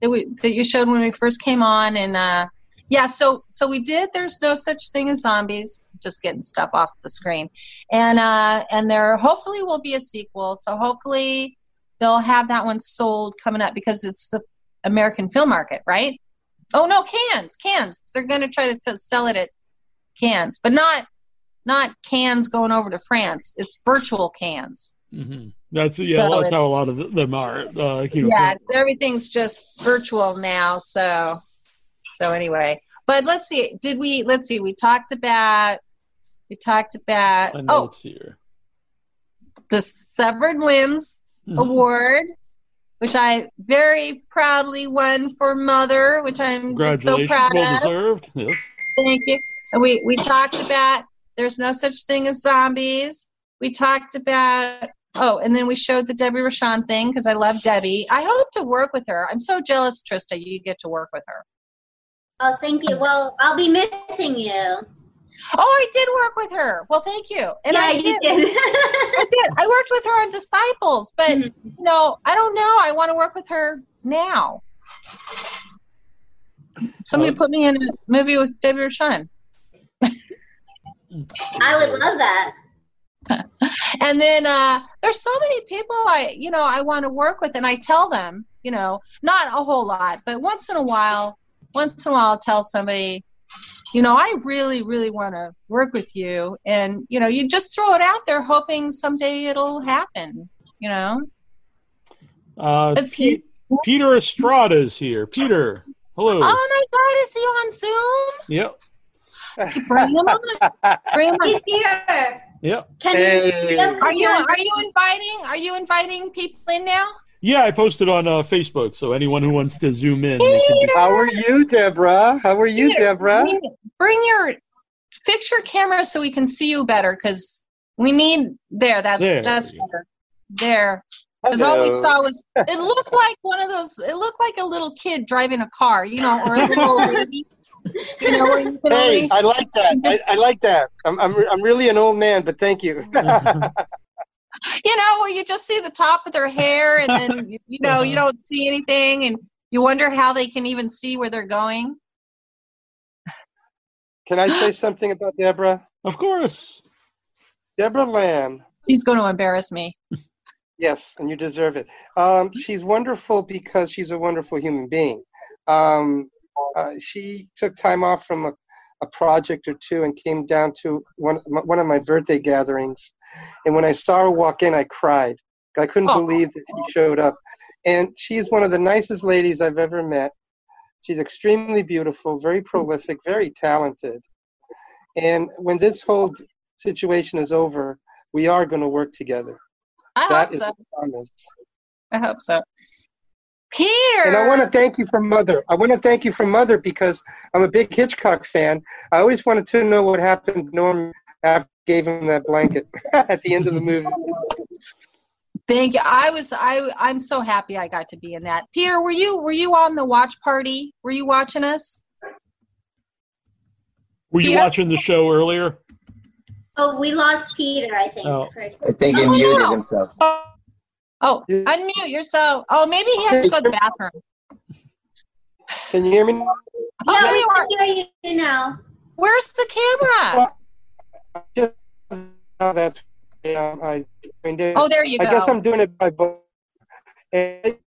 that, we, that you showed when we first came on and uh yeah so so we did there's no such thing as zombies just getting stuff off the screen. And uh and there hopefully will be a sequel so hopefully they'll have that one sold coming up because it's the american film market right? Oh no Cannes Cannes. They're going to try to sell it at Cannes but not not Cannes going over to france. It's virtual Cannes. Hmm That's yeah. So that's it- how a lot of them are. Uh, you know, yeah everything's just virtual now so so anyway but let's see did we let's see we talked about we talked about oh here. the severed limbs Mhm. award which i very proudly won for mother which i'm so proud well of deserved. Yes. Thank you. And we we talked about there's no such thing as zombies. We talked about oh, and then we showed the Debbie Rochon thing because I love Debbie. I hope to work with her. I'm so jealous, Trista. You get to work with her. Oh, thank you. Well, I'll be missing you. Oh, I did work with her. Well, thank you. And Yeah, I you did. did. I did. I worked with her on Disciples, but you know, I don't know. I want to work with her now. Somebody put me in a movie with Debbie Rochon. I would love that. and then uh, there's so many people I you know I want to work with, and I tell them you know not a whole lot, but once in a while, once in a while I'll tell somebody, you know I really really want to work with you, and you know you just throw it out there hoping someday it'll happen. You know. Uh, Let's Pe- Peter Estrada is here. Peter, hello. Oh my God! Is he on Zoom? Yep. Bring him on. Bring him on. He's here. Yep. Can Hey. you? Are you are you inviting are you inviting people in now? Yeah, I posted on uh, Facebook, so anyone who wants to zoom in, can How are you, Debra? How are you, Peter, Debra? bring- Bring your fix your camera so we can see you better because we need there. That's There that's better. There. Because all we saw was it looked like one of those. It looked like a little kid driving a car, you know, or a little old lady. You know, you Hey, only, I like that. I, I like that. I'm, I'm, I'm really an old man, but thank you. you know, where you just see the top of their hair, and then you, you know you don't see anything, and you wonder how they can even see where they're going. Can I say something about Debra? Of course. Debra Lamb. He's going to embarrass me. Yes, and you deserve it. Um, she's wonderful because she's a wonderful human being. Um, uh, she took time off from a, a project or two and came down to one one of my birthday gatherings. And when I saw her walk in, I cried. I couldn't Oh. believe that she showed up. And she's one of the nicest ladies I've ever met. She's extremely beautiful, very prolific, very talented. And when this whole situation is over, we are going to work together. I That hope is so. I hope so. Peter. And I want to thank you for Mother. I want to thank you for Mother because I'm a big Hitchcock fan. I always wanted to know what happened to Norm after I gave him that blanket at the end of the movie. Thank you. I was I I'm so happy I got to be in that. Peter, were you were you on the watch party? Were you watching us? Were you Peter? watching the show earlier? Oh, we lost Peter, I think. Oh. I think he Oh, muted no. himself. Oh, unmute yourself. Oh, maybe he has to go to the bathroom. Can you hear me? Oh, Yeah, there we are. can hear you now. Where's the camera? Oh, that's yeah. I joined in. Oh, there you go. I guess. I'm doing it by voice. And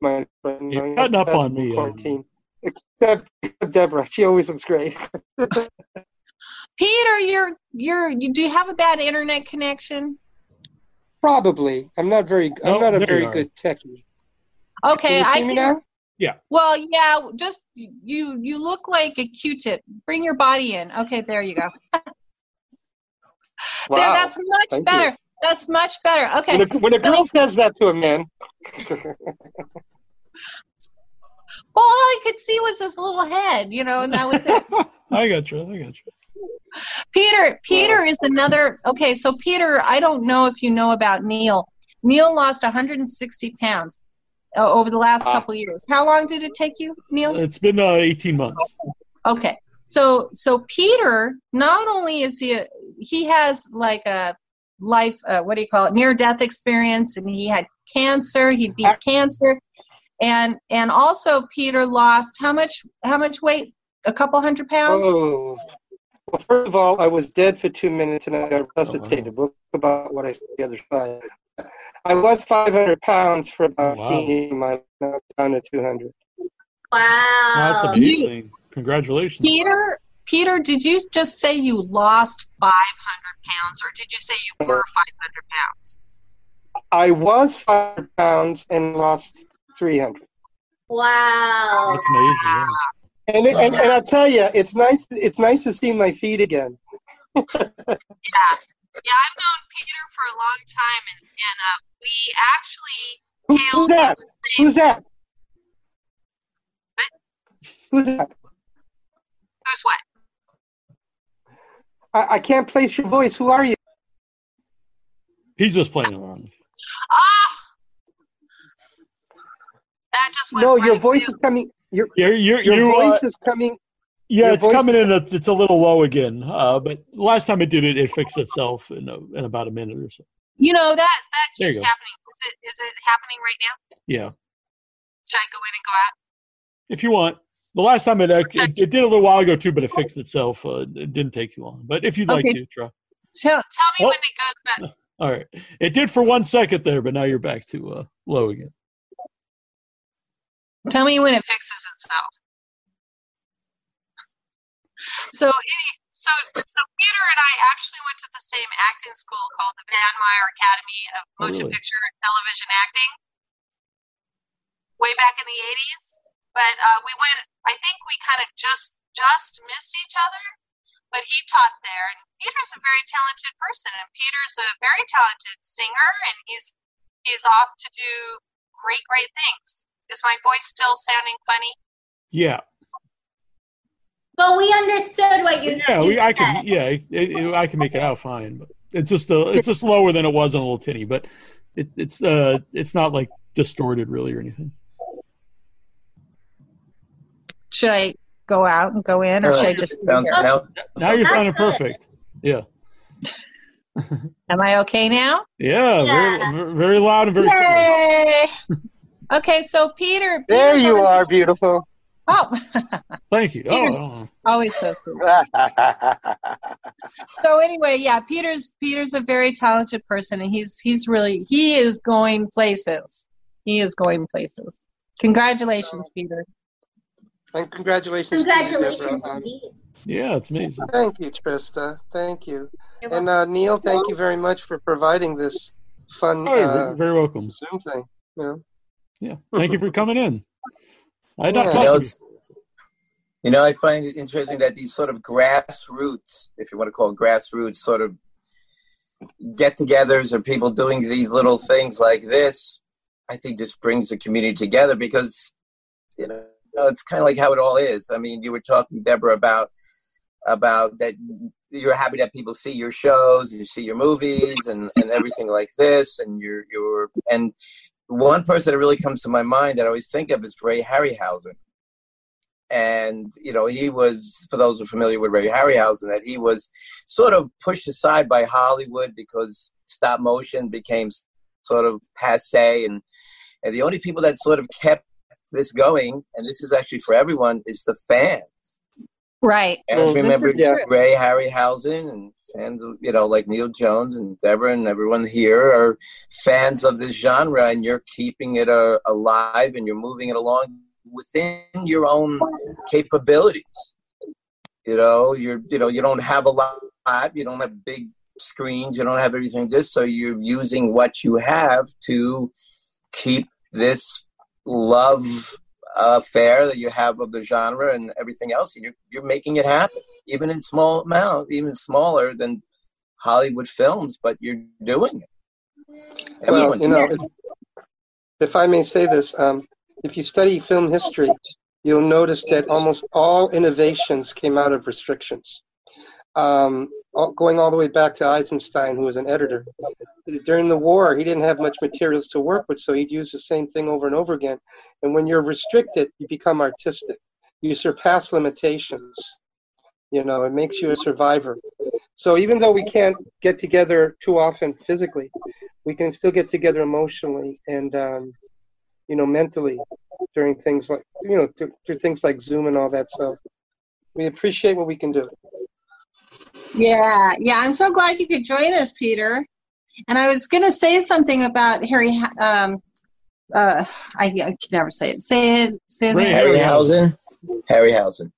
my You're cutting up on me, Quarantine. Except Debra, she always looks great. Peter, you're you're you, do you have a bad internet connection? Probably. I'm not very. No, I'm not a very good techie. Okay, Can you see I me now? Yeah. Well, yeah, just you you look like a Q-tip. Bring your body in. Okay, there you go. There, Wow. that's much Thank better. you. That's much better. Okay. When a, when a so- girl says that to a man, Well, all I could see was his little head, you know, and that was it. I got you. I got you. Peter, Peter is another. Okay, so Peter, I don't know if you know about Neal. Neal lost 160 pounds uh, over the last Ah. couple years. How long did it take you, Neal? It's been uh, 18 months. Okay. So so Peter, not only is he a, he has like a life uh, what do you call it near death experience and he had cancer he beat cancer and and also Peter lost how much how much weight a couple hundred pounds oh. Well, first of all, I was dead for two minutes and I got oh, resuscitated. We'll talk about what I said the other side. I was 500 pounds for about Wow. 15 years. My now down to 200. Wow. That's amazing. Congratulations. Peter Peter did you just say you lost 500 pounds or did you say you uh-huh. were 500 pounds I was 500 pounds and lost 300. Wow. That's amazing. yeah. And, and and I'll tell you, it's nice. It's nice to see my feet again. yeah yeah I've known Peter for a long time and and uh, we actually Who, hailed who's that? same- Who's that? Who's that? who's what I, I can't place your voice. Who are you? He's just playing around. with you. Ah! That just went No, right your voice is coming. Your You're, you're, your you, uh, voice is coming. yeah, it's coming in. A, it's a little low again. Uh, but last time it did it, it fixed itself in, a, in about a minute or so. You know that that keeps happening. Is it is it happening right now? Yeah, Should I go in and go out? if you want. The last time it, it, it did a little while ago too, but it fixed itself. Uh, it didn't take too long. But if you'd like to, try. Tell tell me Oh. when it goes back. All right. It did for one second there, but now you're back to uh, low again. Tell me when it fixes itself. So so so Peter and I actually went to the same acting school called the Van Mar Academy of Oh, Motion really? Picture and Television Acting. Way back in the eighties. But uh, we went I think we kind of just just missed each other. But he taught there and Peter's a very talented person and Peter's a very talented singer and he's he's off to do great, great things. Is my voice still sounding funny? Yeah. But we understood what you Yeah, you we, I said. can. Yeah, it, it, I can make it out fine, but it's just a, it's just lower than it was on a little tinny, but it, it's uh, it's not like distorted really or anything. Should I go out and go in, or Uh, should I just stay sounds- here? now- Now you're That's sounding perfect. Yeah, Am I okay now? yeah, Yeah. Very, very loud and very. Yay! okay, so Peter. There Peter's you on- are, beautiful. Oh, Thank you. Oh, Peter's oh. always so sweet. so anyway, yeah, Peter's Peter's a very talented person, and he's he's really he is going places. He is going places. Congratulations, Peter. And congratulations. Congratulations, Um, indeed. Yeah, it's amazing. Thank you, Trista. Thank you. And uh, Neal, thank you very much for providing this fun Oh, uh, very welcome. Zoom thing. You know? Yeah. Thank you for coming in. I had not Yeah. You talked to it's- you know, I find it interesting that these sort of grassroots, if you want to call it grassroots, sort of get-togethers or people doing these little things like this, I think just brings the community together because you know it's kind of like how it all is. I mean, you were talking, Debra, about about that you're happy that people see your shows, and you see your movies, and and everything like this, and you're you're and one person that really comes to my mind that I always think of is Ray Harryhausen. And you know he was for those who are familiar with ray harryhausen that he was sort of pushed aside by hollywood because stop motion became sort of passe. And and the only people that sort of kept this going and this is actually for everyone is the fans Right. and This remember. Ray Harryhausen and fans, of, you know, like Neil Jones and Debra and everyone here are fans of this genre, and you're keeping it uh, alive and you're moving it along within your own capabilities. You know, you're, you know, you don't have a lot, you don't have big screens, you don't have everything this, so you're using what you have to keep this love affair that you have of the genre and everything else, and you're you're making it happen, even in small amount, even smaller than Hollywood films, but you're doing it. Well, you know, if, if I may say this, um, if you study film history, you'll notice that almost all innovations came out of restrictions. Um, going all the way back to Eisenstein, who was an editor. During the war, he didn't have much materials to work with, so he'd use the same thing over and over again. And when you're restricted, you become artistic. You surpass limitations. You know, it makes you a survivor. So even though we can't get together too often physically, we can still get together emotionally and um, you know mentally during things like you know through, through things like Zoom and all that. So we appreciate what we can do. Yeah, yeah. I'm so glad you could join us, Peter. And I was going to say something about Harry. Um, uh, I, I can never say it. Say it. Say it. Harryhausen. Harryhausen.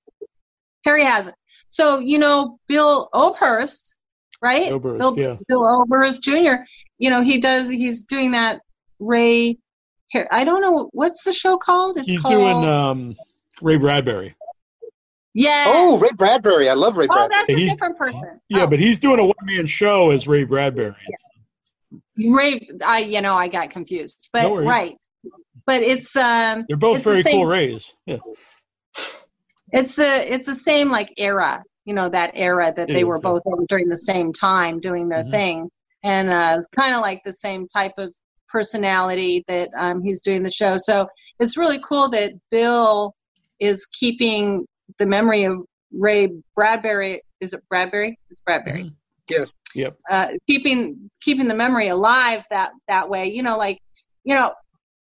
Harryhausen. So you know Bill Oberst, right? Oberst, Bill, yeah. Bill Oberst Jr. You know he does. He's doing that Ray. I don't know what's the show called. It's He's called. doing um, Ray Bradbury. Yeah. Oh, Ray Bradbury! I love Ray Oh, Bradbury. that's a He's- different person. Yeah, but he's doing a one man show as Ray Bradbury. Ray, I you know I got confused, but No right, but it's um. They're both it's the very same- cool Rays. Yeah. It's the it's the same like era, you know, that era that It they is, were both in during the same time doing their Mhm. thing, and uh, it's kind of like the same type of personality that um, he's doing the show. So it's really cool that Bill is keeping the memory of Ray Bradbury. Is it Bradbury? It's Bradbury. Yes. Yep. Uh, keeping keeping the memory alive that that way. You know, like you know,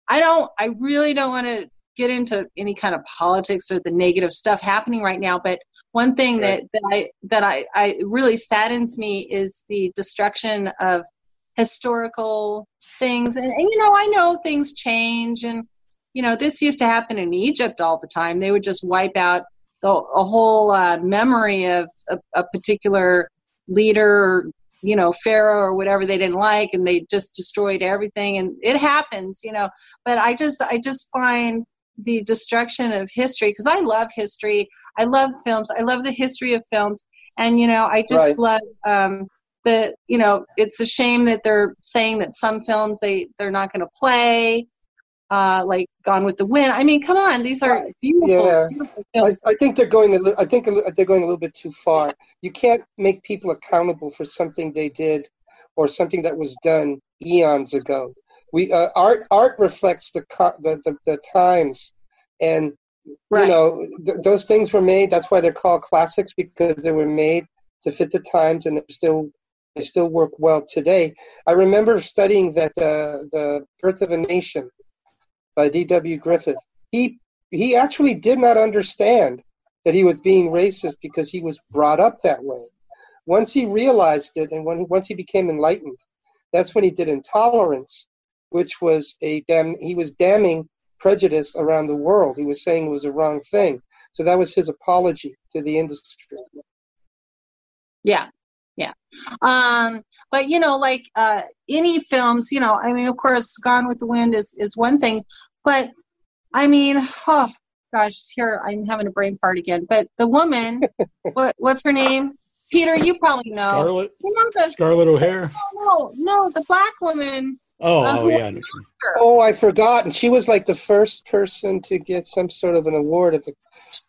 I don't. I really don't want to get into any kind of politics or the negative stuff happening right now. But one thing Right. that, that I that I, I really saddens me is the destruction of historical things. And, and you know, I know things change, and you know, this used to happen in Egypt all the time. They would just wipe out the a whole uh, memory of a, a particular leader. Or, you know, Pharaoh or whatever they didn't like, and they just destroyed everything. And it happens, you know. But I just, I just find the destruction of history because I love history. I love films. I love the history of films, and you know, I just Right. love um, the. You know, it's a shame that they're saying that some films they they're not going to play, uh, like Gone with the Wind. I mean, come on, these are beautiful, Yeah. beautiful I. I think they're going. Li- I think they're going a little bit too far. You can't make people accountable for something they did or something that was done eons ago. We uh, art art reflects the, co- the the the times, and you know th- those things were made. That's why they're called classics because they were made to fit the times, and still they still work well today. I remember studying that uh, the Birth of a Nation by D.W. Griffith. He he actually did not understand that he was being racist because he was brought up that way. Once he realized it, and when he, once he became enlightened, that's when he did intolerance, which was a damn. He was damning prejudice around the world. He was saying it was a wrong thing. So that was his apology to the industry. Yeah, yeah. Um, but you know, like uh, any films, you know, I mean, of course, Gone with the Wind is is one thing, but I mean, oh gosh, here I'm having a brain fart again. But the woman, what what's her name? Peter, you probably know. Scarlett? You know the Scarlett O'Hara. no, no, the black woman. Oh, uh, oh yeah. I won know the what you mean. Oscar. Oh, I forgot. And she was like the first person to get some sort of an award at the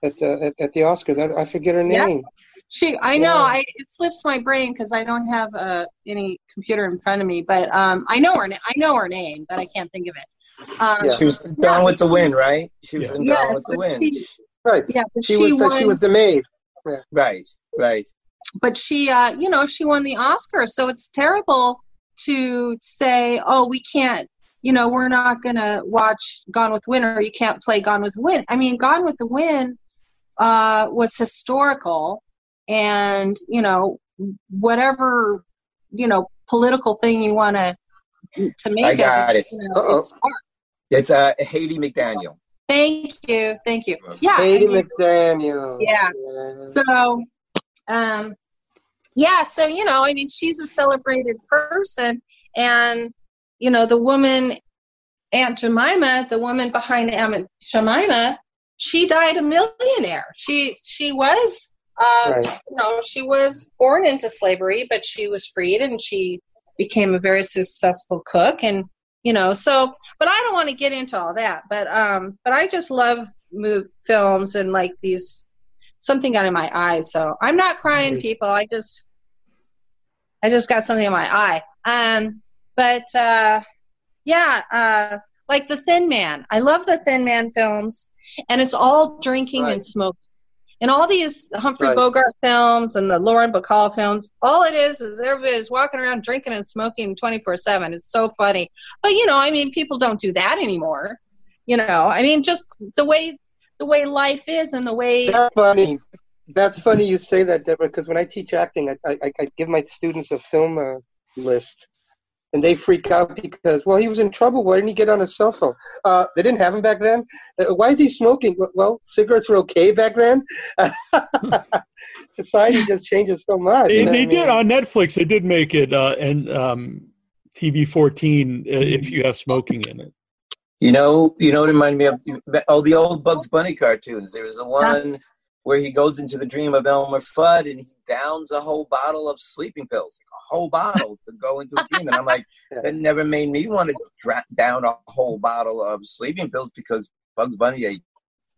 at the at, at the Oscars. I, I forget her Yeah. name. She, I know, Yeah. I it slips my brain because I don't have uh, any computer in front of me, but um, I know her. I know her name, but I can't think of it. Um, She was Gone with the Wind, right? She was in Yeah, Gone with the Wind. she- Right. Yeah, but She, she, was the, won. she was the maid. Right, right. but she uh you know she won the oscar so it's terrible to say oh we can't you know we're not gonna watch gone with the wind or you can't play gone with the wind i mean gone with the wind uh was historical and you know whatever you know political thing you want to to make I got it. you know, it's art. It's uh, Hattie McDaniel. thank you thank you yeah I mean- McDaniel. yeah. So, um, yeah, so, you know, I mean, she's a celebrated person. And, you know, the woman, Aunt Jemima, the woman behind Aunt Jemima, she died a millionaire. She, she was, uh, Right. you know, she was born into slavery, but she was freed and she became a very successful cook. And, you know, so, but I don't want to get into all that. But, um, but I just love move films and like these something got in my eye. So I'm not crying, people. I just I just got something in my eye. Um, but uh, yeah, uh, like the Thin Man. I love the Thin Man films, and it's all drinking and smoking. And all these Humphrey Right. Bogart films and the Lauren Bacall films, all it is is everybody's walking around drinking and smoking 24 7. It's so funny. But, you know, I mean, people don't do that anymore. You know, I mean, just the way the way life is and the way That's funny. That's funny you say that, Debra, because when I teach acting, I, I, I give my students a film uh, list. And they freak out because, well, he was in trouble. Why didn't he get on a cell phone? Uh, they didn't have him back then. Uh, why is he smoking? Well, cigarettes were okay back then. Society just changes so much. They, you know they what I did mean? on Netflix. They did make it uh, and um, TV fourteen uh, if you have smoking in it. You know, you know, it reminded me of oh the old Bugs Bunny cartoons. There was the one where he goes into the dream of Elmer Fudd and he downs a whole bottle of sleeping pills, a whole bottle to go into a dream. And I'm like, that never made me want to dra- down a whole bottle of sleeping pills because Bugs Bunny, a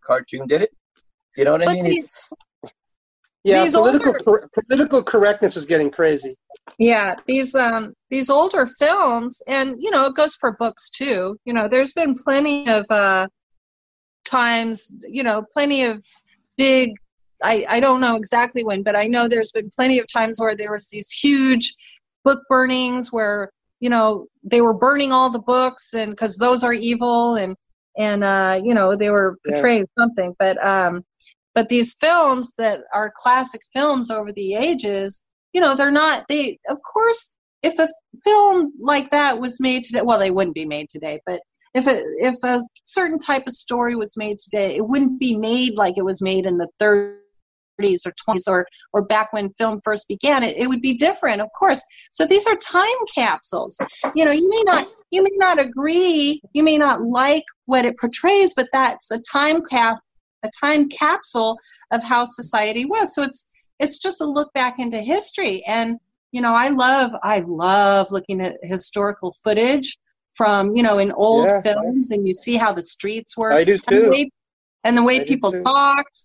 cartoon, did it. You know what I mean? these- Yeah, These political older- cor- political correctness is getting crazy. Yeah, these um these older films, and you know, it goes for books too. You know, there's been plenty of uh times, you know, plenty of big. I I don't know exactly when, but I know there's been plenty of times where there was these huge book burnings where you know they were burning all the books and because those are evil and and uh you know they were Yeah. portraying something but um but these films that are classic films over the ages you know they're not they of course if a film like that was made today well they wouldn't be made today but if a if a certain type of story was made today it wouldn't be made like it was made in the 30s or 20s or or back when film first began. It, it would be different of course. So these are time capsules. You know you may not you may not agree you may not like what it portrays but that's a time cap a time capsule of how society was. So it's it's just a look back into history. And you know i love i love looking at historical footage from you know in old Yeah, films and you see how the streets were I do and the way, and the way people talked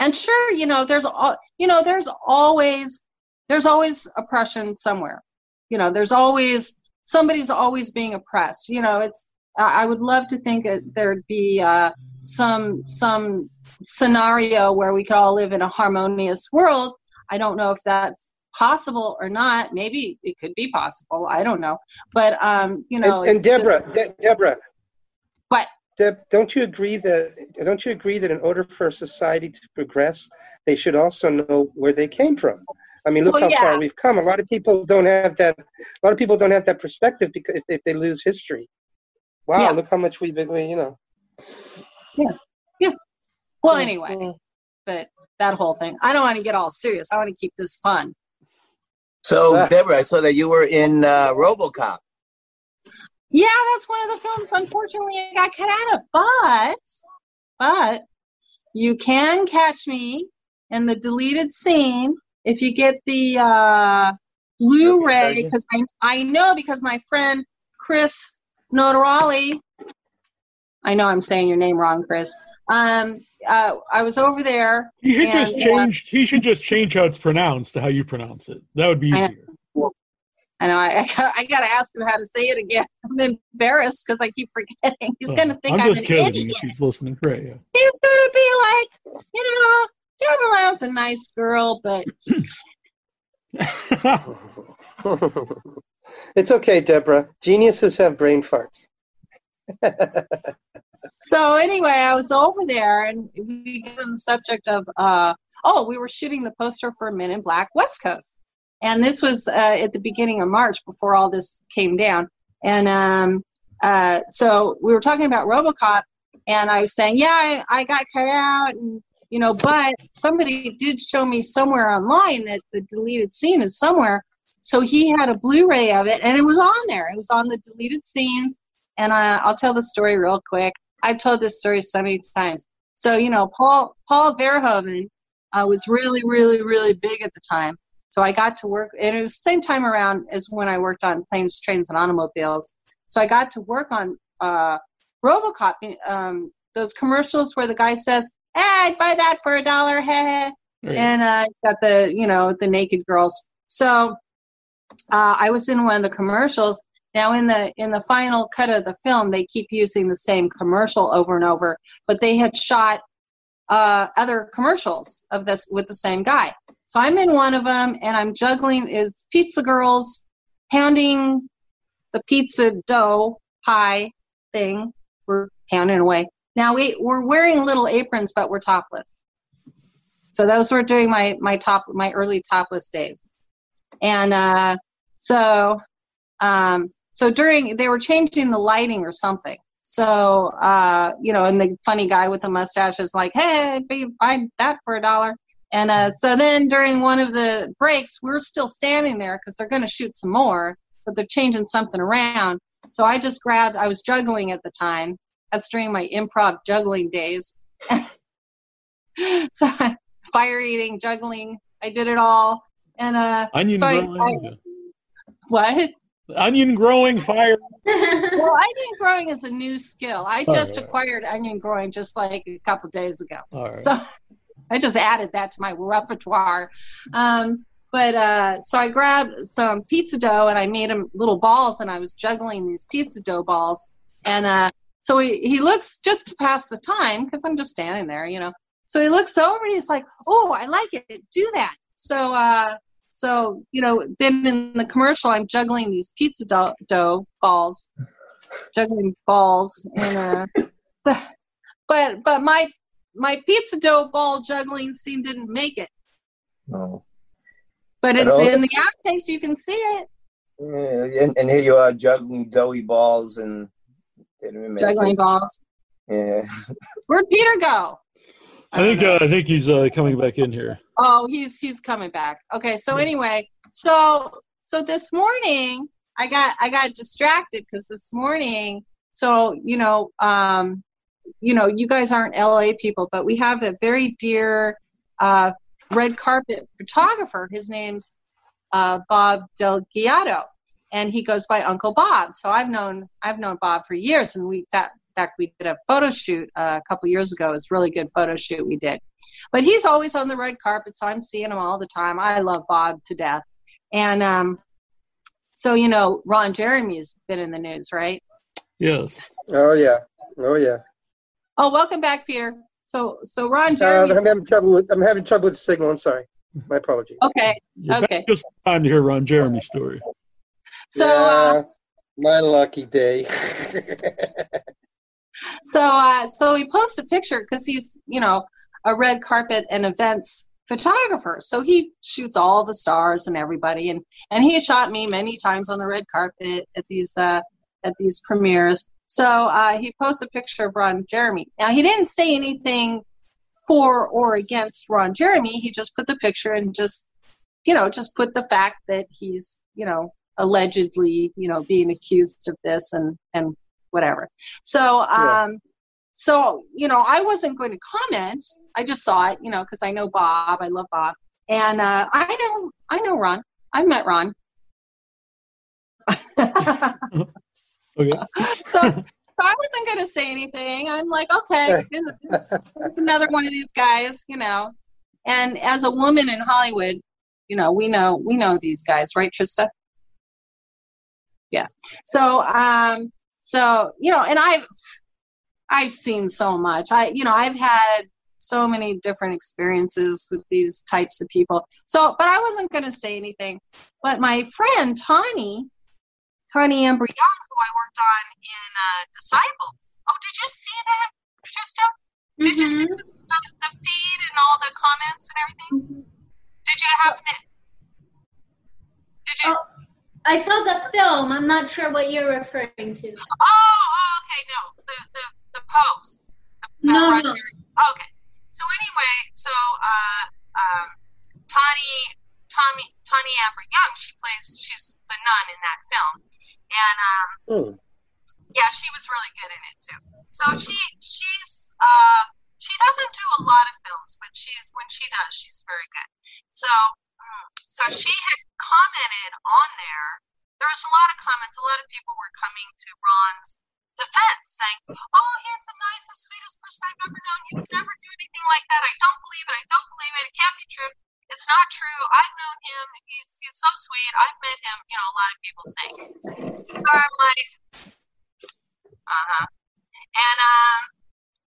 and sure you know there's al- you know there's always there's always oppression somewhere. You know there's always somebody's always being oppressed. You know it's i I would love to think that there'd be uh, some some scenario where we could all live in a harmonious world. I don't know if that's possible or not maybe it could be possible i don't know but um you know and, and it's just- Debra, De- Debra, but Deb, don't you agree that don't you agree that in order for a society to progress, they should also know where they came from? I mean, look Well, how yeah. far we've come. A lot of people don't have that. A lot of people don't have that perspective because if, if they lose history. Wow, Yeah. look how much we've we- you know. Yeah. Yeah. Well, anyway, but that whole thing. I don't want to get all serious. I want to keep this fun. So, Debra, I saw that you were in uh, RoboCop. Yeah, that's one of the films. Unfortunately, I got cut out of. But, but you can catch me in the deleted scene if you get the uh, Blu-ray. Because I I know because my friend Chris Notarali. I know I'm saying your name wrong, Chris. Um, uh, I was over there. He should and, just uh, change. He should just change how it's pronounced to how you pronounce it. That would be I- easier. I know I, I got I got to ask him how to say it again. I'm embarrassed because I keep forgetting. He's gonna think I'm I'm, just an kidding. idiot. If he's listening, right? Yeah. He's gonna be like, you know, Debra Lamb's a nice girl, but it's okay, Debra. Geniuses have brain farts. So anyway, I was over there and we get on the subject of uh oh, we were shooting the poster for Men in Black West Coast. And this was uh, at the beginning of March before all this came down. And um uh so we were talking about RoboCop and I was saying, yeah, I, I got cut out and you know, but somebody did show me somewhere online that the deleted scene is somewhere. So he had a Blu-ray of it, and it was on there. It was on the deleted scenes, and uh, I'll tell the story real quick. I've told this story so many times. So you know, Paul Paul Verhoeven uh, was really, really, really big at the time. So I got to work, and it was the same time around as when I worked on planes, trains, and automobiles. So I got to work on uh, RoboCop, um, those commercials where the guy says, "Hey, I'd buy that for a dollar," Right. and uh, got the you know the naked girls. So uh, I was in one of the commercials. Now in the in the final cut of the film, they keep using the same commercial over and over, but they had shot uh, other commercials of this with the same guy. So I'm in one of them, and I'm juggling is pizza girls pounding the pizza dough pie thing. We're pounding away. Now we we're wearing little aprons, but we're topless. So those were during my my top my early topless days, and uh, so um, so during they were changing the lighting or something. So uh, you know, and the funny guy with the mustache is like, "Hey, buy that for a dollar." And uh, so then during one of the breaks, we're still standing there because they're going to shoot some more, but they're changing something around. So I just grabbed. I was juggling at the time. That's during my improv juggling days. so fire eating, juggling. I did it all. And uh, Onion so I-. I- what? Onion growing, fire. well, onion growing is a new skill. I just right. acquired onion growing just like a couple days ago. Right. So I just added that to my repertoire. Um, but uh, so I grabbed some pizza dough and I made them little balls and I was juggling these pizza dough balls. And uh, so he, he looks just to pass the time because I'm just standing there, you know. So he looks over and he's like, "Oh, I like it. Do that." So uh, so you know, then in the commercial, I'm juggling these pizza dough, dough balls, juggling balls, and uh, but but my my pizza dough ball juggling scene didn't make it. No. But it's in the outtakes. You can see it. Yeah, and, and here you are juggling doughy balls and didn't even make Juggling balls. Yeah. Where'd Peter go? I think uh, I think he's uh, coming back in here. Oh, he's he's coming back. Okay, so anyway, so so this morning I got I got distracted because this morning, so you know, um, you know, you guys aren't LA people, but we have a very dear uh, red carpet photographer. His name's uh, Bob Del Giato, and he goes by Uncle Bob. So I've known I've known Bob for years, and we that fact we did a photo shoot uh, a couple years ago. It was a really good photo shoot we did. But he's always on the red carpet, so I'm seeing him all the time. I love Bob to death, and um, so you know Ron Jeremy's been in the news, right? Yes. Oh yeah. Oh yeah. Oh, welcome back, Peter. So so Ron Uh, I'm having trouble with I'm having trouble with the signal. I'm sorry. My apologies. okay. You're Okay. back just in time to hear Ron Jeremy's story. So uh, my lucky day. so uh, so he posts a picture because he's you know a red carpet and events photographer. So he shoots all the stars and everybody, and and he shot me many times on the red carpet at these uh, at these premieres. So uh, he posts a picture of Ron Jeremy. Now he didn't say anything for or against Ron Jeremy. He just put the picture and just you know just put the fact that he's you know allegedly you know being accused of this and and whatever. So um, so you know I wasn't going to comment. I just saw it, you know, because I know Bob. I love Bob, and uh, I know I know Ron. I met Ron. Okay. so, so I wasn't going to say anything. I'm like, okay, it's, it's, it's another one of these guys, you know. And as a woman in Hollywood, you know, we know we know these guys, right, Trista? Yeah. So, um, so you know, and I've I've seen so much. I, you know, I've had so many different experiences with these types of people. So, but I wasn't going to say anything. But my friend Tawny, Tawny Amber Young, who I worked on in uh, Disciples. Oh, did you see that, Trista? Did you see the, the, the feed and all the comments and everything? Did you happen to? Did you? I saw the film. I'm not sure what you're referring to. Oh, oh okay, no, the the the post. No, Right no. there. Okay. So anyway, so uh, um, Tawny, Tommy, Tawny Amber Young, she plays, she's the nun in that film, and um, Hmm. yeah, she was really good in it too. So she, she's, uh, she doesn't do a lot of films, but she's when she does, she's very good. So, so she had commented on there. There was a lot of comments. A lot of people were coming to Ron's defense, saying, "Oh, he's the nicest, sweetest person I've ever known. He would never do anything like that. I don't believe it. I don't believe it. It can't be true. It's not true. I've known him. He's he's so sweet. I've met him. You know, a lot of people say. So I'm like, uh huh. And um,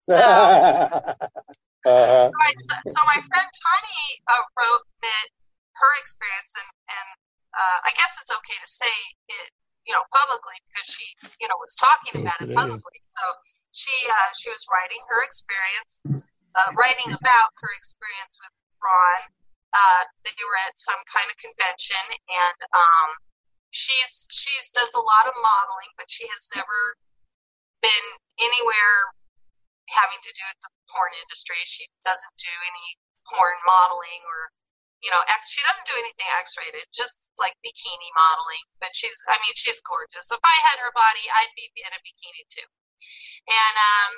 so uh-huh. so, I, so my friend Tawny uh, wrote that her experience, and, and uh, I guess it's okay to say it, you know, publicly because she, you know, was talking about it Posted it, yeah. publicly. So she uh, she was writing her experience, uh, writing about her experience with Ron. Uh, they were at some kind of convention, and um, she's she's does a lot of modeling, but she has never been anywhere having to do with the porn industry. She doesn't do any porn modeling or you know, X. She doesn't do anything X-rated, just like bikini modeling. But she's, I mean, she's gorgeous. If I had her body, I'd be in a bikini too. And um,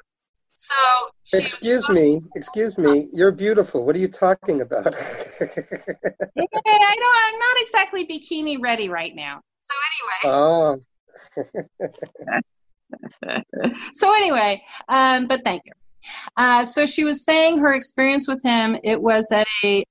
so she was Excuse me, excuse me. You're beautiful. What are you talking about? Yeah, I don't. I'm not exactly bikini ready right now. So anyway, oh, so anyway, um, but thank you. Uh, so she was saying her experience with him. It was at a, what,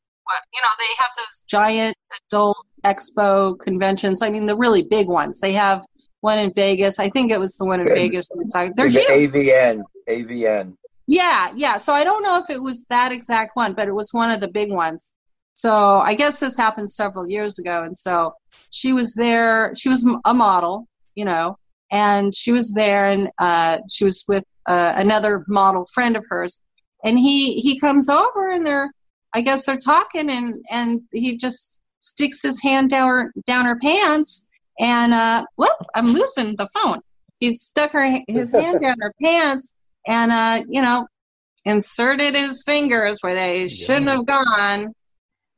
you know, they have those giant adult expo conventions. I mean, the really big ones. They have one in Vegas. I think it was the one in Vegas. They're the. AVN. AVN. Yeah, yeah. So I don't know if it was that exact one, but it was one of the big ones. So I guess this happened several years ago. And so she was there. She was a model, you know, and she was there and uh, she was with uh, another model friend of hers. And he, he comes over and they're, I guess they're talking and, and he just sticks his hand down her, down her pants and, uh, whoop, I'm losing the phone. He stuck her, his hand down her pants and, uh, you know, inserted his fingers where they shouldn't have gone.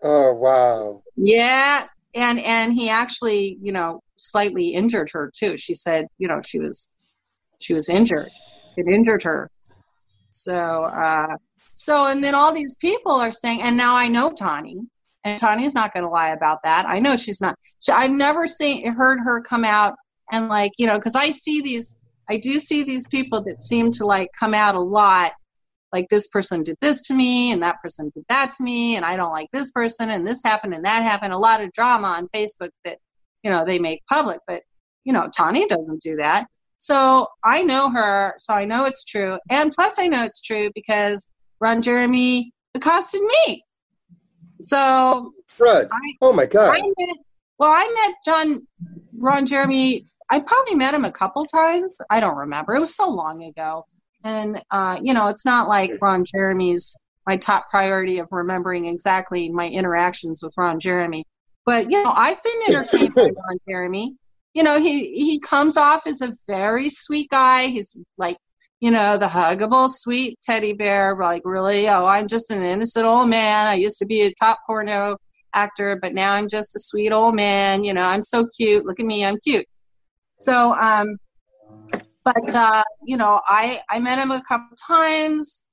oh wow. Yeah, and and he actually, you know, slightly injured her too. She said, you know, she was she was injured. It injured her. So uh so and then all these people are saying and now I know Tawny and Tawny's not going to lie about that. I know she's not. She, I've never seen heard her come out and like, you know, cuz I see these I do see these people that seem to like come out a lot like this person did this to me and that person did that to me and I don't like this person and this happened and that happened. A lot of drama on Facebook that, you know, they make public, but you know, Tawny doesn't do that. So I know her, so I know it's true. And plus I know it's true because Ron Jeremy accosted me. So Fred. oh my God. I met, well, I met John Ron Jeremy. I probably met him a couple times. I don't remember. It was so long ago. and uh, you know, it's not like Ron Jeremy's my top priority of remembering exactly my interactions with Ron Jeremy. But you know, I've been entertained by Ron Jeremy. You know, he he comes off as a very sweet guy. He's like, you know, the huggable, sweet teddy bear. Like, really, oh, I'm just an innocent old man. I used to be a top porno actor, but now I'm just a sweet old man. You know, I'm so cute. Look at me, I'm cute. So, um, but uh, you know, I I met him a couple times,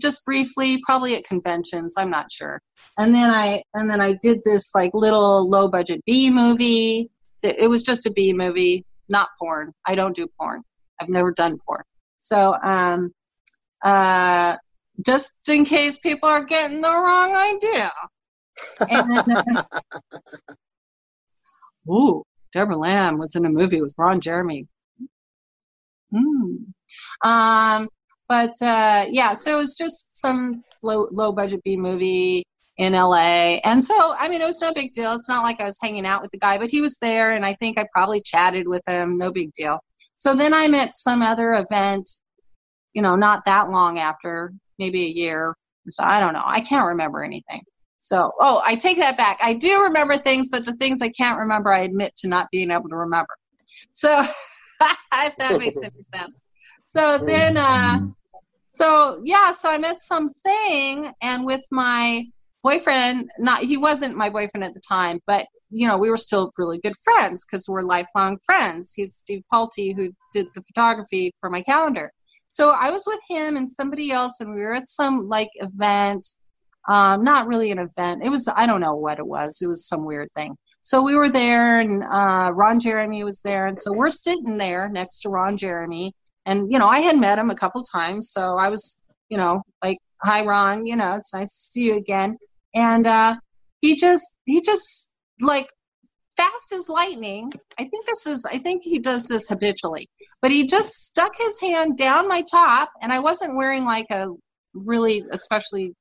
just briefly, probably at conventions. I'm not sure. And then I and then I did this like little low budget B movie. It it was just a B movie, not porn. I don't do porn. I've never done porn. So, um, uh, just in case people are getting the wrong idea. And, ooh, Debra Lamb was in a movie with Ron Jeremy. Hmm. Um, but uh, yeah, so it was just some low, low budget B movie in LA. And so, I mean, it was no big deal. It's not like I was hanging out with the guy, but he was there, and I think I probably chatted with him. No big deal. So then I'm at some other event, you know, not that long after, maybe a year. So I don't know. I can't remember anything. So, oh, I take that back. I do remember things, but the things I can't remember, I admit to not being able to remember. So, if that makes any sense. So then, uh, so yeah, so I met something, and with my boyfriend, not he wasn't my boyfriend at the time, but you know we were still really good friends because we're lifelong friends. He's Steve Palti, who did the photography for my calendar. So I was with him and somebody else, and we were at some like event. Um, not really an event. It was I don't know what it was. It was some weird thing. So we were there, and uh, Ron Jeremy was there, and so we're sitting there next to Ron Jeremy, and you know I had met him a couple times, so I was you know like hi Ron, you know it's nice to see you again, and uh, he just he just like fast as lightning. I think this is I think he does this habitually, but he just stuck his hand down my top, and I wasn't wearing like a really especially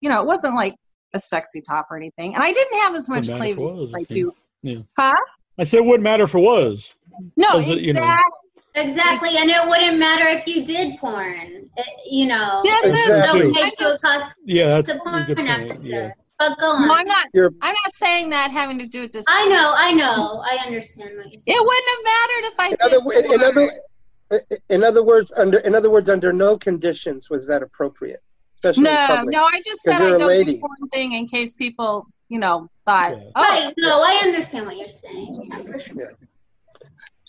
you know it wasn't like a sexy top or anything, and I didn't have as much Wouldn't matter if it cleavage was, as I do. Yeah. Huh? I said it wouldn't matter if it was. No, Does it, you know- exactly. Exactly, and it wouldn't matter if you did porn. It, you know, Yes, Exactly. don't take you Yeah, that's the a porn good point. Yeah. But go on. No, I'm not. You're- I'm not saying that having to do with this. I know, I know, I understand what you're saying. It wouldn't have mattered if I In did. other, wo- in, in other, in other words, under in other words, under no conditions was that appropriate, especially no, no, I just said I don't lady. do porn thing in case people, you know, thought. Yeah. Oh, Right, no, I understand what you're saying. Yeah, for sure.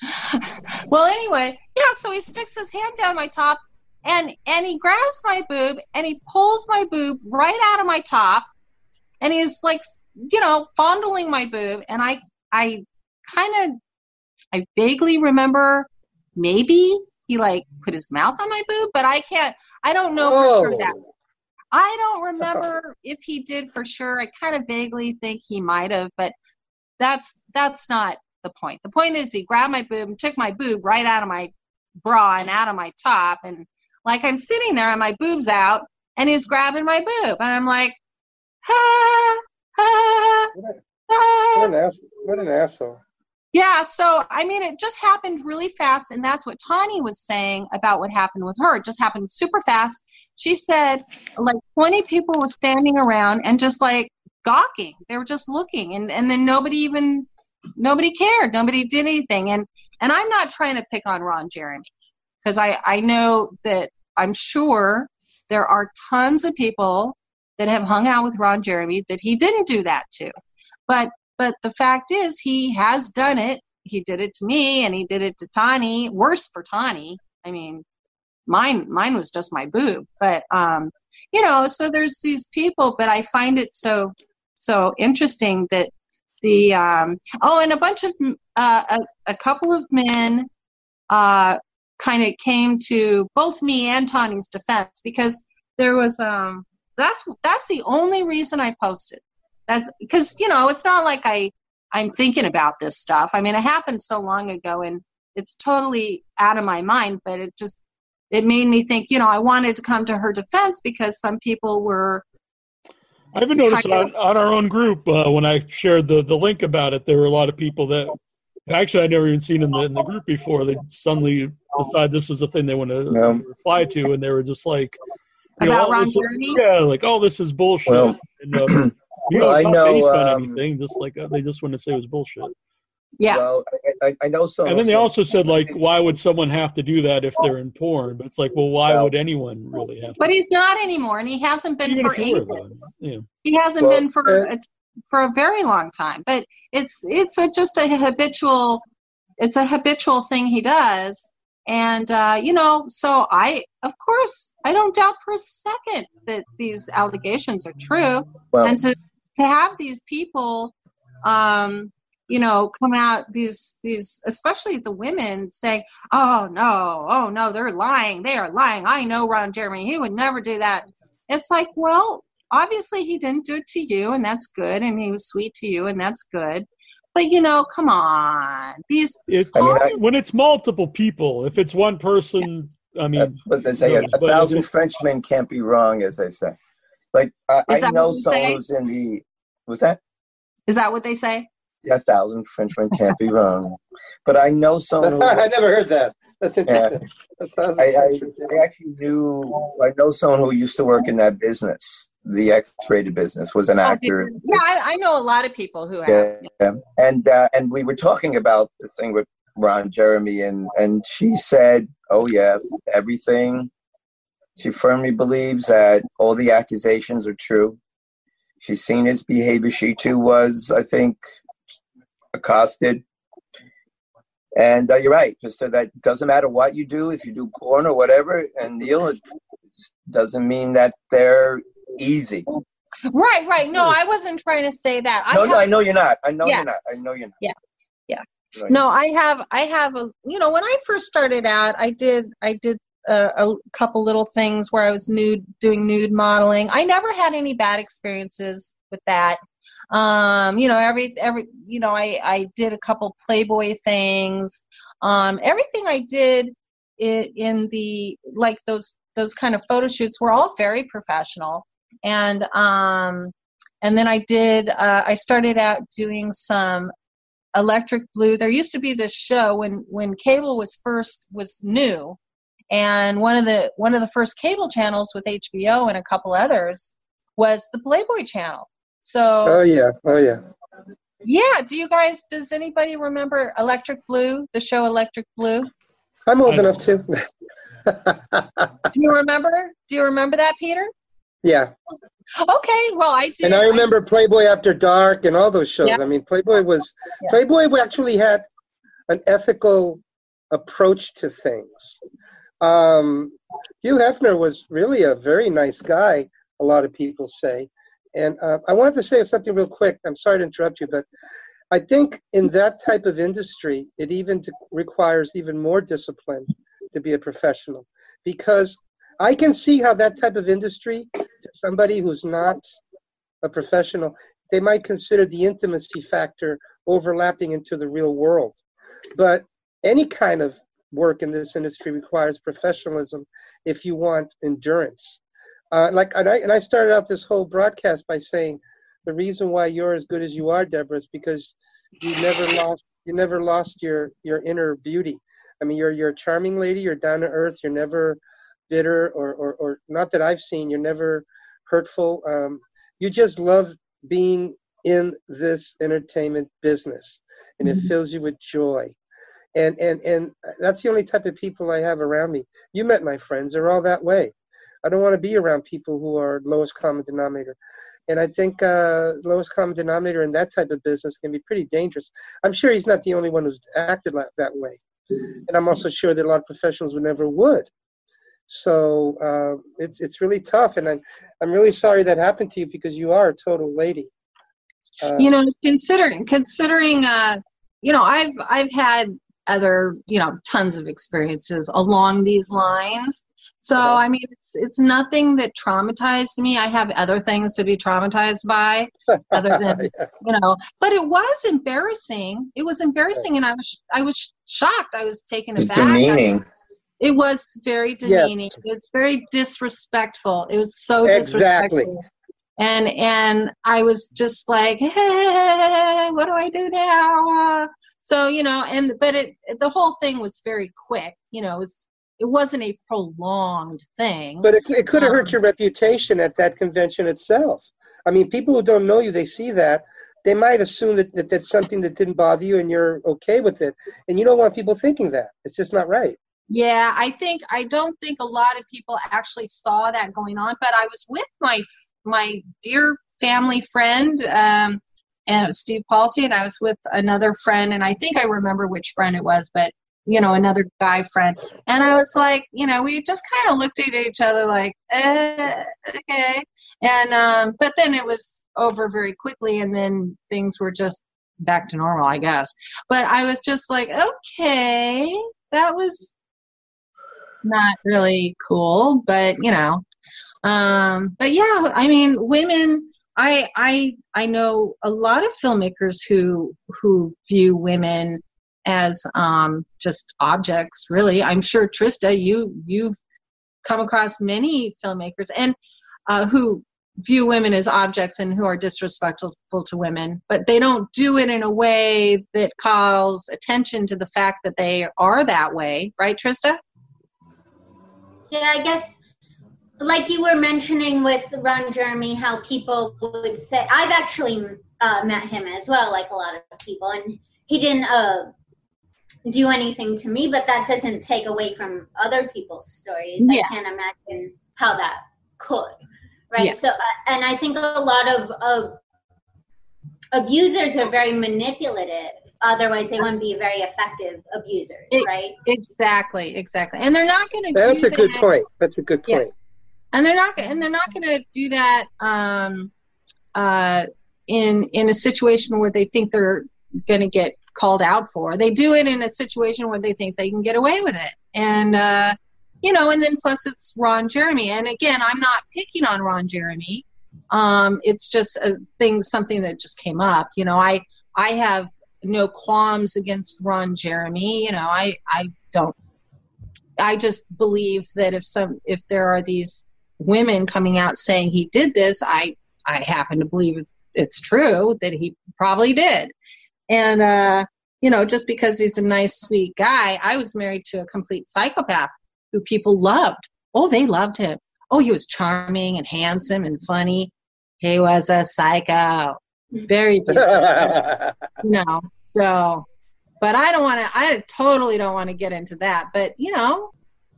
well, anyway, yeah. So he sticks his hand down my top, and and he grabs my boob and he pulls my boob right out of my top, and he's like, you know, fondling my boob, and I I kind of I vaguely remember maybe he like put his mouth on my boob, but I can't. I don't know for sure that. I don't remember if he did for sure. I kind of vaguely think he might have, but that's that's not the point. The point is he grabbed my boob and took my boob right out of my bra and out of my top and like I'm sitting there and my boob's out and he's grabbing my boob and I'm like What an, ass, what an asshole. Yeah, so I mean, it just happened really fast, and that's what Tawny was saying about what happened with her. It just happened super fast. She said like 20 people were standing around and just like gawking. They were just looking, and and then nobody even nobody cared. Nobody did anything. And and I'm not trying to pick on Ron Jeremy because I I know that I'm sure there are tons of people that have hung out with Ron Jeremy that he didn't do that to. But but the fact is he has done it. He did it to me and he did it to Tawny. Worse for Tawny. I mean, mine mine was just my boob. But um, you know, so there's these people, but I find it so so interesting that the um oh and a bunch of uh, a, a couple of men uh kind of came to both me and Tawny's defense because there was um that's that's the only reason I posted. That's because you know it's not like I I'm thinking about this stuff. I mean, it happened so long ago, and it's totally out of my mind. But it just it made me think. You know, I wanted to come to her defense because some people were. I even noticed on, on our own group uh, when I shared the, the link about it, there were a lot of people that Actually, I'd never even seen in the in the group before. They suddenly decide this is the thing they want to Yeah. reply to, and they were just like, you About oh, Ron this- Jeremy? Yeah, like, oh, this is bullshit. Well, and, uh, you know, I know, based on um, anything. Just like uh, they just want to say it was bullshit. Yeah. Well, I, I, I know some. And then they also said like, why would someone have to do that if they're in porn? But it's like, well, why Well- would anyone really have? to? But he's not anymore, and he hasn't been Even for if you were, though. ages. Yeah. He hasn't Well, been for uh, a, for a very long time. But it's it's a, just a habitual it's a habitual thing he does. And uh, you know, so I of course I don't doubt for a second that these allegations are true. And to to have these people um you know come out these these especially the women saying oh no oh no they're lying they are lying. I know ron jeremy he would never do that. It's like well obviously he didn't do it to you and that's good and he was sweet to you and that's good but you know come on these It, I mean, I- when it's multiple people, if it's one person, I mean, But they say a, knows, a but thousand Frenchmen can't be wrong, as they say. Like I, I know someone say? who's in the. Was that? is that what they say Yeah, a thousand Frenchmen can't be wrong. But I know someone who. I never heard that. That's interesting. A thousand I, I, I actually knew. I know someone who used to work in that business, the X-rated business, was an Oh, actor. yeah I, I know a lot of people who have Yeah, yeah. and uh, and we were talking about the thing with Ron Jeremy, and and she said, "Oh yeah, everything." She firmly believes that all the accusations are true. She's seen his behavior. She too was, I think, accosted. And uh, you're right, Mister. That doesn't matter what you do, if you do porn or whatever. And Neal, it doesn't mean that they're easy. right right no i wasn't trying to say that I no, have no, I know you're not. I know Yeah. you're not. I know you're not. Yeah. Yeah. Right. No, I have, I have a, you know, when I first started out, I did, I did a, a couple little things where I was nude, doing nude modeling. I never had any bad experiences with that. Um, you know, every, every, you know, I, I did a couple Playboy things. Um, everything I did in, in the, like those, those kind of photo shoots were all very professional. And, um, and then I did, uh, I started out doing some electric blue. There used to be this show when when cable was first was new. And one of the one of the first cable channels with hbo and a couple others was the playboy channel. So Oh yeah. Oh yeah. yeah. Do you guys does anybody remember electric blue the show electric blue? I'm old enough too. do you remember? Do you remember that peter yeah. okay well i did And I remember Playboy After Dark and all those shows. Yeah. I mean, Playboy was Yeah. Playboy actually had an ethical approach to things. Um, Hugh Hefner was really a very nice guy. A lot of people say, and uh, I wanted to say something real quick. I'm sorry to interrupt you, but I think in that type of industry, it even requires even more discipline to be a professional because I can see how that type of industry, somebody who's not a professional, they might consider the intimacy factor overlapping into the real world. But any kind of work in this industry requires professionalism if you want endurance. Uh, like, and I, and I started out this whole broadcast by saying the reason why you're as good as you are, Debra, is because you never lost you never lost your your inner beauty. I mean, you're you're a charming lady. You're down to earth. You're never bitter or, or, or not that I've seen. You're never hurtful. Um, you just love being in this entertainment business, and it fills you with joy. And and and that's the only type of people I have around me. You met my friends; they're all that way. I don't want to be around people who are lowest common denominator. And I think uh, lowest common denominator in that type of business can be pretty dangerous. I'm sure he's not the only one who's acted like that way. And I'm also sure that a lot of professionals would never would. So uh, it's it's really tough, and I'm I'm really sorry that happened to you because you are a total lady. Uh, you know considering considering uh you know i've i've had other you know tons of experiences along these lines. So i mean it's it's nothing that traumatized me. I have other things to be traumatized by other than you know but it was embarrassing. It was embarrassing and i was i was shocked. I was taken aback. Demeaning. It was very Yes. demeaning it was very disrespectful it was so Exactly. disrespectful and and I was just like, hey, what do I do now? So you know, and but it the whole thing was very quick. You know, it was it wasn't a prolonged thing. But it, it could have Um, hurt your reputation at that convention itself. I mean, people who don't know you, they see that. They might assume that, that that's something that didn't bother you and you're okay with it. And you don't want people thinking that. It's just not right. Yeah, I think I don't think a lot of people actually saw that going on, but I was with my my dear family friend, um, and Steve Palte, and I was with another friend, and I think I remember which friend it was, but you know, another guy friend, and I was like, you know, we just kind of looked at each other like, eh, okay, and um, but then it was over very quickly, and then things were just back to normal, I guess. But I was just like, okay, that was not really cool, but you know. Um, but yeah, I mean, women. I I I know a lot of filmmakers who who view women as um, just objects. Really, I'm sure Trista, you you've come across many filmmakers and uh, who view women as objects and who are disrespectful to women, but they don't do it in a way that calls attention to the fact that they are that way, right, Trista? Yeah, I guess like you were mentioning with Ron Jeremy, how people would say I've actually uh, met him as well, like a lot of people, and he didn't uh, do anything to me, but that doesn't take away from other people's stories. Yeah. I can't imagine how that could, right? Yeah. So, uh, and I think a lot of, of abusers are very manipulative. Otherwise, they wouldn't be very effective abusers, Ex- right? Exactly, exactly. And they're not going to. That's do a good point. That's a good Yeah. point. and they're not and they're not going to do that um, uh, in in a situation where they think they're going to get called out for. They do it in a situation where they think they can get away with it, and uh, you know, and then plus it's Ron Jeremy. And again, I'm not picking on Ron Jeremy. Um, it's just a thing, something that just came up. You know, I I have no qualms against Ron Jeremy. You know, I I don't I just believe that if some if there are these women coming out saying he did this, I I happen to believe it's true that he probably did. And uh, you know, just because he's a nice, sweet guy, I was married to a complete psychopath who people loved. Oh, they loved him. Oh, he was charming and handsome and funny. He was a psycho. Very abusive. you know, so but I don't want to I totally don't want to get into that. But you know,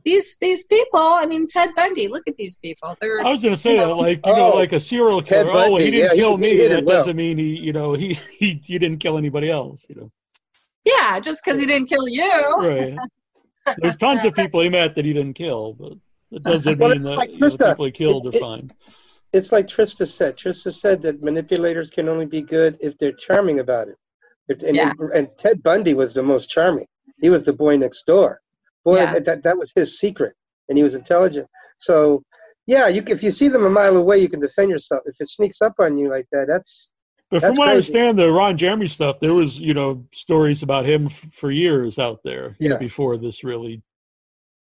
these these people, I mean Ted Bundy, look at these people. They're I was going to say you that, know, like you know, Oh, like a serial Ted killer. Oh, Bundy, he didn't yeah, kill he me. hit it That well. doesn't mean he, you know, he he, he didn't kill anybody else. You know, Yeah, just because he didn't kill you. right? There's tons of people he met that he didn't kill, but that doesn't Well, mean that like you know, the people he killed It- are it- fine. It's like Trista said. Trista said that manipulators can only be good if they're charming about it. And, Yeah. and Ted Bundy was the most charming. He was the boy next door. Boy, Yeah. that, that, that was his secret, and he was intelligent. So, yeah, you, if you see them a mile away, you can defend yourself. If it sneaks up on you like that, that's But from That's what I understand, the Ron Jeremy stuff, there was you know stories about him f- for years out there Yeah. before this really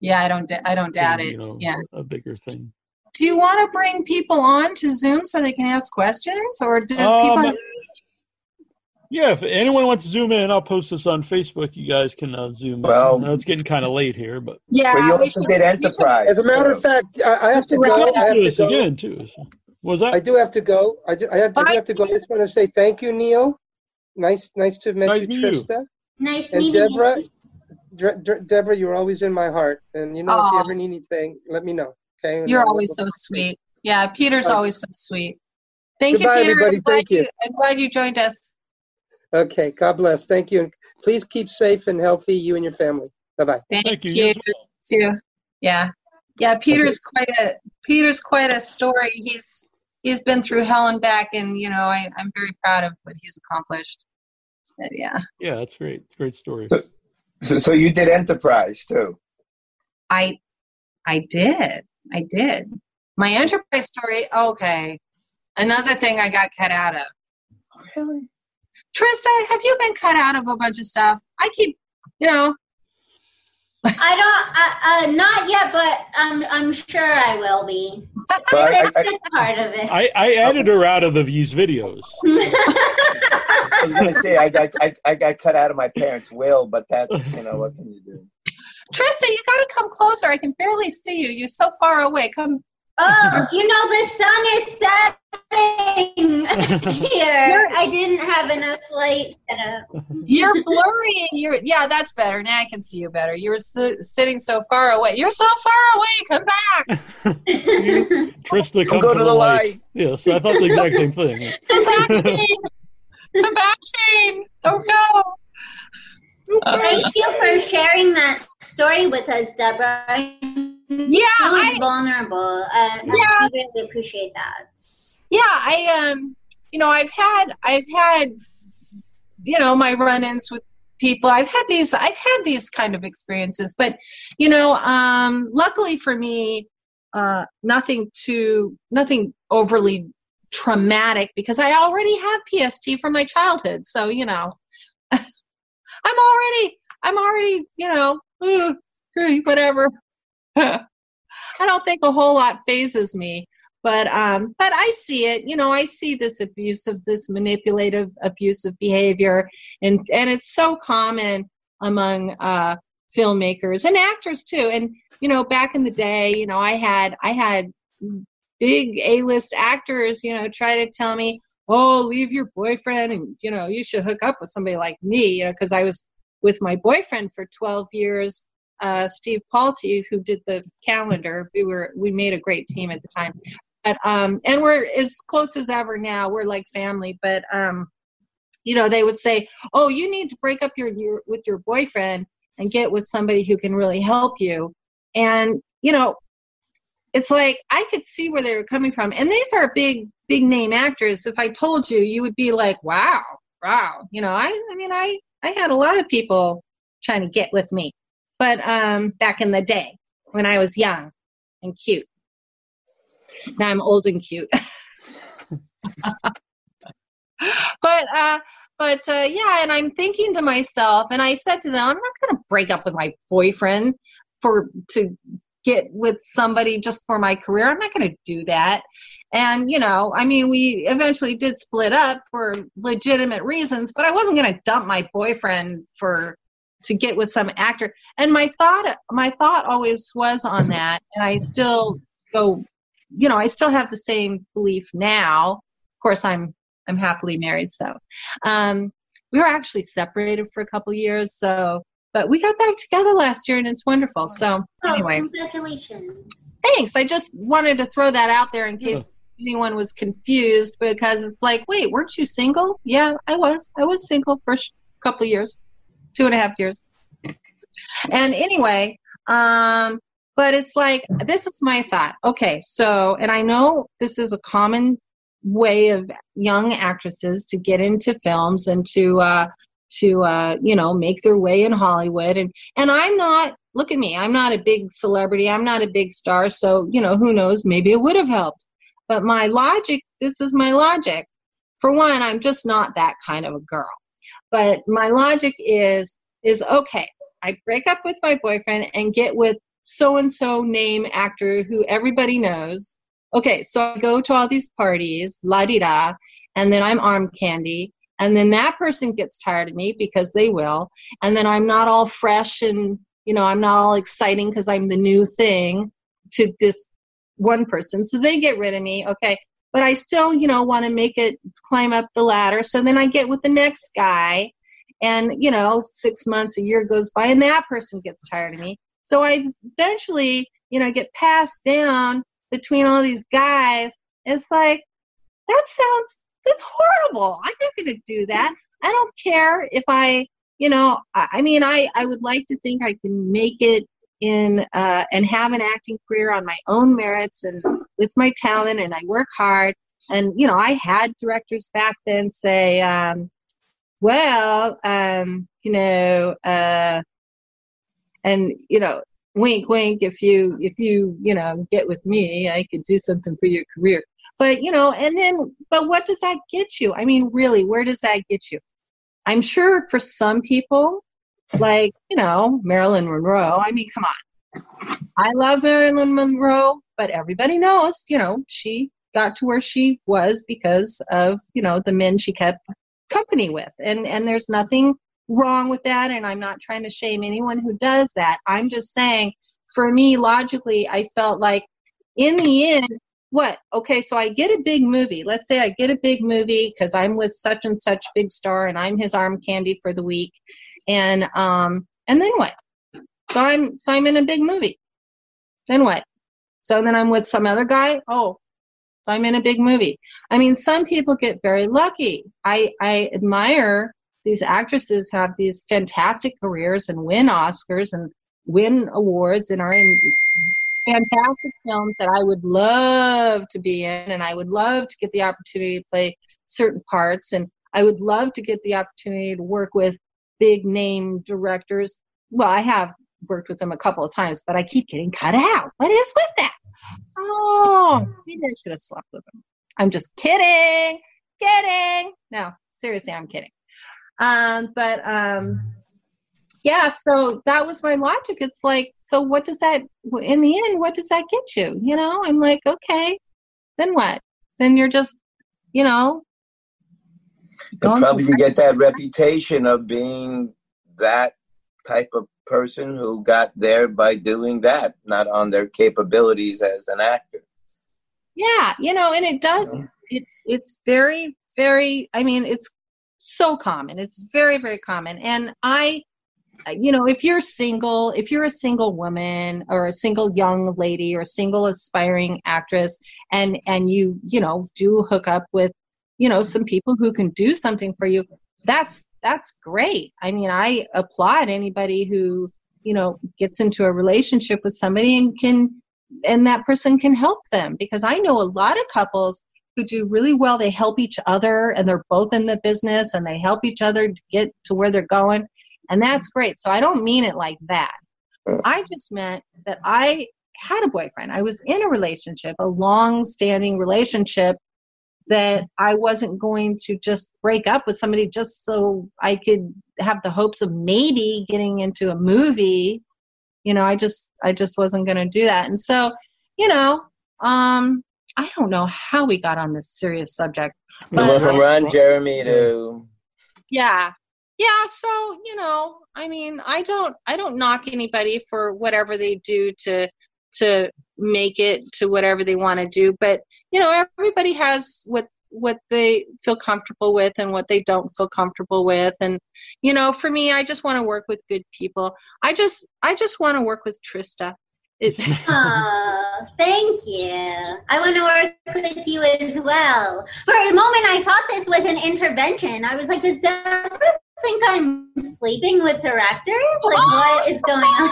Yeah, I don't I don't doubt it. you know Yeah. a bigger thing. Do you want to bring people on to Zoom so they can ask questions, or do Um, people? Yeah, if anyone wants to zoom in, I'll post this on Facebook. You guys can uh, zoom. Well- in. I it's getting kind of late here, but Yeah, Well, you we also should- did Enterprise. As a matter of fact, I, I have to go. I have to this go. again too. So- Was that? I do have to go. I do, I have, I do have to go. I just want to say thank you, Neal. Nice, nice to have met Nice you, to meet you. Nice And meeting Debra, you. Dre- Dre- Debra, you're always in my heart. And you know, if you ever need anything, let me know. Okay. You're always so sweet. Yeah, Peter's Uh, always so sweet. Thank Goodbye, you, Peter. everybody. I'm glad Thank you. I'm glad you joined us. Okay. God bless. Thank you. And please keep safe and healthy, you and your family. Bye bye. Thank, Thank you. you. You well. Too. Yeah, yeah. Peter's quite a Peter's quite a story. He's he's been through hell and back, and you know I, I'm very proud of what he's accomplished. But yeah, Yeah, that's great. It's a great story. So, so you did Enterprise too. I I did. I did. My enterprise story. Okay, another thing I got cut out of. Really? Trista, have you been cut out of a bunch of stuff? I keep, you know, I don't, uh, uh, not yet, but I'm, I'm sure I will be. Well, I- I- part of it. I, I edited her out of the these videos. I was going to say I got I, I got cut out of my parents' will, but that's you know what can you do? Trista, you got to come closer. I can barely see you. You're so far away. Come. Oh, you know the sun is setting here. I didn't have enough light set up. You're blurry. and You're yeah. That's better. Now I can see you better. You were si- sitting so far away. You're so far away. Come back. Trista, come go to to the, the light. light. Yes, I thought the exact same thing. Come back, Shane. Come back, Shane. Don't go. Thank you for sharing that story with us, Debra. Yeah, really I- vulnerable. Uh, Yeah. I really appreciate that. yeah i um you know i've had i've had you know my run-ins with people i've had these i've had these kind of experiences but you know um luckily for me uh nothing too nothing overly traumatic because i already have pst from my childhood so you know i'm already i'm already you know uh, whatever. I don't think a whole lot phases me but um but i see it you know i see this abusive this manipulative abusive behavior and and it's so common among uh filmmakers and actors too and you know back in the day you know i had i had big a-list actors you know try to tell me oh leave your boyfriend and you know you should hook up with somebody like me you know because i was with my boyfriend for 12 years uh, Steve Palte, who did the calendar. We were we made a great team at the time, but um, and we're as close as ever now. We're like family. But um, you know, they would say, "Oh, you need to break up your, your with your boyfriend and get with somebody who can really help you." And you know, it's like I could see where they were coming from. And these are big, big name actors. If I told you, you would be like, "Wow, wow." You know, I I mean, I I had a lot of people trying to get with me but um, back in the day when I was young and cute. Now I'm old and cute. but uh, but uh, yeah, and I'm thinking to myself, and I said to them, I'm not going to break up with my boyfriend for to get with somebody just for my career. I'm not going to do that. And you know, I mean, we eventually did split up for legitimate reasons, but I wasn't going to dump my boyfriend for to get with some actor and my thought my thought always was on that and i still go you know i still have the same belief now of course i'm i'm happily married so um we were actually separated for a couple years so but we got back together last year and it's wonderful so Oh, anyway congratulations. thanks i just wanted to throw that out there in case anyone was confused because it's like wait weren't you single yeah i was i was single for a sh- couple years two and a half years. And anyway, um, but it's like this is my thought. Okay, so and I know this is a common way of young actresses to get into films and to uh, to uh, you know make their way in Hollywood. And and I'm not. Look at me. I'm not a big celebrity. I'm not a big star. So you know who knows? Maybe it would have helped. But my logic. This is my logic. For one, I'm just not that kind of a girl but my logic is is okay i break up with my boyfriend and get with so and so name actor who everybody knows okay so i go to all these parties la di da and then i'm arm candy and then that person gets tired of me because they will and then i'm not all fresh and you know i'm not all exciting because i'm the new thing to this one person so they get rid of me okay but I still, you know, want to make it climb up the ladder. So then I get with the next guy, and you know, six months, a year goes by, and that person gets tired of me. So I eventually, you know, get passed down between all these guys. It's like that sounds that's horrible. I'm not going to do that. I don't care if I, you know, I, I mean, I I would like to think I can make it in uh, and have an acting career on my own merits and with my talent and I work hard. And, you know, I had directors back then say, um, well, um, you know, uh, and, you know, wink, wink, if you, if you, you know, get with me, I could do something for your career. But, you know, and then, but what does that get you? I mean, really, where does that get you? I'm sure for some people, like you know Marilyn Monroe. I mean, come on. I love Marilyn Monroe, but everybody knows, you know, she got to where she was because of you know the men she kept company with, and and there's nothing wrong with that. And I'm not trying to shame anyone who does that. I'm just saying, for me, logically, I felt like in the end, what? Okay, so I get a big movie. Let's say I get a big movie because I'm with such and such big star and I'm his arm candy for the week. And um and then what? So I'm so I'm in a big movie. Then what? So then I'm with some other guy. Oh, so I'm in a big movie. I mean, some people get very lucky. I I admire these actresses have these fantastic careers and win Oscars and win awards and are in fantastic films that I would love to be in, and I would love to get the opportunity to play certain parts, and I would love to get the opportunity to work with big name directors. Well, I have worked with them a couple of times, but I keep getting cut out. What is with that? Oh, maybe I should have slept with them. I'm just kidding, kidding. No, seriously, I'm kidding. Um, but um, yeah, so that was my logic. It's like, so what does that, in the end, what does that get you? You know, I'm like, okay, then what? Then you're just, you know, And probably you get that reputation of being that type of person who got there by doing that, not on their capabilities as an actor. Yeah, you know, and it does. It it's very very. I mean, it's so common. It's very very common. And I, you know, if you're single, if you're a single woman or a single young lady or a single aspiring actress, and and you you know do hook up with you know some people who can do something for you, that's that's great. I mean, I applaud anybody who you know gets into a relationship with somebody and can and that person can help them because I know a lot of couples who do really well. They help each other and they're both in the business and they help each other to get to where they're going. And that's great. So I don't mean it like that. I just meant that I had a boyfriend. I was in a relationship, a long standing relationship that I wasn't going to just break up with somebody just so I could have the hopes of maybe getting into a movie. You know i just i just wasn't going to do that. And so you know um i don't know how we got on this serious subject We went from but Ron Jeremy to yeah yeah so you know i mean i don't i don't knock anybody for whatever they do to to make it to whatever they want to do but you know everybody has what what they feel comfortable with and what they don't feel comfortable with and you know for me i just want to work with good people i just i just want to work with trista it, Aw, thank you. I want to work with you as well. For a moment, I thought this was an intervention. I was like, does Debra think I'm sleeping with directors? Like, oh! what is going on?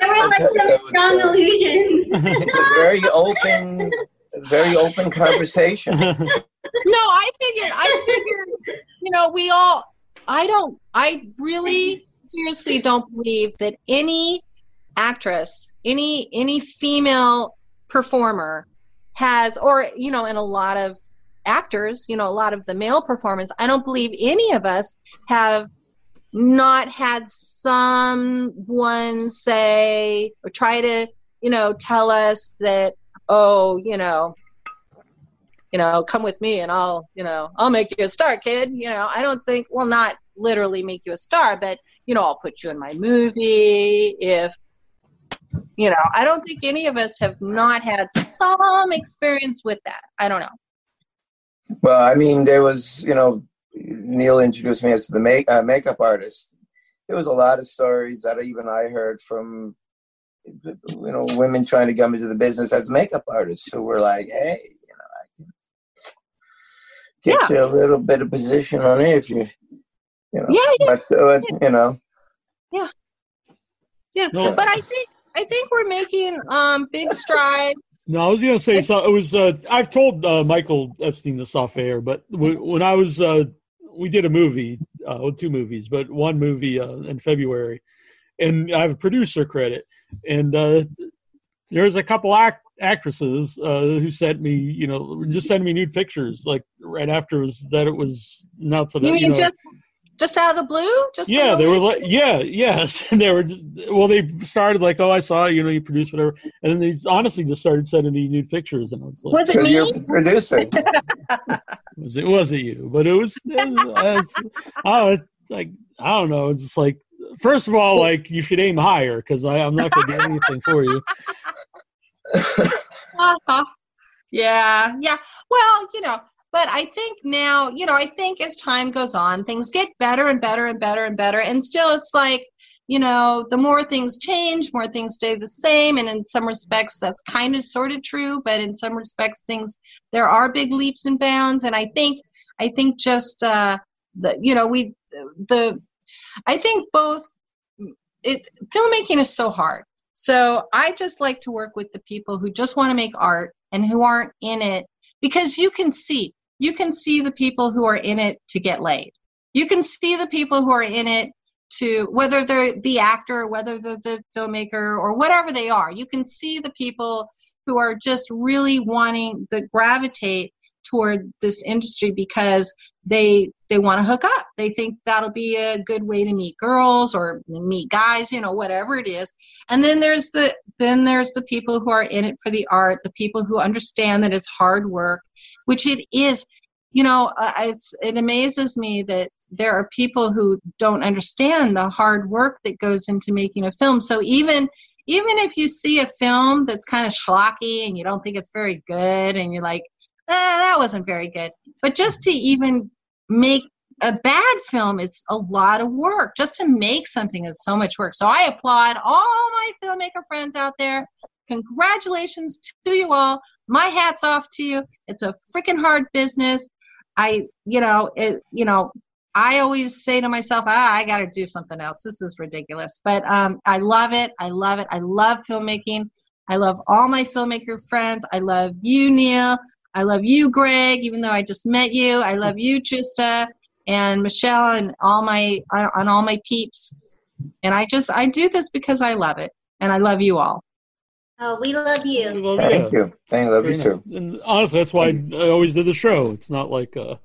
There were like some strong illusions. it's a very open, very open conversation. no i figured i figured you know we all i don't i really seriously don't believe that any actress any any female performer has or you know and a lot of actors you know a lot of the male performers i don't believe any of us have not had someone say or try to you know tell us that oh you know you know come with me and i'll you know i'll make you a star kid. You know i don't think well not literally make you a star but you know i'll put you in my movie if you know i don't think any of us have not had some experience with that. I don't know Well, I mean, there was, you know, Neal introduced me as the make, uh, makeup artist. There was a lot of stories that even I heard from, you know, women trying to come into the business as makeup artists who were like, hey, you know, I can get you a little bit of position on it if you, you know, Yeah, yeah. but, uh, you know, yeah yeah No. but i think i think we're making um big strides No, I was going to say so. It was. Uh, I've told uh, Michael Epstein this off air, but when I was, uh, we did a movie, uh, two movies, but one movie uh, in February, and I have a producer credit, and uh, there's a couple act actresses uh, who sent me, you know, just sending me nude pictures like right after it was, that it was announced that You you know, just just out of the blue? Just yeah, they were like, yeah, yes, and they were. Just, well, they started like, oh, I saw you know you produced whatever, and then they honestly just started sending me nude pictures, and I was like, Was it me? You're producing. was it wasn't you, but it was. It was it's, oh, it's like I don't know. It's just like first of all, like you should aim higher because I'm not going to do anything for you. Uh-huh. Yeah, yeah. Well, you know, but I think now, you know, I think as time goes on, things get better and better and better and better. And still, it's like, you know, the more things change, more things stay the same. And in some respects, that's kind of sort of true. But in some respects, things, there are big leaps and bounds. And I think, I think just, uh, the, you know, we, the, I think both, it, filmmaking is so hard. So I just like to work with the people who just want to make art and who aren't in it because you can see you can see the people who are in it to get laid. You can see the people who are in it to whether they're the actor or whether they're the filmmaker or whatever they are. You can see the people who are just really wanting to gravitate toward this industry because they they want to hook up. They think that'll be a good way to meet girls or meet guys, you know, whatever it is. And then there's the then there's the people who are in it for the art, the people who understand that it's hard work, which it is. You know, uh, it amazes me that there are people who don't understand the hard work that goes into making a film. So even even if you see a film that's kind of schlocky and you don't think it's very good and you're like, eh, that wasn't very good. But just to even make a bad film, it's a lot of work. Just to make something is so much work. So I applaud all my filmmaker friends out there. Congratulations to you all. My hat's off to you. It's a freaking hard business. I, you know, it, you know, I always say to myself, ah, I got to do something else. This is ridiculous. But um, I love it. I love it. I love filmmaking. I love all my filmmaker friends. I love you, Neal. I love you, Greg, even though I just met you. I love you, Trista, and Michelle, and all my on all my peeps. And I just I do this because I love it, and I love you all. Oh, we love you. Well, Thank yeah. you. Thank you. Love you Very too. And honestly, that's why I always did the show. It's not like uh,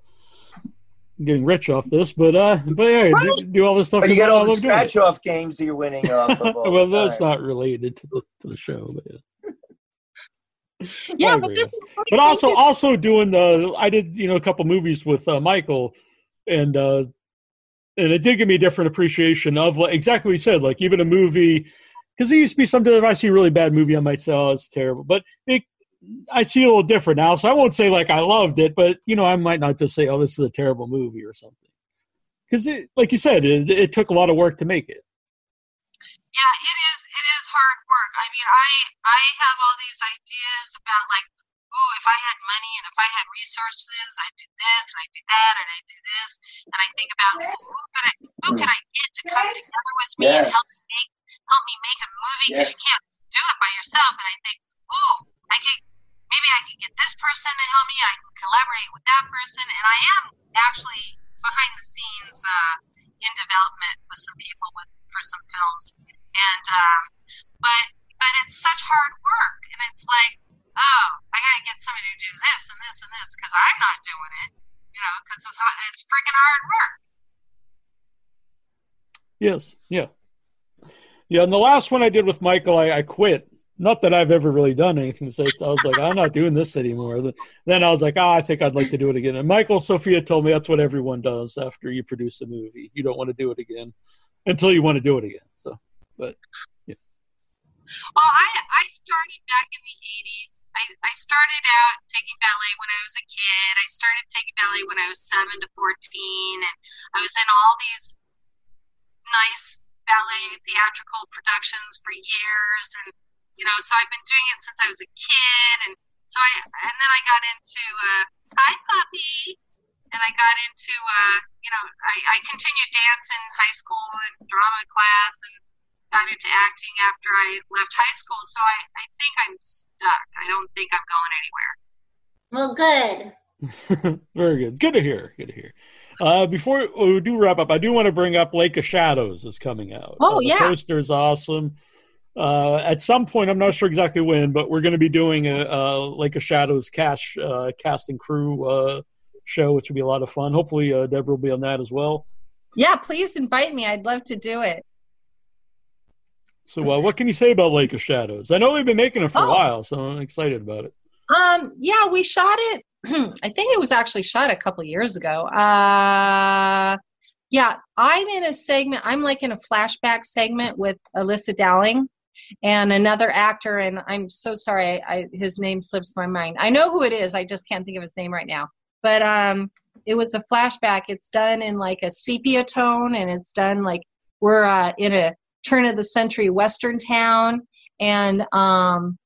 getting rich off this, but uh, but yeah, do, do all this stuff. But you got all the love doing it. scratch off games that you're winning off of. well, that's time. not related to the to the show, but yeah. Yeah, but this is funny. But also, also doing the I did you know a couple movies with uh, Michael, and uh, and it did give me a different appreciation of like, exactly what you said. Like even a movie, because there used to be some if I see a really bad movie, I might say, "Oh, it's terrible," but it. I see a little different now, so I won't say like I loved it, but you know, I might not just say, "Oh, this is a terrible movie" or something, because it, like you said, it, it took a lot of work to make it. Yeah, it is. It is hard work. I mean, I I have all these ideas about like, ooh, if I had money and if I had resources, I'd do this and I'd do that and I'd do this, and I think about ooh, who could I who could I get to come together with me and help me make help me make a movie because you can't do it by yourself. And I think, ooh, I could maybe I could get this person to help me I can collaborate with that person. And I am actually behind the scenes uh, in development with some people with for some films. And um, but but it's such hard work, and it's like, oh, I gotta get somebody to do this and this and this because I'm not doing it, you know, because it's it's freaking hard work. Yes, yeah, yeah. And the last one I did with Michael, I, I quit. Not that I've ever really done anything. So I was like, I'm not doing this anymore. Then I was like, oh, I think I'd like to do it again. And Michael Sophia told me that's what everyone does after you produce a movie. You don't want to do it again until you want to do it again. So, but yeah. Well, I I started back in the '80s. I, I started out taking ballet when I was a kid. I started taking ballet when I was seven to fourteen, and I was in all these nice ballet theatrical productions for years, and you know, so I've been doing it since I was a kid, and so I and then I got into uh, hi puppy, and I got into uh, you know, I, I continued dance in high school and drama class, and got into acting after I left high school. So I, I think I'm stuck. I don't think I'm going anywhere. Well, good. very good. Good to hear. Good to hear. Uh, before we do wrap up, I do want to bring up Lake of Shadows is coming out. Oh, Uh, the yeah. poster's awesome. uh, at some point, I'm not sure exactly when, but we're going to be doing a, a Lake of Shadows cast uh, cast and crew uh, show, which will be a lot of fun. Hopefully, uh, Debra will be on that as well. Yeah, please invite me. I'd love to do it. So, uh, what can you say about Lake of Shadows? I know they've been making it for a Oh. while, so I'm excited about it. Um, yeah, we shot it. I think it was actually shot a couple years ago. Uh, yeah, I'm in a segment. I'm like in a flashback segment with Alyssa Dowling and another actor, and I'm so sorry, I, I, his name slips my mind. I know who it is. I just can't think of his name right now. But um, it was a flashback. It's done in like a sepia tone, and it's done like we're uh, in a turn of the century western town, and um,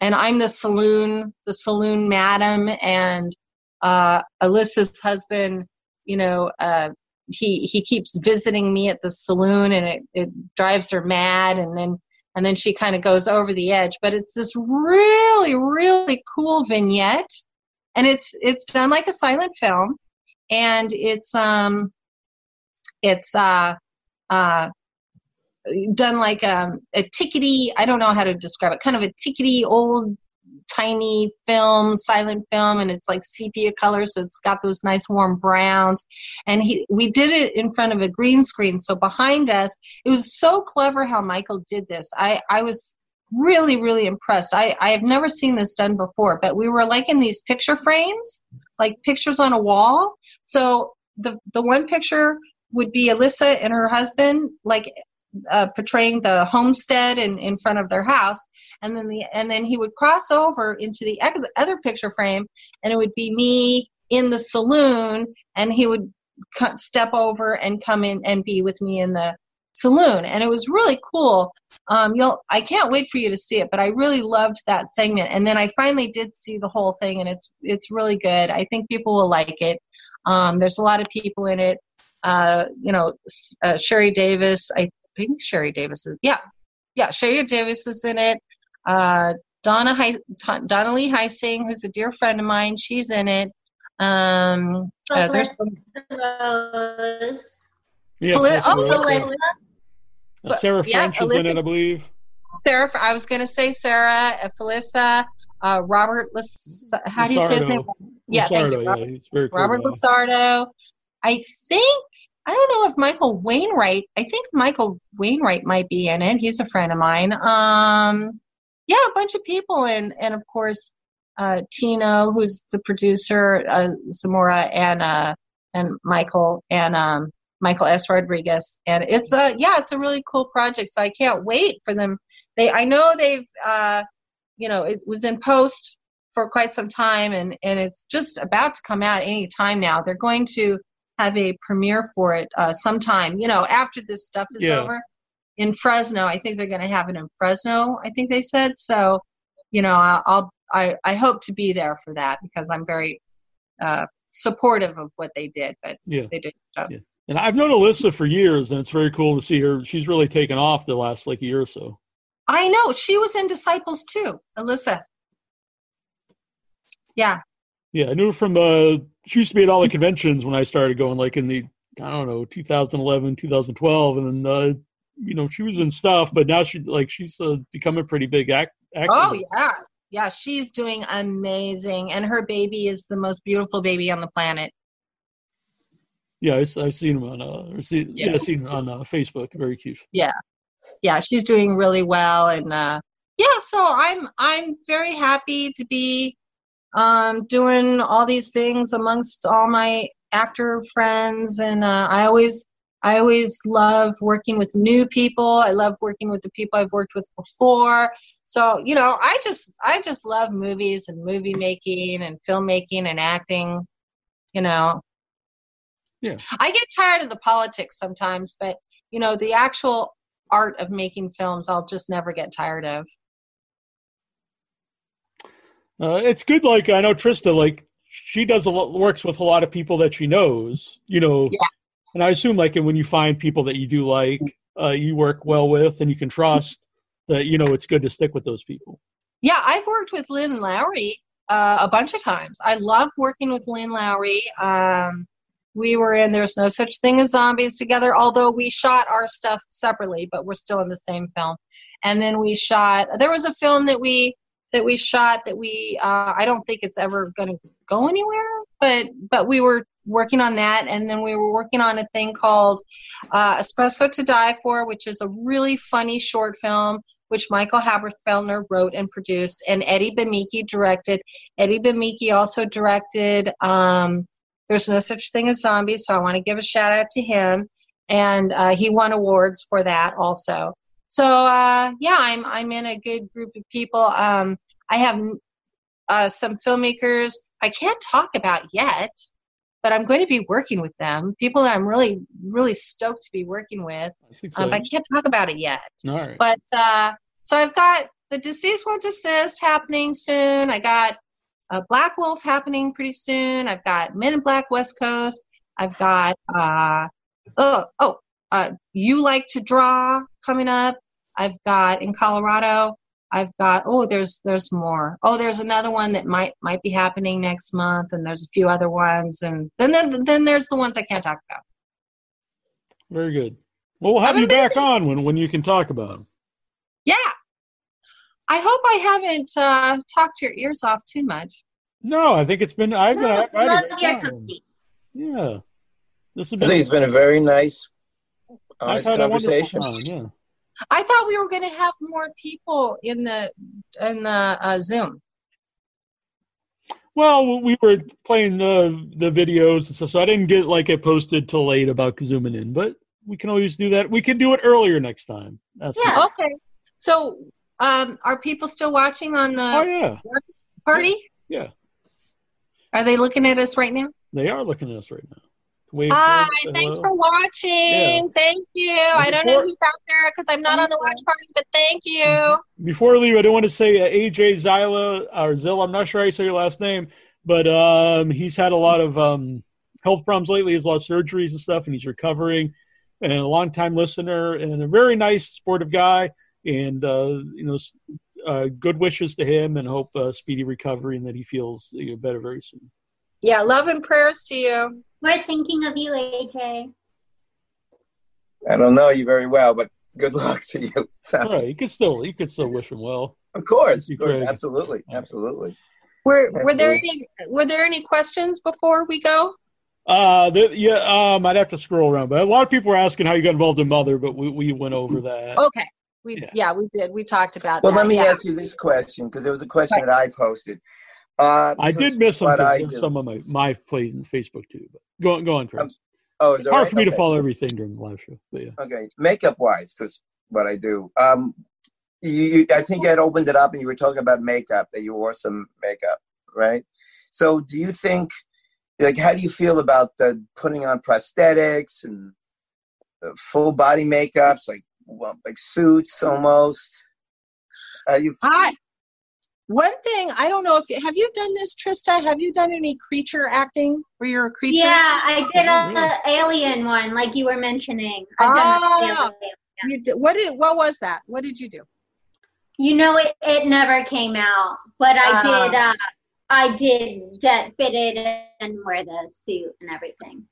and I'm the saloon, the saloon madam, and uh, Alyssa's husband. You know, uh, he he keeps visiting me at the saloon, and it it drives her mad, and then and then she kind of goes over the edge. But it's this really really cool vignette, and it's it's done like a silent film, and it's um it's uh uh done like um, a tickety i don't know how to describe it kind of a tickety old tiny film silent film and it's like sepia color so it's got those nice warm browns. And he we did it in front of a green screen so behind us it was so clever how michael did this. I i was really really impressed. I i have never seen this done before but we were like in these picture frames like pictures on a wall. So the the one picture would be alyssa and her husband like uh, portraying the homestead in, in front of their house. And then the and then he would cross over into the other picture frame and it would be me in the saloon and he would step over and come in and be with me in the saloon. And it was really cool. Um you'll i can't wait for you to see it but i really loved that segment. And then i finally did see the whole thing and it's it's really good. I think people will like it. Um there's a lot of people in it. Uh you know uh, sherry davis i think sherry davis is yeah yeah sherry davis is in it uh donna Hi- T- donna lee heising who's a dear friend of mine she's in it um uh, there's Rose. Yeah, Feli- oh, right. Felissa. Uh, Sarah Yeah, French is in it, I believe. Sarah, I was going to say Sarah, uh, Felissa, uh, Robert. Lis- how do you say his name? Lusardo. Yeah, thank you. Robert, yeah, very cool. Robert guy. I think I don't know if Michael Wainwright. I think Michael Wainwright might be in it. He's a friend of mine. Um, yeah, a bunch of people, and and of course uh, Tino, who's the producer, uh, Zamora, and uh, and Michael and um, Michael S. Rodriguez, and it's a yeah, it's a really cool project. So I can't wait for them. They I know they've uh, you know it was in post for quite some time, and and it's just about to come out any time now. They're going to have a premiere for it uh, sometime. You know after this stuff is Yeah. over in Fresno. I think they're going to have it in Fresno. I think they said so. You know I'll, I'll I I hope to be there for that because I'm very uh, supportive of what they did. But Yeah. they did. good. And I've known Alyssa for years, and it's very cool to see her. She's really taken off the last like year or so. I know she was in Disciples too, Alyssa. Yeah, Yeah, I knew her from uh she used to be at all the conventions when I started going like in the I don't know, 2011, 2012 and then uh you know, she was in stuff, but now she like she's uh, become a pretty big act actor. Oh yeah, yeah. She's doing amazing, and her baby is the most beautiful baby on the planet. Yeah, I, have seen him on uh yeah. Yeah. Seen on uh, Facebook. Very cute. Yeah, yeah. She's doing really well, and uh, yeah. So I'm I'm very happy to be um, doing all these things amongst all my actor friends, and uh, I always I always love working with new people. I love working with the people I've worked with before. So, you know, I just I just love movies and movie making and filmmaking and acting, you know. Yeah. I get tired of the politics sometimes, but you know, the actual art of making films I'll just never get tired of. Uh, it's good. Like I know Trista, like she does a lot, works with a lot of people that she knows. You know, Yeah. and I assume like and when you find people that you do like, uh, you work well with, and you can trust that you know it's good to stick with those people. Yeah, I've worked with Lynn Lowry uh, a bunch of times. I love working with Lynn Lowry. Um, we were in There's No Such Thing as Zombies together, although we shot our stuff separately, but we're still in the same film. and then we shot. There was a film that we that we shot that we uh, I don't think it's ever going to go anywhere, but but we were working on that, and then we were working on a thing called uh, Espresso to Die For, which is a really funny short film which Michael Haberfelder wrote and produced, and Eddie Bemiki directed. Eddie Bemiki also directed um, There's No Such Thing as Zombies, so I want to give a shout out to him. And uh, he won awards for that also. So uh, yeah, I'm I'm in a good group of people. Um, I have uh, some filmmakers I can't talk about yet, but I'm going to be working with them. People that I'm really really stoked to be working with. Um, I can't talk about it yet. All right. But uh, so I've got the deceased won't desist happening soon. I got a Black Wolf happening pretty soon. I've got Men in Black West Coast. I've got uh oh oh uh you like to draw coming up. I've got in Colorado. I've got oh there's there's more. Oh there's another one that might might be happening next month and there's a few other ones and then then then there's the ones I can't talk about. Very good. Well, we'll have you back on when when you can talk about them. Yeah. I hope I haven't uh, talked your ears off too much. No, I think it's been. I've been. I've, I've Love had a your great time. company. Yeah. This has been I been. think it's been a very nice, I've honest had a conversation. Yeah. I thought we were going to have more people in the in the uh, Zoom. Well, we were playing the the videos and stuff, so I didn't get like it posted till late about zooming in. But we can always do that. We can do it earlier next time. That's Yeah. Okay. So, um, are people still watching on the Oh yeah, party? yeah. Are they looking at us right now? They are looking at us right now. Wave Hi, thanks hello. for watching. Thank you. I don't know who's out there because I'm not on the watch party, but thank you. Before I leave, I don't want to say uh, AJ Zyla or Zill. I'm not sure I say your last name, but um, he's had a lot of um, health problems lately. He's lost surgeries and stuff, and he's recovering. And a long time listener and a very nice, sportive guy. And uh, you know, uh, good wishes to him, and hope uh, speedy recovery and that he feels better very soon. Yeah, love and prayers to you. We're thinking of you, AJ. I don't know you very well, but good luck to you. So, All right, you could still you could still wish him well. of course, You of course, Craig. absolutely, absolutely. Were Were there any Were there any questions before we go? Uh, the, yeah, um, I'd have to scroll around, but a lot of people were asking how you got involved in Mother, but we, we went over that. Okay, we yeah, we did. We talked about. Well, that. let me yeah. ask you this question because there was a question Right. that I posted. Uh, I did miss some. what I 'cause do- Some of my my played in Facebook too. But go on, go on, Chris. Oh, is it's hard right? for me to follow everything during the live show. But yeah, Okay, makeup wise, because what I do. Um, you, you, I think you had opened it up and you were talking about makeup that you wore some makeup, right? So, do you think, like, how do you feel about the putting on prosthetics and uh, full body makeups, like well, like suits almost? Uh, you I one thing I don't know if you, have you done this, Trista. Have you done any creature acting where you're a creature? Yeah, I did a, a alien one, like you were mentioning. I've done an. You did, what did what was that? What did you do? You know, it, it never came out, but I Ah. did. Uh, I did get fitted and wear the suit and everything.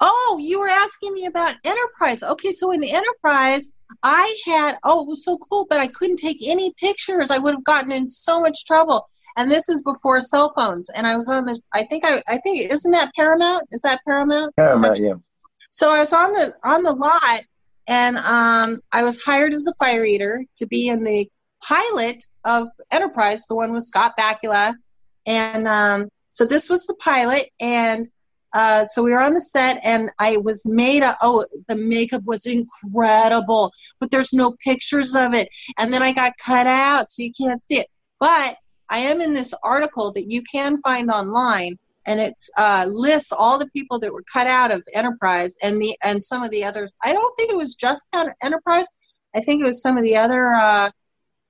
Oh, you were asking me about Enterprise. Okay, so in Enterprise, I had oh, it was so cool, but I couldn't take any pictures. I would have gotten in so much trouble. And this is before cell phones. And I was on the I think I I think isn't that Paramount? Is that Paramount? Paramount, yeah. So I was on the on the lot, and um, I was hired as a fire eater to be in the pilot of Enterprise, the one with Scott Bakula, and um, so this was the pilot, and uh, so we were on the set, and I was made a oh the makeup was incredible, but there's no pictures of it, and then I got cut out, so you can't see it, but I am in this article that you can find online and it uh, lists all the people that were cut out of Enterprise and the and some of the others. I don't think it was just Enterprise. I think it was some of the other. Uh,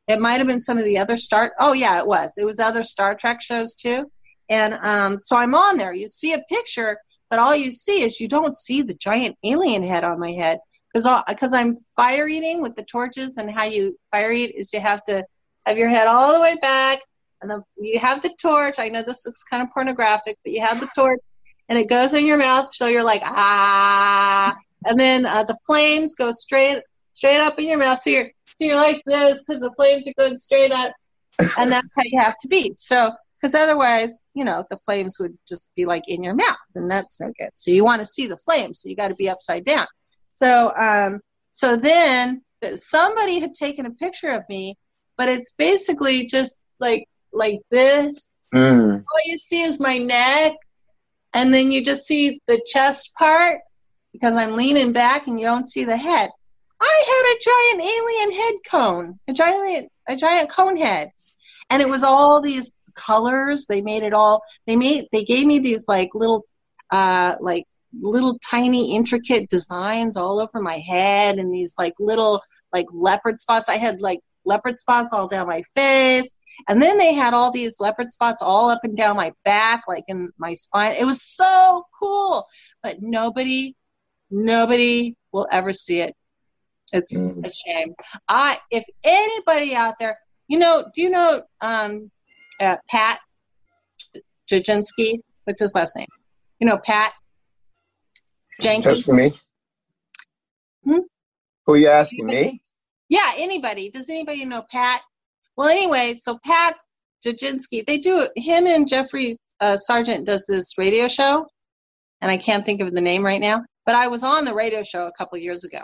it might have been some of the other Star. Oh yeah, it was. It was other Star Trek shows too. And um, so I'm on there. You see a picture, but all you see is you don't see the giant alien head on my head because I'm fire eating with the torches and how you fire eat is you have to have your head all the way back and the, you have the torch. I know this looks kind of pornographic, but you have the torch, and it goes in your mouth, so you're like ah, and then uh, the flames go straight straight up in your mouth. So you're So you're like this because the flames are going straight up, and that's how you have to be. So because otherwise, you know, the flames would just be like in your mouth, and that's no good. So you want to see the flames, so you got to be upside down. So um, so then th- somebody had taken a picture of me, but it's basically just like like this. Mm. All you see is my neck, and then you just see the chest part because I'm leaning back, and you don't see the head. I had a giant alien head cone, a giant a giant cone head, and it was all these colors. They made it all. They made they gave me these like little uh like little tiny intricate designs all over my head and these like little like leopard spots. I had like leopard spots all down my face. And then they had all these leopard spots all up and down my back, like in my spine. It was so cool. But nobody, nobody will ever see it. It's a shame. I if anybody out there, you know, do you know um uh, Pat Jajinsky? What's his last name? You know Pat Janky? That's for me. Hmm? Who are you asking me? Yeah, anybody. Does anybody know Pat? Well, anyway, so Pat Jajinsky, they do him and Jeffrey uh, Sargent does this radio show, and I can't think of the name right now. But I was on the radio show a couple years ago.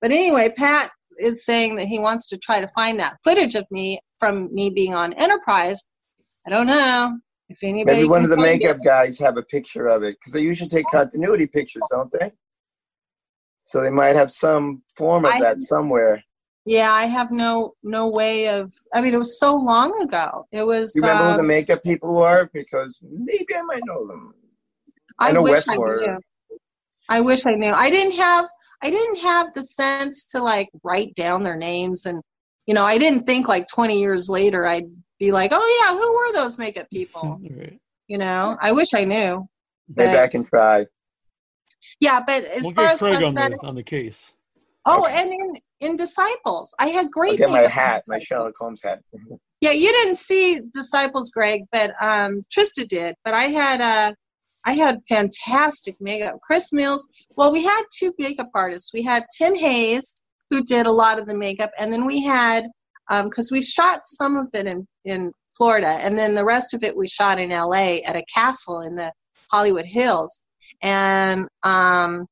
But anyway, Pat is saying that he wants to try to find that footage of me from me being on Enterprise. I don't know if anybody. Maybe one of the makeup it. guys have a picture of it because they usually take continuity pictures, don't they? So they might have some form of I- that somewhere. Yeah, I have no no way of. I mean, it was so long ago. It was. You remember who um, the makeup people were? Because maybe I might know them. I I, know wish I Westward. knew. I wish I knew. I didn't have I didn't have the sense to like write down their names and you know, I didn't think like 20 years later I'd be like, "Oh yeah, who were those makeup people?" You know, I wish I knew. Maybe I can try. Yeah, but as We'll far get as Craig on prosthetics- the on the case. Oh, and in in Disciples, I had I'll great get my makeup hat, my Sherlock Holmes hat. Yeah, you didn't see Disciples, Greg, but um, Trista did. But I had uh, I had fantastic makeup. Chris Mills. Well, we had two makeup artists. We had Tim Hayes, who did a lot of the makeup, and then we had because we shot some of it in in Florida, and then the rest of it we shot in L.A. at a castle in the Hollywood Hills. And um,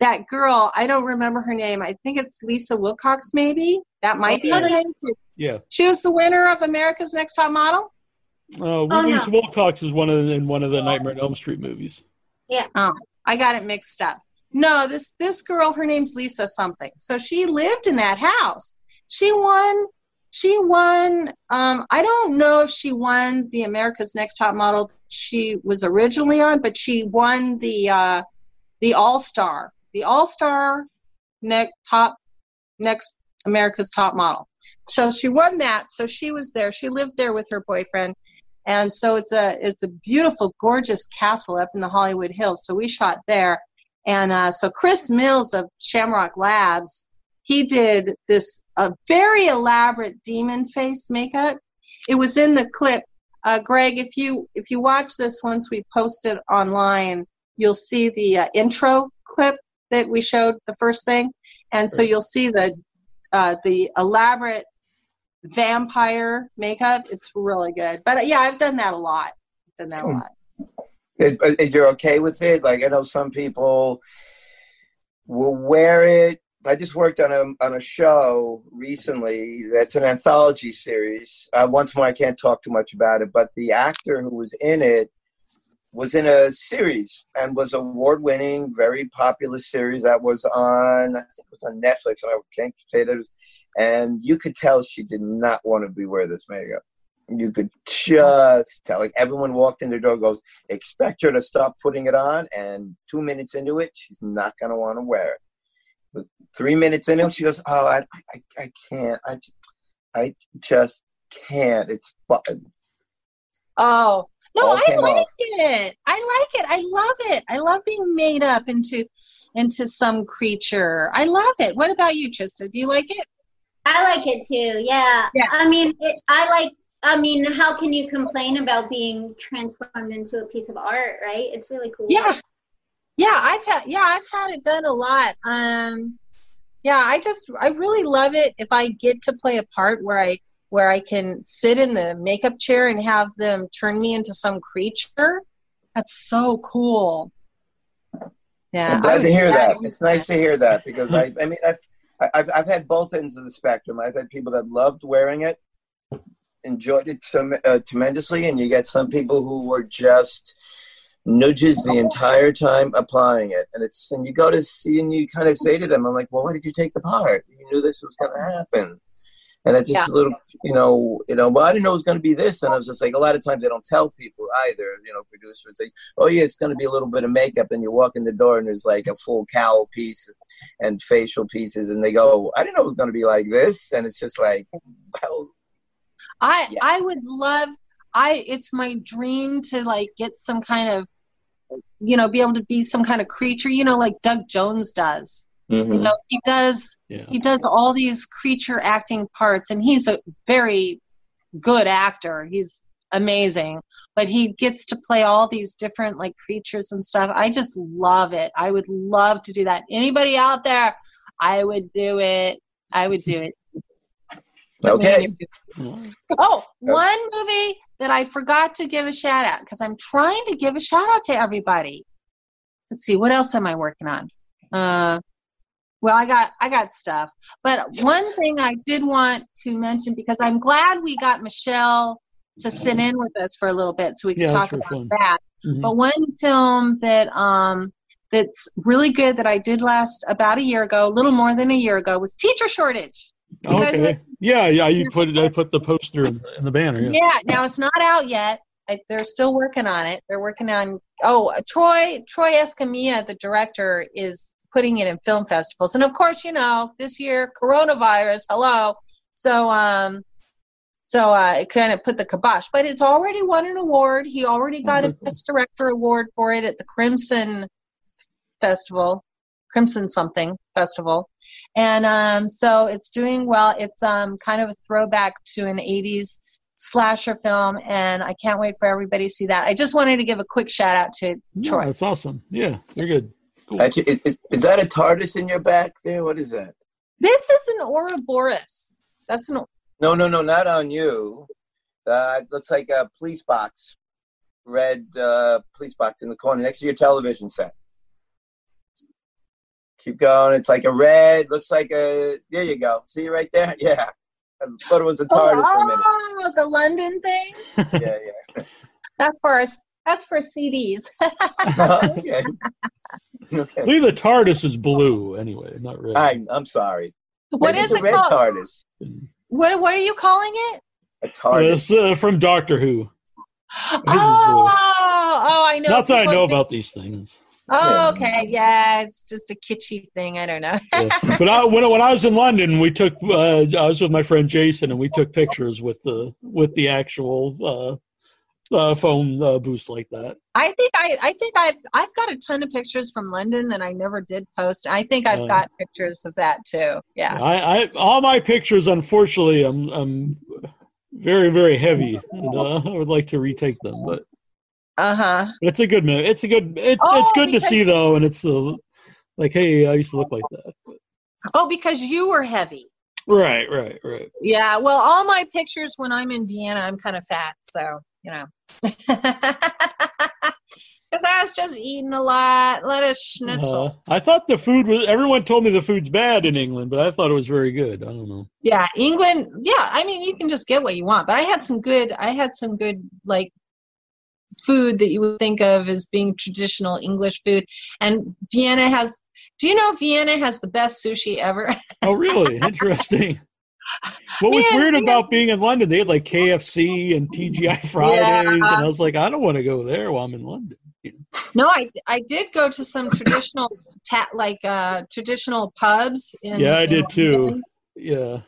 that girl, I don't remember her name. I think it's Lisa Wilcox, maybe. That might be her name. Yeah. She was the winner of America's Next Top Model. Uh, Oh, Lisa no. Wilcox is one of the, in one of the Nightmare on Elm Street movies. Yeah. Oh, I got it mixed up. No, this this girl, her name's Lisa something. So she lived in that house. She won. She won. Um, I don't know if she won the America's Next Top Model she was originally on, but she won the uh, the All Star, the All Star next top next America's Top Model. So she won that. So she was there. She lived there with her boyfriend, and so it's a it's a beautiful, gorgeous castle up in the Hollywood Hills. So we shot there, and uh, so Chris Mills of Shamrock Labs, he did this a very elaborate demon face makeup. It was in the clip. Uh, Greg, if you if you watch this once we post it online, you'll see the uh, intro clip that we showed the first thing, and so you'll see the uh, the elaborate vampire makeup. It's really good. But uh, yeah, I've done that a lot. Done that a Hmm. lot. It, uh, you're okay with it? Like I know some people will wear it. I just worked on a on a show recently. That's an anthology series. Uh, once more, I can't talk too much about it, but the actor who was in it was in a series and was award winning, very popular series that was on I think it was on Netflix. And I can't say that. Was, and you could tell she did not want to be wearing this makeup. You could just tell. Like everyone walked in the door, goes, expect her to stop putting it on, and two minutes into it, she's not gonna want to wear it. With three minutes in it, she goes, "Oh, I, I, I can't. I, I just can't. It's button." Oh no, All I like off. it. I like it. I love it. I love being made up into into some creature. I love it. What about you, Trista? Do you like it? I like it too. Yeah. I mean, it, I like. I mean, how can you complain about being transformed into a piece of art, right? It's really cool. Yeah. Yeah, I've had yeah, I've had it done a lot. Um yeah i just i really love it if i get to play a part where i where i can sit in the makeup chair and have them turn me into some creature that's so cool yeah I'm glad to hear that. It's nice to hear that because I, I mean, I've, I've, I've had both ends of the spectrum. I've had people that loved wearing it, enjoyed it trem- uh, tremendously, and you get some people who were just nudges the entire time applying it. And it's and you go to see and you kind of say to them, "I'm like, well, why did you take the part? You knew this was going to happen." And it's just Yeah. a little, you know, you know. Well, I didn't know it was going to be this, and I was just like, a lot of times they don't tell people either. You know, producer would say, "Oh yeah, it's going to be a little bit of makeup," and you walk in the door and there's like a full cowl piece and facial pieces, and they go, "I didn't know it was going to be like this," and it's just like, well, I I would love I it's my dream to like get some kind of you know be able to be some kind of creature you know like Doug Jones does. You mhm. know he does Yeah. he does all these creature acting parts and he's a very good actor. He's amazing. But he gets to play all these different like creatures and stuff. I just love it. I would love to do that. Anybody out there, I would do it. I would do it. Put me in okay. Oh, one movie that I forgot to give a shout out because I'm trying to give a shout out to everybody. Let's see, what else am I working on? Uh, well, I got I got stuff, but one thing I did want to mention because I'm glad we got Michelle to sit in with us for a little bit so we could Yeah, talk about fun. that. Mhm. But one film that um that's really good that I did last about a year ago, a little more than a year ago, was Teacher Shortage. Okay. Yeah, yeah. You put it. I put the poster in, in the banner. Yeah. yeah now it's not out yet I, they're still working on it they're working on oh troy troy escamilla the director is putting it in film festivals and of course you know this year coronavirus hello so um so uh, it kind of put the kibosh but it's already won an award he already got a best director award for it at the crimson festival crimson something festival and um, so it's doing well it's um, kind of a throwback to an 80s slasher film and i can't wait for everybody to see that i just wanted to give a quick shout out to Yeah, troy that's awesome. Yeah, you're good. Actually, is, is- is that a TARDIS in your back there? What is that? this is an ouroboros that's an No, no, no, not on you. Uh, it looks like a police box, red uh, police box in the corner next to your television set. Keep going. It's like a red. Looks like a. There you go. See right there? Yeah. I thought it was a TARDIS for a minute. oh, the london thing Yeah, yeah. that's for us that's for cds okay. okay. I believe the TARDIS is blue anyway, not red. I, I'm sorry. What Maybe is it's a it red called? TARDIS. what, what are you calling it A TARDIS. It's uh, from Doctor Who. oh, oh i know Not that I know about these things. Oh okay yeah it's just a kitschy thing i don't know Yeah. But I, when when I was in London, we took. Uh, I was with my friend Jason, and we took pictures with the with the actual uh, uh, phone uh, boost like that. I think I, I think I've I've got a ton of pictures from London that I never did post. I think I've Uh, got pictures of that too. Yeah. I, I all my pictures, unfortunately, I'm I'm very very heavy, and uh, I would like to retake them, but Uh huh. it's a good movie. It's a good. It, Oh, it's good to see though, and it's uh, like, hey, I used to look like that. Oh, because you were heavy. Right, right, right. Yeah. Well, all my pictures when I'm in Vienna, I'm kind of fat, so you know. Because I was just eating a lot, of schnitzel. Uh, I thought the food was. Everyone told me the food's bad in England, but I thought it was very good. I don't know. Yeah, England. Yeah, I mean, you can just get what you want. But I had some good. I had some good like food that you would think of as being traditional English food. And Vienna has. Do you know Vienna has the best sushi ever? Oh, really? Interesting. What was Yeah, weird about being in London? They had like KFC and TGI Fridays, and I was like, I don't want to go there while I'm in London. no, I I did go to some traditional ta- like uh traditional pubs. In, yeah, I did too. Yeah.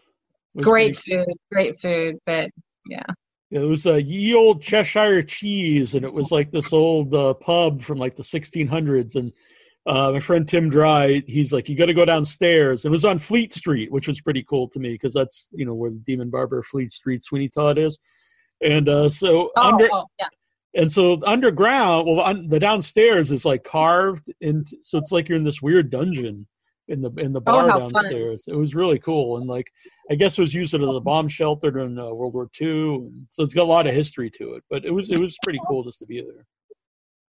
Great pretty- food, great food, but yeah. It was a ye old Cheshire cheese, and it was like this old uh, pub from like the 1600s. And uh, my friend Tim Dry, he's like, you got to go downstairs. It was on Fleet Street, which was pretty cool to me because that's you know where the Demon Barber Fleet Street Sweeney Todd is. And uh, so Oh, under oh, yeah. and so underground, well, the, the downstairs is like carved and so it's like you're in this weird dungeon, in the in the Oh, bar fun. downstairs. It was really cool, and like I guess it was used as a bomb shelter during uh, World War II, so it's got a lot of history to it. But it was it was pretty cool just to be there.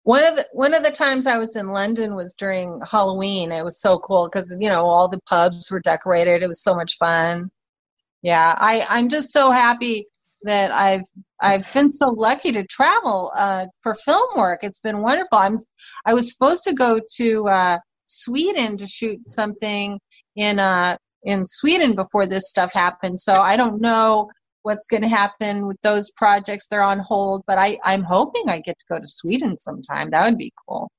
One of the one of the times I was in London was during Halloween. It was so cool because you know all the pubs were decorated. It was so much fun. Yeah, I I'm just so happy that I've I've been so lucky to travel uh, for film work. It's been wonderful. I'm I was supposed to go to uh, Sweden to shoot something in uh in Sweden before this stuff happened. So I don't know what's going to happen with those projects. They're on hold, but I I'm hoping I get to go to Sweden sometime. That would be cool.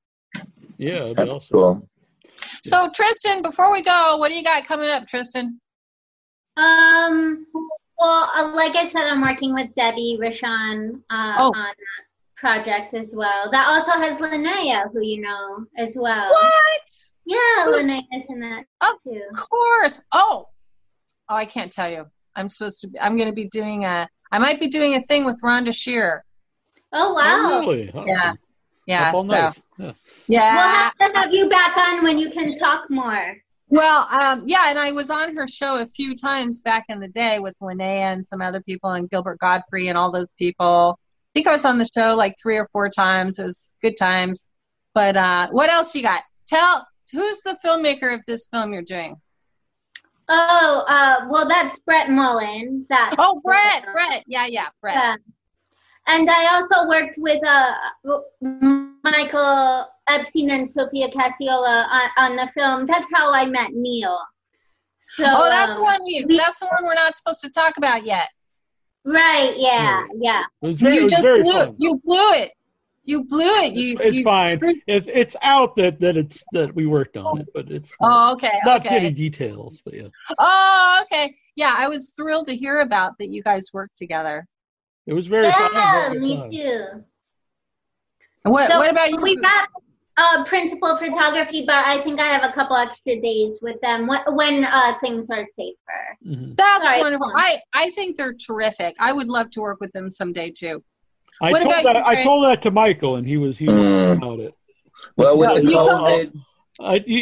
Yeah, it'd be awesome. Cool. So Tristan, before we go, what do you got coming up, Tristan? Um, well, uh, like I said, I'm working with Debbie Rochon uh, Oh. on that project as well. That also has Linnea, who you know as well. What? Yeah, Who's- Linnea's in that too. Of course. Oh, oh, I can't tell you. I'm supposed to. Be, I'm going to be doing a. I might be doing a thing with Rhonda Shear. Oh wow! Oh, really? Awesome. Yeah. Yeah. So night. Yeah. yeah. We'll have to have you back on when you can talk more. Well, um, yeah, and I was on her show a few times back in the day with Linnea and some other people and Gilbert Gottfried and all those people. I think I was on the show like three or four times. It was good times. But uh, what else you got? Tell who's the filmmaker of this film you're doing? Oh, uh, well, that's Brett Mullen. That Oh, Brett. Brett. Yeah, yeah, Brett. Yeah. And I also worked with uh, Michael Epstein and Sophia Cacciola on, on the film. That's how I met Neal. So, oh, that's um, one we. That's the one we're not supposed to talk about yet. Right? Yeah, yeah. It very, you just blew. fun. You blew it. You blew it. You. It's you fine. screwed- It's it's out that that it's that we worked on it, but it's Oh, okay. not okay. any details. But yeah, Oh, okay. Yeah, I was thrilled to hear about that you guys worked together. it was very fun. Yeah, had me too. And What So What about you? We got uh, principal photography, but I think I have a couple extra days with them when, when uh, things are safer. Mhm. That's Sorry. wonderful. I I think they're terrific. I would love to work with them someday too. I What told about that you, I told that to Michael, and he was he was Mm. about it. Well, with the You told- COVID,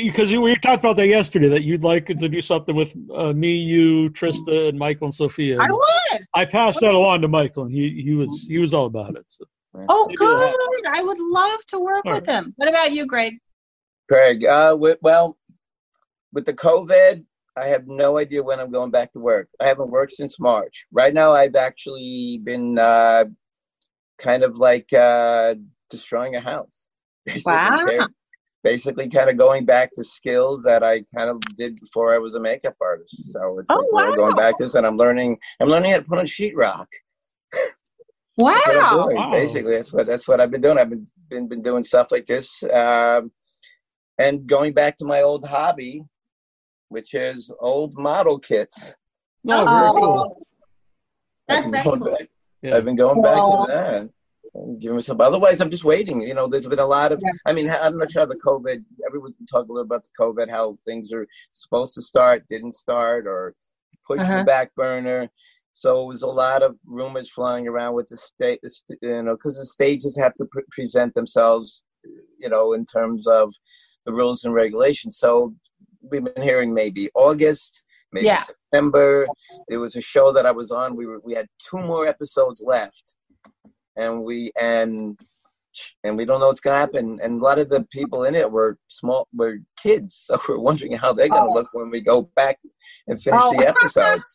Because we talked about that yesterday, that you'd like to do something with uh, me, you, Trista, and Michael and Sophia. I would. I passed that along to Michael, and he, he was he was all about it. So. Oh, Maybe good. I would love to work All with him. What about you, Greg? Craig, uh, with, well, with the COVID, I have no idea when I'm going back to work. I haven't worked since March. Right now, I've actually been uh, kind of like uh, destroying a house. Basically, Wow. tear- basically, kind of going back to skills that I kind of did before I was a makeup artist. So it's Oh, like we're going back to this, and I'm learning. I'm learning how to put on sheetrock. Wow. That's doing. Wow. Basically, that's what that's what I've been doing. I've been been, been doing stuff like this, um, and going back to my old hobby, which is old model kits. No, very Oh. cool. That's I've very been going cool. back- Yeah. I've been going back Well- to that. and Giving myself. Otherwise, I'm just waiting. You know, there's been a lot of. I mean, I'm not sure how the COVID. Everyone can talk a little about the COVID, how things are supposed to start, didn't start, or pushed to Uh-huh. the back burner. So it was a lot of rumors flying around with the state, you know, because the stages have to pre- present themselves, you know, in terms of the rules and regulations. So we've been hearing maybe August, maybe Yeah. September. There was a show that I was on. We were we had two more episodes left, and we and and we don't know what's gonna happen. And a lot of the people in it were small, were kids, so we're wondering how they're gonna Oh. look when we go back and finish Oh. the episodes.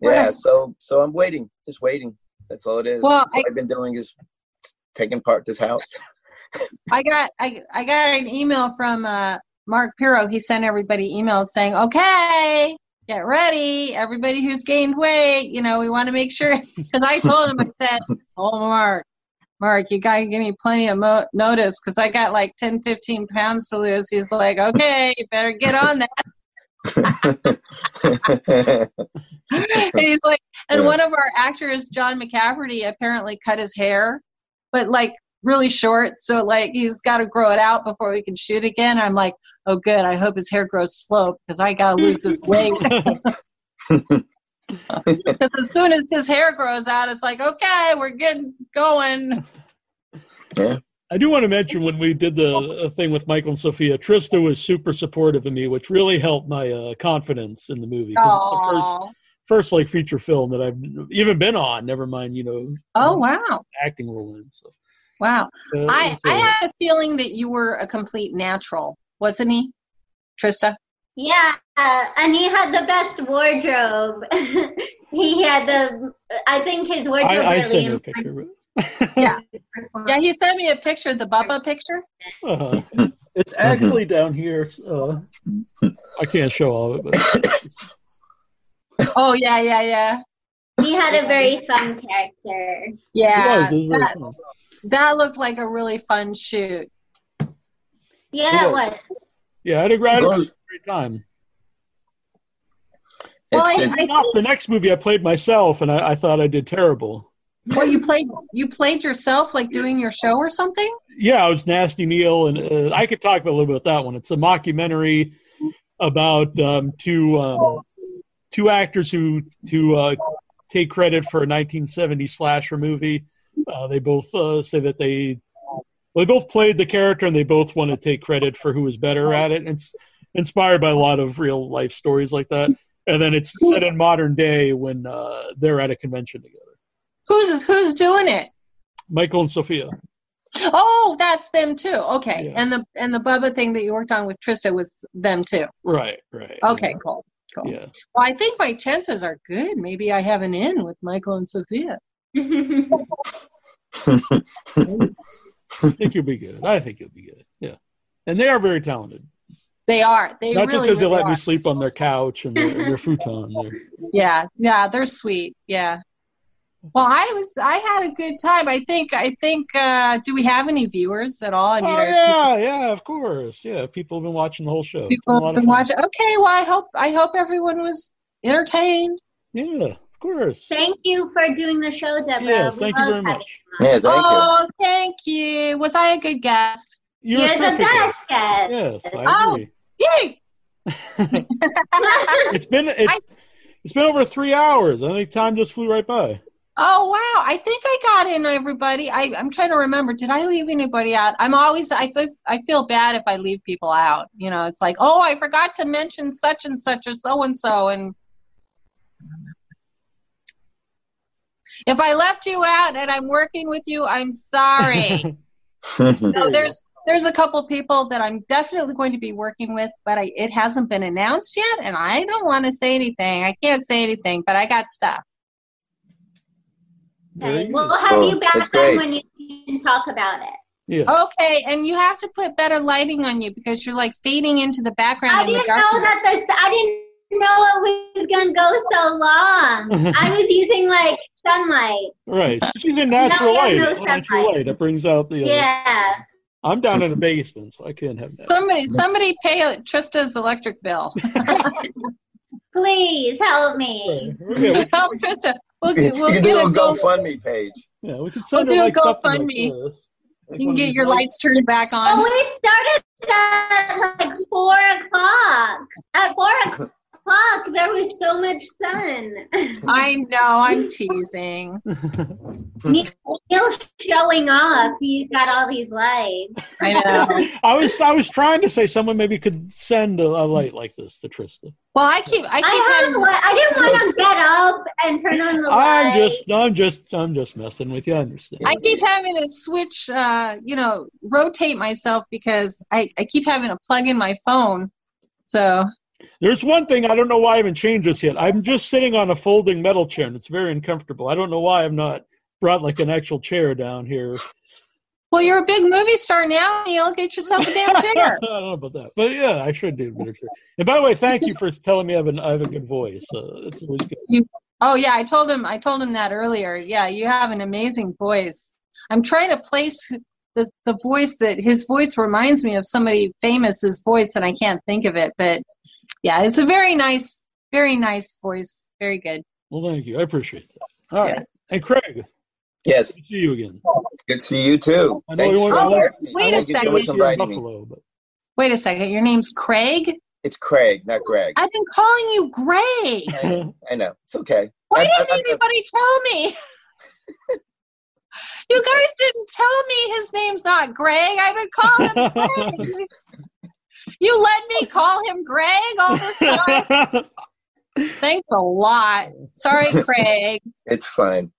Yeah, Right. so so I'm waiting, just waiting. That's all it is. Well, I- I've been doing is taking part this house. I got I I got an email from uh, Mark Pirro. He sent everybody emails saying, "Okay, get ready, everybody who's gained weight. You know, we want to make sure." Because I told him, I said, "Oh, Mark, Mark, you got to give me plenty of mo- notice because I got like 10, 15 pounds to lose." He's like, "Okay, you better get on that." and he's like, and Yeah. one of our actors, John McCafferty, apparently cut his hair, but like really short. So like he's got to grow it out before we can shoot again. I'm like, oh good. I hope his hair grows slow because I gotta lose this weight. Because as soon as his hair grows out, it's like, okay, we're getting going. yeah. I do want to mention when we did the uh, thing with Michael and Sophia, Trista was super supportive of me, which really helped my uh, confidence in the movie. it's the first, first like feature film that I've even been on. Never mind, you know, Oh wow, acting role in. So wow. uh, I it's, I had a feeling that you were a complete natural, wasn't he, Trista? Yeah, uh, and he had the best wardrobe. he had the, I think his wardrobe I, I really. sent you a picture. But, Yeah, yeah. He sent me a picture, the Bubba picture. uh, it's actually down here. Uh, I can't show all of it, but Oh yeah, yeah, yeah. He had a very fun character. Yeah, it was. It was that, fun. that looked like a really fun shoot. Yeah, it was. Yeah, I had a great, I had a great time. Well, It's- I, it- I Off the next movie, I played myself, and I, I thought I did terrible. Well, you played you played yourself like doing your show or something. Yeah, I was Nasty Neal, and uh, I could talk a little bit about that one. It's a mockumentary about um, two um, two actors who to uh, take credit for a 1970 slasher movie. Uh, they both uh, say that they well, they both played the character, and they both want to take credit for who was better at it. It's inspired by a lot of real life stories like that, and then it's set in modern day when uh, they're at a convention together. Who's who's doing it? Michael and Sophia. Oh, that's them too. Okay, Yeah. and the and the Bubba thing that you worked on with Trista was them too. Right, right. Okay, cool, cool. Yeah. Well, I think my chances are good. Maybe I have an in with Michael and Sophia. I think you'll be good. I think you'll be good. Yeah. And they are very talented. They are. They Not really, just because they really let me sleep on their couch and their, their futon. They're, Yeah, yeah, they're sweet. Yeah. Well, I was. I had a good time. I think. I think. uh Do we have any viewers at all? I mean, oh, are yeah, yeah, of course. Yeah, people have been watching the whole show. It's been a people have been watching? Okay. Well, I hope. I hope everyone was entertained. Yeah, of course. Thank you for doing the show, Debra. Yes, We thank you very much. Yeah, thank you. oh, thank you. Was I a good guest? You're, You're a the best guest. guest. Yes, I Oh. Yay! It's been it's it's been over three hours. I think time just flew right by. Oh wow! I think I got in everybody. I, I'm trying to remember. Did I leave anybody out? I'm always. I feel. I feel bad if I leave people out. You know, it's like, oh, I forgot to mention such and such or so and so, and if I left you out and I'm working with you, I'm sorry. no, there's there's a couple people that I'm definitely going to be working with, but I, it hasn't been announced yet, and I don't want to say anything. I can't say anything, but I got stuff. Okay, We'll have Cool. you back That's then great. when you can talk about it. Yeah. Okay, and you have to put better lighting on you because you're like fading into the background I in didn't know darkness. that's a, I didn't know it was gonna go so long. I was using like sunlight. Right. She's in natural No, light. no natural light. That brings out the. Uh, Yeah. I'm down in the basement, so I can't have that. Somebody, somebody pay Trista's electric bill. Please help me. Yeah, we, Help Trista. We'll, You we'll can get do a a go. GoFundMe page. yeah, we could We'll do her a like something like GoFundMe. this. Like You can get these your lights turned back on. Oh, on. we started at like four o'clock. At four o'clock, there was so much sun. I know. I'm teasing. Neal's showing off. He's got all these lights. I know. I was I was trying to say someone maybe could send a, a light like this to Trista. Well, I keep. I keep. I have. having- li- I didn't want to get up and turn on the light. I'm light. just I'm just I'm just messing with you. I understand. I keep having to switch, uh, you know, rotate myself because I, I keep having to plug in my phone. So There's one thing I don't know why I haven't changed this yet. I'm just sitting on a folding metal chair and it's very uncomfortable. I don't know why I've not brought like an actual chair down here. Well, you're a big movie star now, Neal. Get yourself a damn chair. I don't know about that, but yeah, I should do a better chair. And by the way, thank you for telling me I have, an, I have a good voice. Uh, it's always good. oh yeah, I told him. I told him that earlier. Yeah, you have an amazing voice. I'm trying to place the the voice that his voice reminds me of somebody famous's voice, and I can't think of it. But yeah, it's a very nice, very nice voice. Very good. Well, thank you. I appreciate that. All right, and Craig, Yes, good to see you again. good to see you too. I know Thanks you want for to inviting me. wait a Thank you so second. much for inviting me. Buffalo, but Wait a second. Your name's Craig. It's Craig, not Greg. I've been calling you Gray. I know. It's okay. Why I- didn't I- I- anybody tell me? You guys didn't tell me his name's not Greg. I've been calling him Greg. You let me call him Greg all this time. Thanks a lot. Sorry, Craig. It's fine.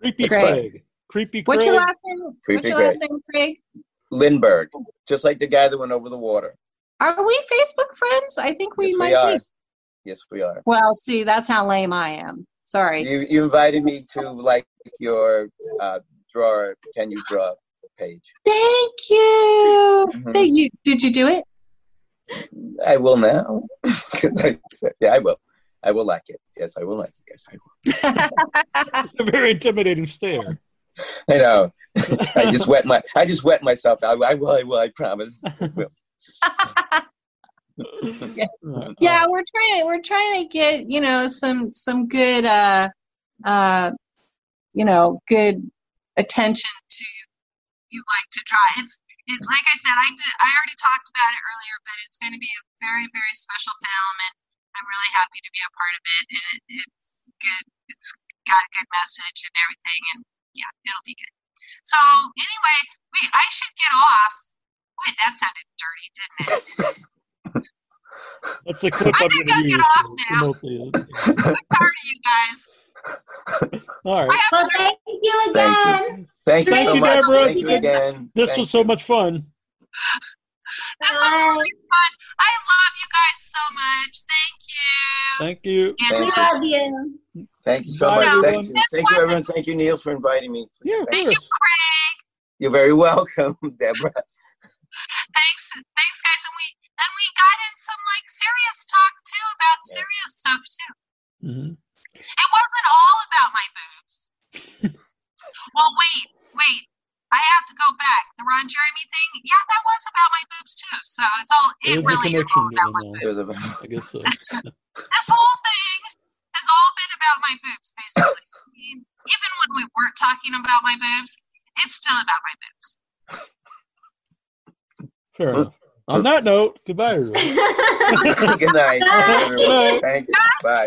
Creepy Craig. Craig. Creepy Craig. What's your last name? Creepy What's your Craig. last name, Craig? Lindbergh, just like the guy that went over the water. Are we Facebook friends? I think we yes, might we are. be. Yes, we are. Well, see, that's how lame I am. Sorry. You you invited me to like your uh, drawer. Can you draw a page? Thank you. Mhm. Thank you. Did you do it? I will now. I yeah, I will. I will like it. Yes, I will like it. Yes, I will. It's a very intimidating stare. I know. I just wet my. I just wet myself. I, I will. I will. I promise. I will. yeah we're trying to we're trying to get you know some some good uh uh you know good attention to you like to draw it's it, like i said i did i already talked about it earlier but it's going to be a very very special film and i'm really happy to be a part of it and it, it's good it's got a good message and everything and yeah it'll be good. So anyway we i should get off. Boy, that sounded dirty didn't it? That's a clip I'm going to use. for promote the- tired of you guys All right. Well, thank you Thank again. Thank you Thank so you, much. Debra. Thank you again. This Thank was so much fun. This was really fun. I love you guys so much. Thank you. Thank you. And We love you. Thank you so Bye, much. everyone. Thank you. Thank you, everyone. Thank you, Neal, for inviting me. Yeah, thank you. Craig. You're very welcome, Debra. Thanks, thanks, guys. And we and we got in some like serious talk too about serious stuff too. Mhm. It wasn't all about my boobs. well, wait, wait. I have to go back. The Ron Jeremy thing. Yeah, that was about my boobs too. So it's all. It There's a really is all about my there, boobs. no. I guess so. this whole thing has all been about my boobs, basically. I mean, even when we weren't talking about my boobs, it's still about my boobs. Fair enough. On that note, goodbye, everyone. Good night, everyone. Thank you. Bye. Thank you. Bye